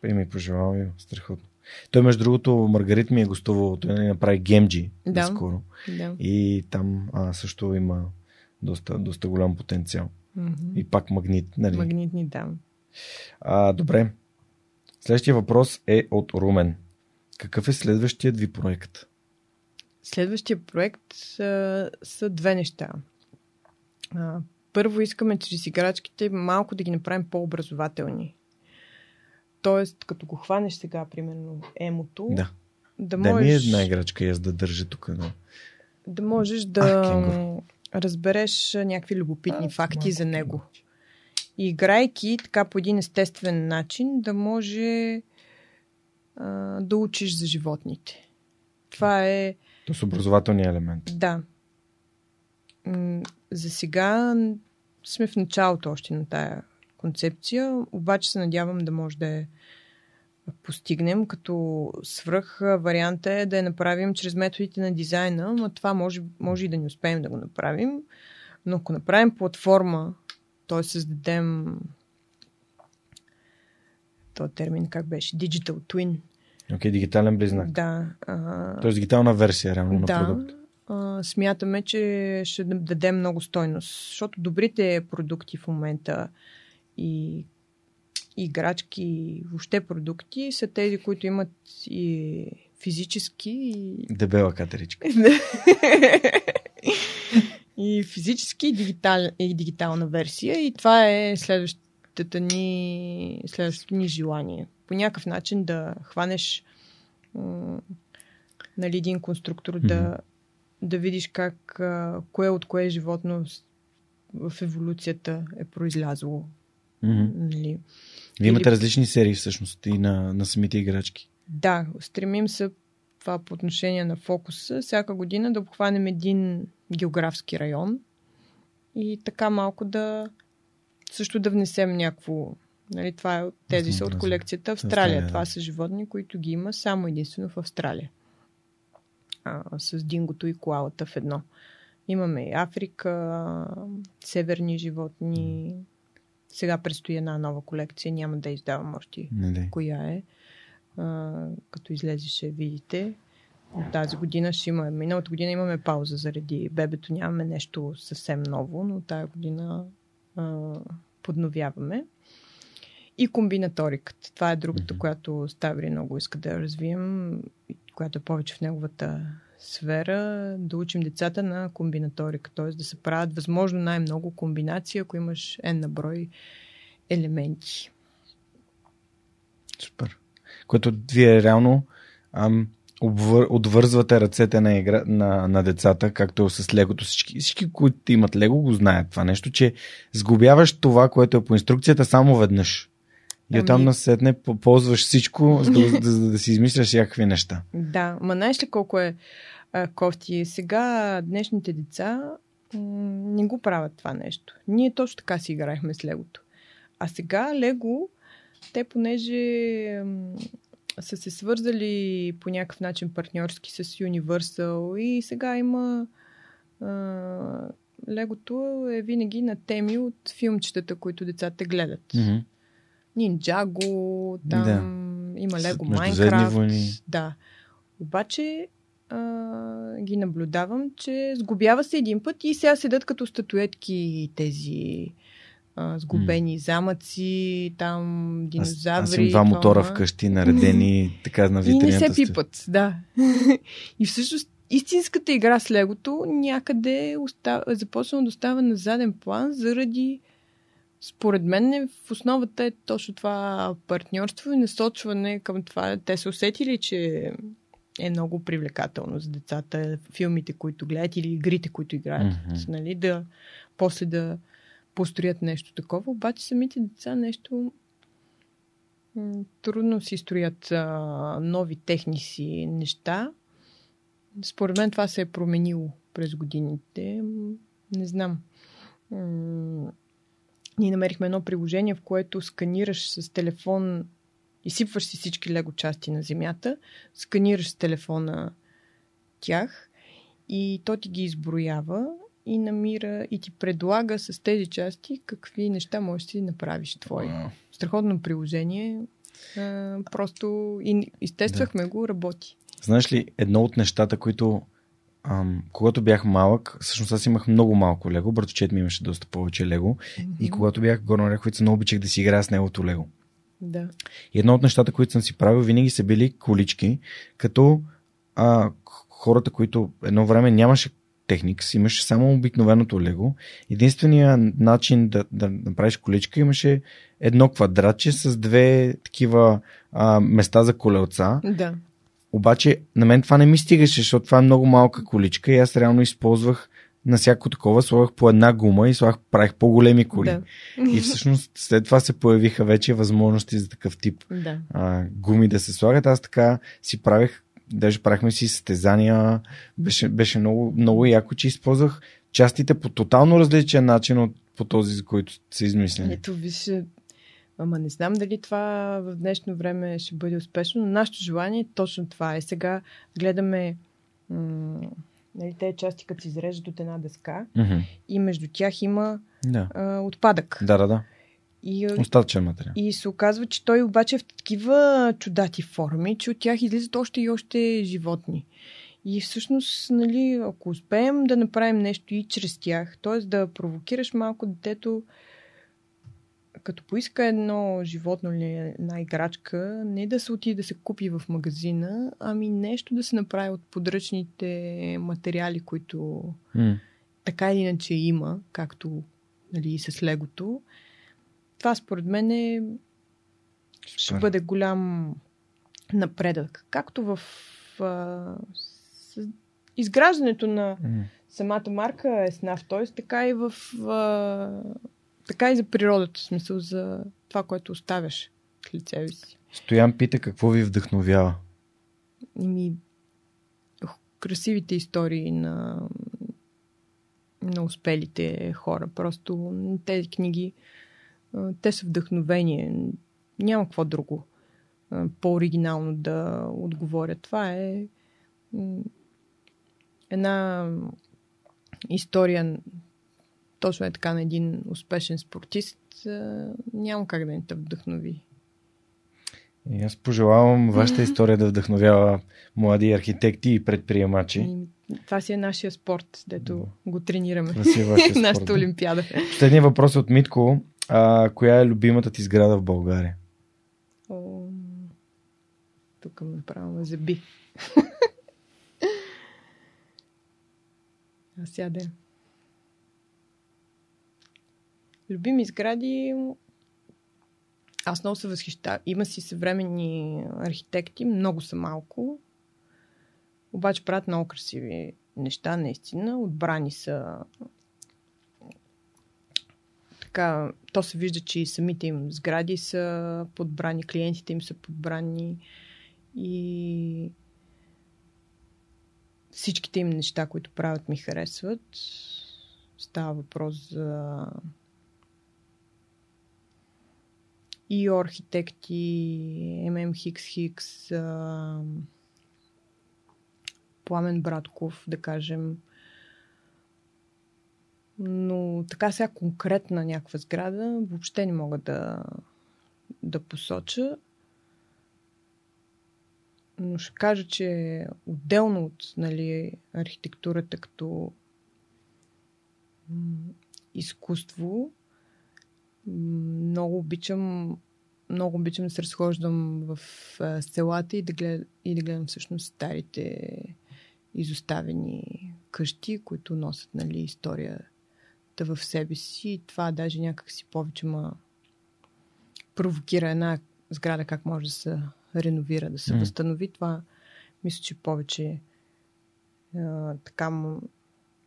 И ми пожелавам страхотно. Той, между другото, Маргарит ми е гостувал, той нали, направи гемджи Да. скоро. да. И там а, също има доста, доста голям потенциал. Мгм. И пак магнит. Нали? Магнитни, да. А, добре. Следващия въпрос е от Румен. Какъв е следващият ви проект? Следващия проект са, са две неща. А, първо искаме чрез играчките малко да ги направим по-образователни. Тоест, като го хванеш сега, примерно, емото, Да. да Да ми е можеш, една играчка и аз да държа тук. Да. да, можеш А, да кенгуру. разбереш а, някакви любопитни А, факти за него. И играйки така по един естествен начин, да може а, да учиш за животните. Това е То с образователния елемент. Да. За сега сме в началото още на тая концепция, обаче се надявам да може да постигнем, като свръх варианта е да я направим чрез методите на дизайна, но това може, може и да не успеем да го направим. Но ако направим платформа, т.е. създадем този термин как беше? Digital Twin. Окей, дигитален близнак. Да. А, Тоест дигитална версия реално на да, продукт. А, смятаме, че ще дадем много стойност, защото добрите продукти в момента и играчки, и въобще продукти са тези, които имат и физически и, Дебела катеричка. и физически и, дигитал, и дигитална версия и това е следващата ни, следващото ни желание. По някакъв начин да хванеш м- нали, един конструктор, да, Мгм. Да видиш как, а, кое от кое животно в еволюцията е произлязло. Мгм. Нали. Вие имате Или- различни серии всъщност и на, на самите играчки. Да, стремим се това по отношение на фокуса. Всяка година да обхванем един географски район и така малко да също да внесем някакво. Нали, това е, тези са от колекцията Австралия. Австралия. Това са животни, които ги има само единствено в Австралия. А, с дингото и коалата в едно. Имаме и Африка, северни животни. Сега предстои една нова колекция. Няма да издавам още Нали? коя е. А, като излезе ще видите. От тази година ще има. Миналата година имаме пауза заради бебето. Нямаме нещо съвсем ново, но тази година а, подновяваме. И комбинаториката. Това е другата, която Ставри много иска да развием, която е повече в неговата сфера, да учим децата на комбинаторика, т.е. да се правят възможно най-много комбинации, ако имаш N на брой елементи. Супер. Което вие реално ам, обвър, отвързвате ръцете на, игра, на, на децата, както с легото. Всички, всички, които имат лего, го знаят това нещо, че сглобяваш това, което е по инструкцията само веднъж. И Ами- оттам насетне по- ползваш всичко, за да, да, да, да си измисляш всякакви неща. Да, ма знаеш ли колко е а, кофти? Сега днешните деца м- не го правят това нещо. Ние точно така си играехме с легото. А сега лего, те понеже м, са се свързали по някакъв начин партньорски с Universal и сега има а, легото е винаги на теми от филмчетата, които децата гледат. Мгм. Нинджаго, там Да. има Лего Майнкрафт. Да. Обаче а, ги наблюдавам, че сгубява се един път и сега седат като статуетки тези а, сгубени замъци, там Аз, динозаври. аз имам два мотора това. вкъщи, наредени така на И не витрината. се пипат, да. и всъщност истинската игра с легото някъде остава, започнала да остава на заден план заради според мен е, в основата е точно това партньорство и насочване към това. Те са усетили, че е много привлекателно за децата филмите, които гледат или игрите, които играят. Мгм. Нали, да, после да построят нещо такова, обаче самите деца нещо трудно си строят а, нови техници неща. Според мен това се е променило през годините. Не знам. Ние намерихме едно приложение, в което сканираш с телефон, изсипваш си всички лего части на земята, сканираш с телефона тях и то ти ги изброява и намира и ти предлага с тези части какви неща можеш да си направиш. Вау. Страхотно приложение. А, просто и, изтествахме го, работи. Знаеш ли, едно от нещата, които ам, когато бях малък, всъщност аз имах много малко лего, братовчет ми имаше доста повече лего и когато бях Горна Оряховица, много обичах да си играя с неговото лего. Да. И едно от нещата, които съм си правил, винаги са били колички, като а, хората, които едно време нямаше Technics, имаше само обикновеното лего. Единственият начин да, да направиш количка имаше едно квадратче с две такива а, места за колелца. Да. Обаче на мен това не ми стигаше, защото това е много малка количка и аз реално използвах на всяко такова, слагах по една гума и слагах, правих по-големи коли. Да. И всъщност след това се появиха вече възможности за такъв тип Да. а, гуми да се слагат. Аз така си правих, даже правихме си състезания, беше, беше много, много яко, че използвах частите по тотално различен начин от по този, за който са измислени. Ето, виж, ама не знам дали това в днешно време ще бъде успешно, но нашето желание е точно това. Е сега гледаме м- нали, тези части, като се изреждат от една дъска Мгм. и между тях има Да. а, отпадък. да, да, да. И, Остатъчен материал. и се оказва, че той обаче е в такива чудати форми, че от тях излизат още и още животни. И всъщност, нали, ако успеем да направим нещо и чрез тях, т.е. да провокираш малко детето, като поиска едно животно или една играчка, не да се отиде да се купи в магазина, ами нещо да се направи от подръчните материали, които М. така или иначе има, както нали, и с легото. Това според мен е, ще бъде голям напредък. Както в а, с, изграждането на М. самата марка е СНАФ, т.е. така и в а, така и за природата, в смисъл за това, което оставяш в лице си. Стоян пита какво ви вдъхновява. Ми, красивите истории на, на успелите хора. Просто тези книги, те са вдъхновение. Няма какво друго по-оригинално да отговоря. Това е една история точно е така на един успешен спортист. а, Няма как да не те вдъхнови. И аз пожелавам вашата история да вдъхновява млади архитекти и предприемачи. И това си е нашия спорт, дето го тренираме. Това си е вашия спорт, Нашата да. олимпиада. Последният въпрос е от Митко. А, коя е любимата ти сграда в България? О, тук ме направо заби. а сяде. Любими сгради. Аз много се възхищавам. Има си съвременни архитекти, много са малко. Обаче правят много красиви неща, наистина. Отбрани са така, то се вижда, че и самите им сгради са подбрани, клиентите им са подбрани и всичките им неща, които правят, ми харесват. Става въпрос за и архитекти, ММ Хикс Хикс, Пламен Братков, да кажем. Но така сега конкретна някаква сграда въобще не мога да, да посоча. Но ще кажа, че отделно от нали, архитектурата като изкуство, много обичам много обичам да се разхождам в а, селата и да, глед, и да гледам всъщност старите изоставени къщи, които носят нали, историята в себе си. И това даже някак си повече ма провокира една сграда как може да се реновира, да се М. възстанови. Това мисля, че повече а, така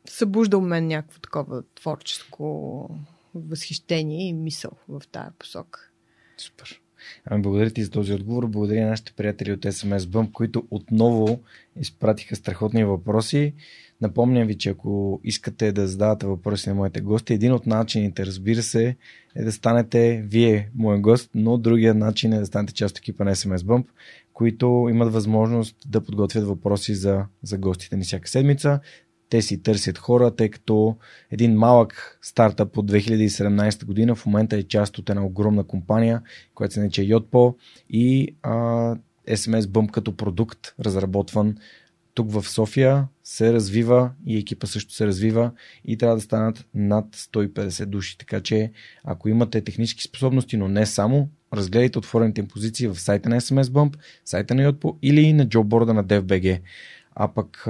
събужда у мен някакво такова творческо възхищение и мисъл в тази посока. Супер. Ами, благодаря ти за този отговор. Благодаря на нашите приятели от SMS Bump, които отново изпратиха страхотни въпроси. Напомням ви, че ако искате да задавате въпроси на моите гости, един от начините, разбира се, е да станете вие мой гост, но другия начин е да станете част от екипа на SMS Bump, които имат възможност да подготвят въпроси за, за гостите ни всяка седмица. Те си търсят хора, тъй като един малък стартъп от 2017 година в момента е част от една огромна компания, която се нарича Yotpo и а, SMS Bump като продукт, разработван тук в София, се развива и екипа също се развива и трябва да станат над 150 души. Така че, ако имате технически способности, но не само, разгледайте отворените им позиции в сайта на SMS Bump, сайта на Yotpo или на джобборда на DFBG. А пък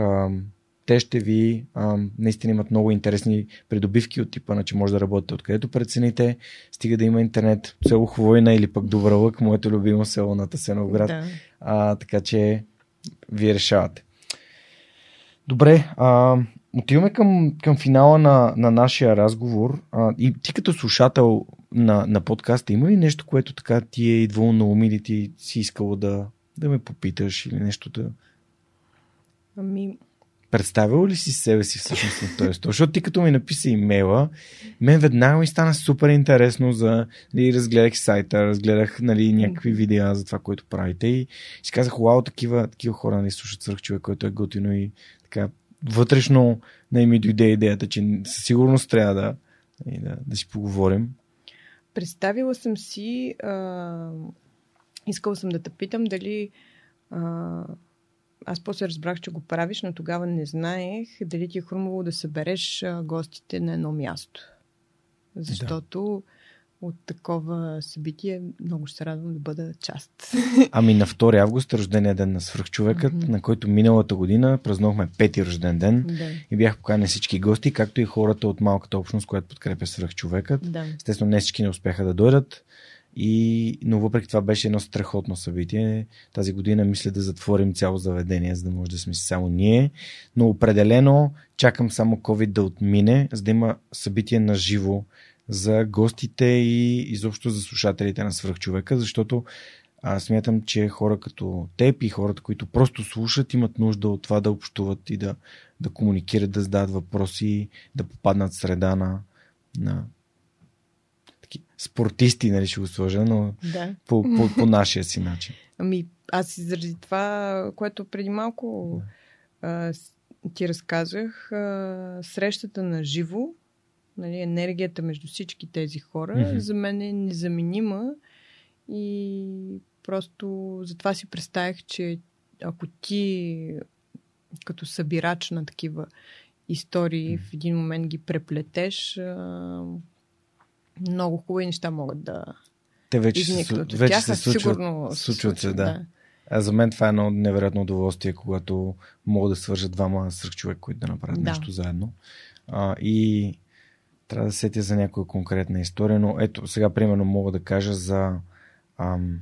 те ще ви а, наистина имат много интересни придобивки от типа на, че може да работите откъдето прецените, стига да има интернет, село Хвойна или пък Добра Лък, моето любимо село на Тасеновград. Да. А, така че вие решавате. Добре, а, отиваме към, към финала на, на нашия разговор. А, и ти като слушател на, на подкаста, има ли нещо, което така ти е идвало на ум или ти си искало да, да ме попиташ или нещо да... Ами, Представил ли си себе си всъщност на този стол? Защото ти като ми написа имейла, мен веднага ми стана супер интересно за... Нали, разгледах сайта, разгледах нали, някакви видеа за това, което правите и си казах, вау, такива, такива хора нали, слушат свърх човек, който е готино и така вътрешно не ми дойде идеята, че със сигурност трябва да, нали, да, да си поговорим. Представила съм си, а, искала съм да те питам дали а, аз после разбрах, че го правиш, но тогава не знаех дали ти е хрумово да събереш гостите на едно място. Защото да. от такова събитие много ще се радвам да бъда част. Ами на 2 август рождения ден на свръхчовекът, mm-hmm. на който миналата година празнувахме пети рожден ден да. и бях поканен всички гости, както и хората от малката общност, която подкрепя свръхчовекът. Да. Естествено, не всички не успяха да дойдат. И, но въпреки това беше едно страхотно събитие. Тази година мисля да затворим цяло заведение, за да може да сме само ние. Но определено чакам само COVID да отмине, за да има събитие на живо за гостите и изобщо за слушателите на свръхчовека, защото аз смятам, че хора като теб и хората, които просто слушат, имат нужда от това да общуват и да, да комуникират, да зададат въпроси, да попаднат в среда на, на спортисти, нали ще го сложа, но да. по, по, по нашия си начин. Ами, аз и заради това, което преди малко а, ти разказах, а, срещата на живо, нали, енергията между всички тези хора, mm-hmm. за мен е незаменима и просто затова си представях, че ако ти като събирач на такива истории в един момент ги преплетеш, а, много хубави неща могат да Те вече изникнат. Се, вече тях, се случват, сигурно случват се, да. да. А за мен това е едно невероятно удоволствие, когато мога да свържат двама човек, които да направят да. нещо заедно. А, и трябва да сетя за някоя конкретна история, но ето сега примерно мога да кажа за ам,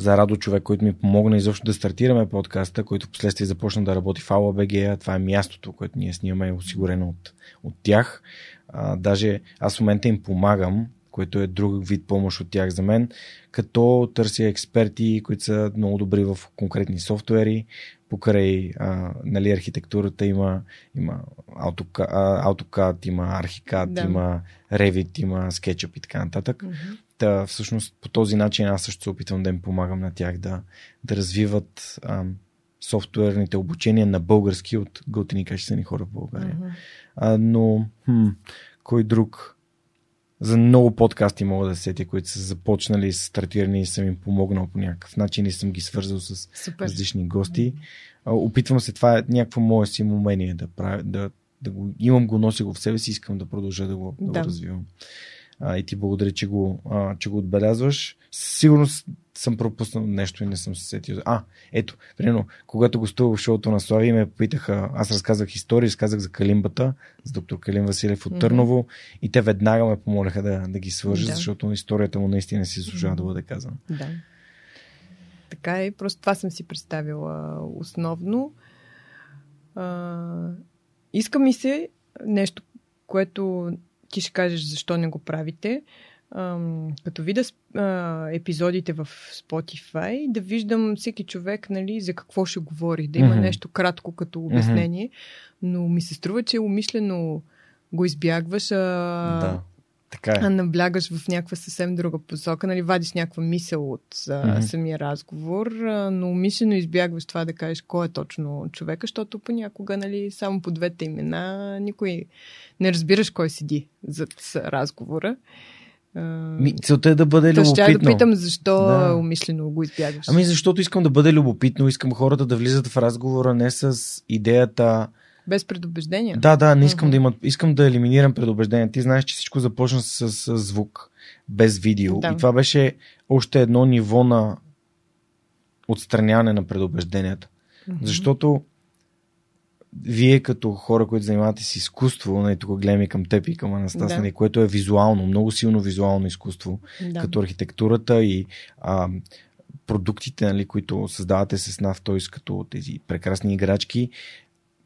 за Радо човек, който ми помогна изобщо да стартираме подкаста, който в последствие започна да работи в АЛАБГ. Това е мястото, което ние снимаме, е осигурено от, от тях. А, даже аз в момента им помагам, което е друг вид помощ от тях за мен, като търся експерти, които са много добри в конкретни софтуери. Покрай а, нали, архитектурата има, има AutoCAD, AutoCAD има ArchiCAD, да. има Revit, има SketchUp и така нататък. Mm-hmm. Та, всъщност по този начин аз също се опитвам да им помагам на тях да, да развиват а, софтуерните обучения на български от готини качествени хора в България. Uh-huh. А, но хм, кой друг? За много подкасти мога да сетя, които са започнали, са стартирани и съм им помогнал по някакъв начин и съм ги свързал с Супер. различни гости. А, опитвам се, това е някакво мое си умение да правя, да, да го, имам го, нося го в себе си, искам да продължа да го, да. да го развивам а, и ти благодаря, че го, а, че го отбелязваш. Сигурно съм пропуснал нещо и не съм се сетил. А, ето, примерно, когато гостувах в шоуто на Слави, ме попитаха, аз разказах истории, разказах за Калимбата, с доктор Калим Василев от mm-hmm. Търново и те веднага ме помоляха да, да ги свържа, да. защото историята му наистина си заслужава mm-hmm. да бъде казана. Да. Така е, просто това съм си представила основно. А, иска ми се нещо, което ти ще кажеш защо не го правите. Ам, като видя а, епизодите в Spotify, да виждам всеки човек нали, за какво ще говори, да има Мгм. нещо кратко като обяснение, но ми се струва, че умишлено го избягваш, а, Да. Така е. а наблягаш в някаква съвсем друга посока, нали, вадиш някаква мисъл от а, Мгм. самия разговор, а, но умишлено избягваш това да кажеш кой е точно човека, защото понякога, нали, само по двете имена никой не разбираш кой седи зад разговора. Ми, целта е да бъде ще любопитно. да питам защо Да. умишлено го избягваш. Ами защото искам да бъде любопитно, искам хората да влизат в разговора не с идеята. Без предубеждения. Да, да, не искам Мгм. да имат. Искам да елиминирам предубеждения. Ти знаеш, че всичко започна с, с звук, без видео. Да. И това беше още едно ниво на отстраняване на предубежденията. Мгм. Защото вие като хора, които занимавате с изкуство, нали, тук гледаме и към теб и към Анастас, Да. нали, което е визуално, много силно визуално изкуство, да. като архитектурата и а, продуктите, нали, които създавате с NAV, т.е. като тези прекрасни играчки,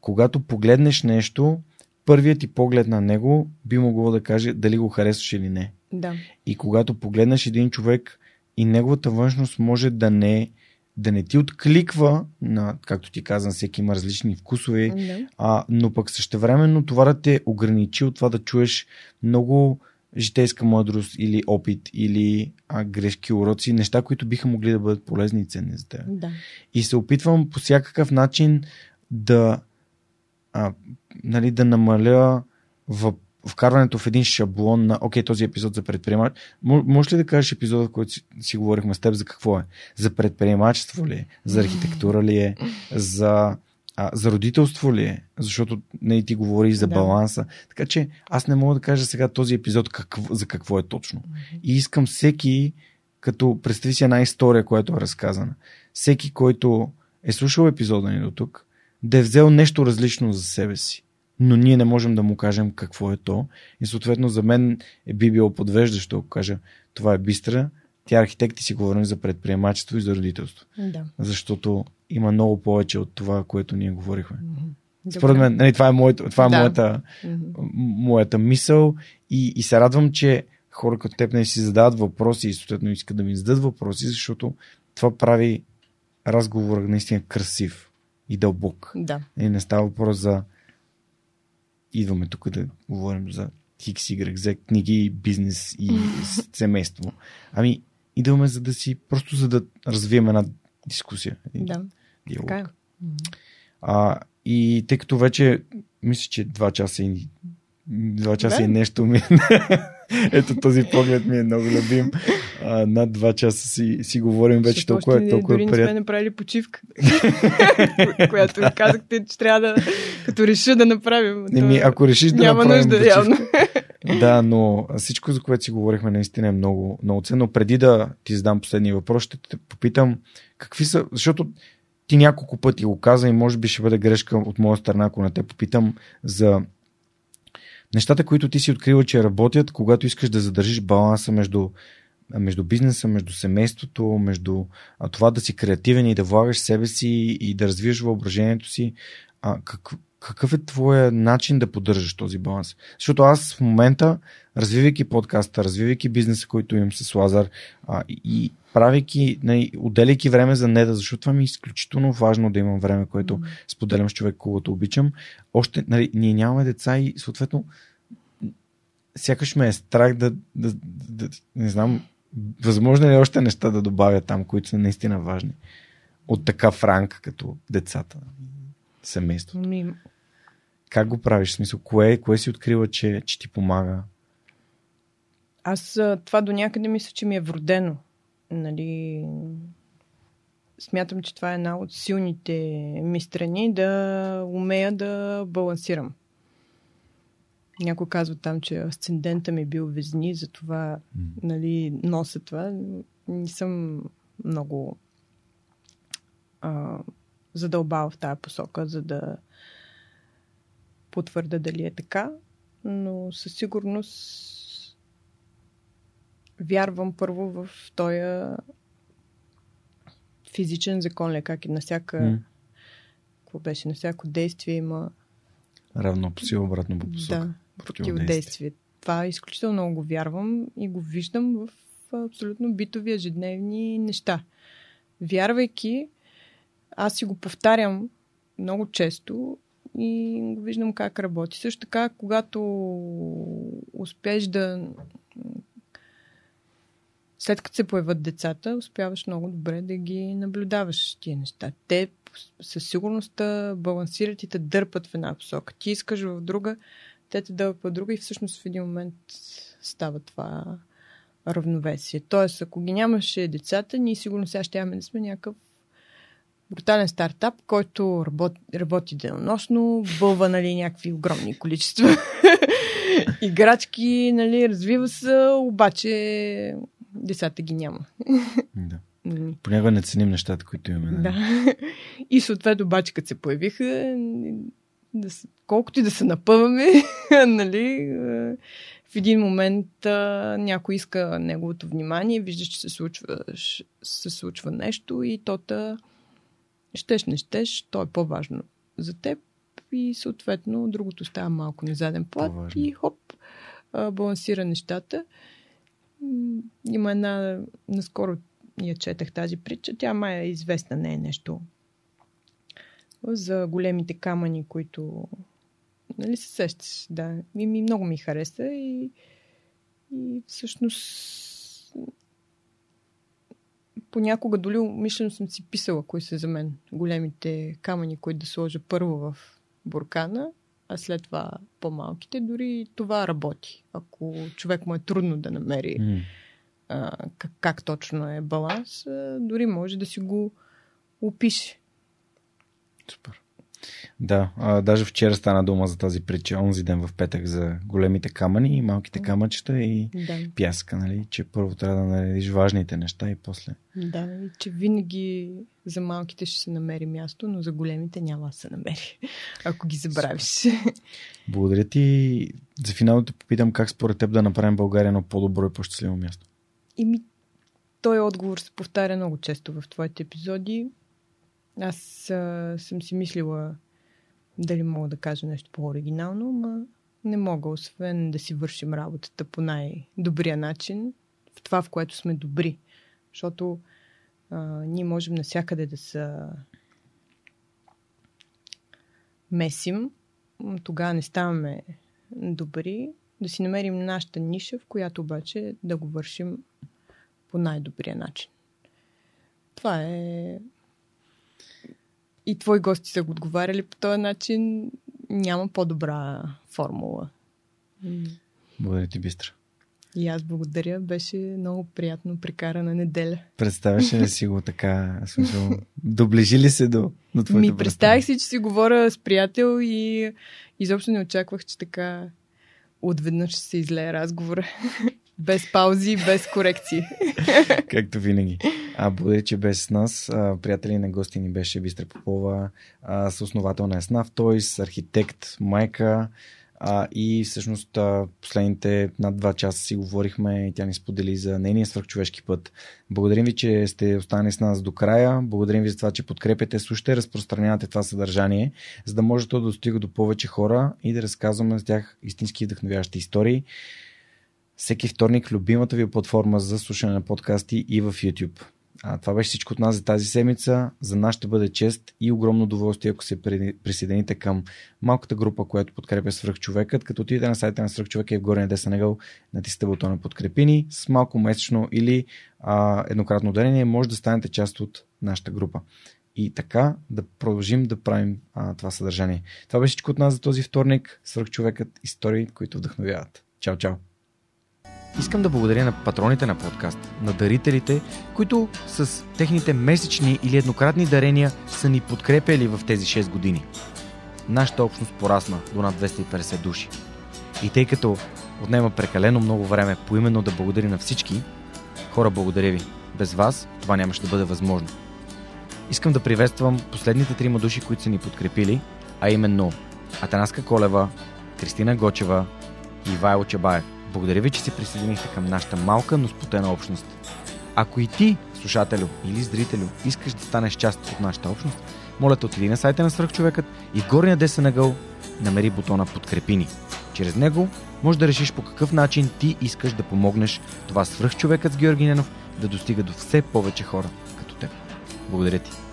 когато погледнеш нещо, първият ти поглед на него би могло да каже дали го харесваш или не. да. И когато погледнеш един човек и неговата външност може да не, да не ти откликва на, както ти казвам, всеки има различни вкусове, да. а, но пък същевременно това да те ограничи от това да чуеш много житейска мъдрост или опит или а, грешки, уроци, неща, които биха могли да бъдат полезни и ценни за теб. да. И се опитвам по всякакъв начин да, а, нали, да намаля в вкарването в един шаблон на, окей, този епизод за предприемач. Мо- Можеш ли да кажеш епизода, в който си, си говорихме с теб, за какво е? За предприемачество ли е? За архитектура ли е? За, а, за родителство ли е? Защото не ти говори за Да. баланса. Така че аз не мога да кажа сега този епизод какво, за какво е точно. И искам всеки, като представи си една история, която е разказана, всеки, който е слушал епизода ни до тук, да е взел нещо различно за себе си. Но ние не можем да му кажем какво е то. И съответно за мен е би било подвеждащо, ако кажа това е бистра, тя архитекти си говорим за предприемачество и за родителство. да. Защото има много повече от това, което ние говорихме. Мгм. Според мен, нали, това е, моето, това е Да. моята, моята мисъл и, и се радвам, че хора като теб не си задават въпроси и съответно искат да ми зададат въпроси, защото това прави разговора наистина красив и дълбок. Да. И не става въпрос за идваме тук да говорим за Хикс, Y, Z, книги, бизнес и семейство. Ами, идваме за да си, просто за да развием една дискусия. Да. диалог. Така е. А, и тъй като вече мисля, че два часа и два часа Да. и нещо ми ето този поглед ми е много любим. А, над два часа си, си говорим вече Защото толкова, още толкова дори не сме приятно. направили почивка, която ви казахте, че трябва да, като реша да направим. Не ми, ако решиш да няма направим нужда, почивка. явно. Да, но всичко, за което си говорихме, наистина е много, много ценно. Преди да ти задам последния въпрос, ще те попитам какви са, защото ти няколко пъти го каза и може би ще бъде грешка от моя страна, ако не те попитам за нещата, които ти си открила, че работят, когато искаш да задържиш баланса между, между бизнеса, между семейството, между това да си креативен и да влагаш себе си и да развиваш въображението си. А, как, какъв е твоя начин да поддържаш този баланс? Защото аз в момента, развивайки подкаста, развивайки бизнеса, който имам с Лазар а, и, правейки, нали, отделяйки време за неда, защото това ми е изключително важно да имам време, което споделям с човек, когато обичам. Още, нали, ние нямаме деца и съответно сякаш ме е страх да, да, да, да не знам, възможно ли е още неща да добавя там, които са наистина важни. От така франк, като децата, семейство. Ми, Как го правиш? В смисъл, кое, кое си открива, че, че ти помага? Аз това до някъде мисля, че ми е вродено. Нали, смятам, че това е една от силните ми страни да умея да балансирам. Някой казва там, че асцендента ми е бил везни, затова нали, нося това. Не съм много а, задълбал в тази посока, за да потвърда дали е така, но със сигурност вярвам първо в този физичен закон, ли, как и на всяка, какво беше, на всяко действие има Равно по сила, обратно по посока. да, противодействие. това изключително много го вярвам и го виждам в абсолютно битови ежедневни неща. Вярвайки, аз си го повтарям много често и го виждам как работи. Също така, когато успееш да след като се появят децата, успяваш много добре да ги наблюдаваш тия неща. Те със сигурност балансират и те дърпат в една посока. Ти искаш в друга, те те дърпат в друга и всъщност в един момент става това равновесие. Тоест, ако ги нямаше децата, ние сигурно сега ще да сме някакъв брутален стартап, който работи, работи денонощно, бълва нали, някакви огромни количества играчки, нали, развива се, обаче децата ги няма. Да. Понякога не ценим нещата, които имаме. Нали? Да. И съответно, обаче, като се появиха, да, колкото и да се напъваме, нали, в един момент а, някой иска неговото внимание, виждаш, че се случва, се случва нещо и тота щеш, не щеш, то е по-важно за теб и съответно другото става малко на заден плат по-важно. и хоп, балансира нещата. Има една, наскоро я четах тази притча, тя май е известна, не е нещо за големите камъни, които нали се сещаш, да. И ми много ми хареса и, и всъщност понякога доли умишлено съм си писала кои са за мен големите камъни, които да сложа първо в буркана, а след това по-малките. Дори това работи. Ако човек му е трудно да намери mm. а, как, как точно е баланс, а, дори може да си го опише. Супер. Да, а, даже вчера стана дума за тази притча, онзи ден в петък за големите камъни и малките камъчета и да. пяска, нали? Че първо трябва да наредиш важните неща и после. Да, и че винаги за малките ще се намери място, но за големите няма да се намери, ако ги забравиш. Благодаря ти. За финал да попитам как според теб да направим България едно по-добро и по-щастливо място. И ми, той отговор се повтаря много често в твоите епизоди. Аз а, съм си мислила дали мога да кажа нещо по-оригинално, но не мога, освен да си вършим работата по най-добрия начин, в това, в което сме добри. Защото а, ние можем навсякъде да се месим, тогава не ставаме добри, да си намерим нашата ниша, в която обаче да го вършим по най-добрия начин. Това е и твои гости са го отговаряли по този начин, няма по-добра формула. Благодаря ти, Бистра. И аз благодаря. Беше много приятно прекарана неделя. Представяш ли си го така? Смисъл, доближи ли се до, до твоето Ми представих си, че си говоря с приятел и изобщо не очаквах, че така отведнъж ще се излее разговора. Без паузи, без корекции. Както винаги. А, благодаря, че с нас. Приятели на гости ни беше Бистра Попова, а, основател на Esnaf Toys, архитект, майка. А, и всъщност последните над два часа си говорихме и тя ни сподели за нейния свърхчовешки път. Благодарим ви, че сте останали с нас до края. Благодарим ви за това, че подкрепяте, слушате, разпространявате това съдържание, за да може то да достига до повече хора и да разказваме за тях истински вдъхновящи истории всеки вторник любимата ви платформа за слушане на подкасти и в YouTube. А, това беше всичко от нас за тази седмица. За нас ще бъде чест и огромно удоволствие, ако се присъедините към малката група, която подкрепя свръхчовекът. Като отидете на сайта на свръхчовека и в горния десен ъгъл натиснете бутона подкрепини с малко месечно или а, еднократно дарение, може да станете част от нашата група. И така да продължим да правим а, това съдържание. Това беше всичко от нас за този вторник. Свръхчовекът истории, които вдъхновяват. Чао, чао! Искам да благодаря на патроните на подкаст, на дарителите, които с техните месечни или еднократни дарения са ни подкрепяли в тези 6 години. Нашата общност порасна до над 250 души. И тъй като отнема прекалено много време поименно да благодаря на всички, хора благодаря ви. Без вас това нямаше да бъде възможно. Искам да приветствам последните трима души, които са ни подкрепили, а именно Атанаска Колева, Кристина Гочева и Вайло Чабаев. Благодаря ви, че се присъединихте към нашата малка, но спотена общност. Ако и ти, слушателю или зрителю, искаш да станеш част от нашата общност, моля те отиди на сайта на Свърхчовекът и в горния десен ъгъл намери бутона Подкрепини. Чрез него може да решиш по какъв начин ти искаш да помогнеш това свръхчовекът с Георги Ненов да достига до все повече хора като теб. Благодаря ти!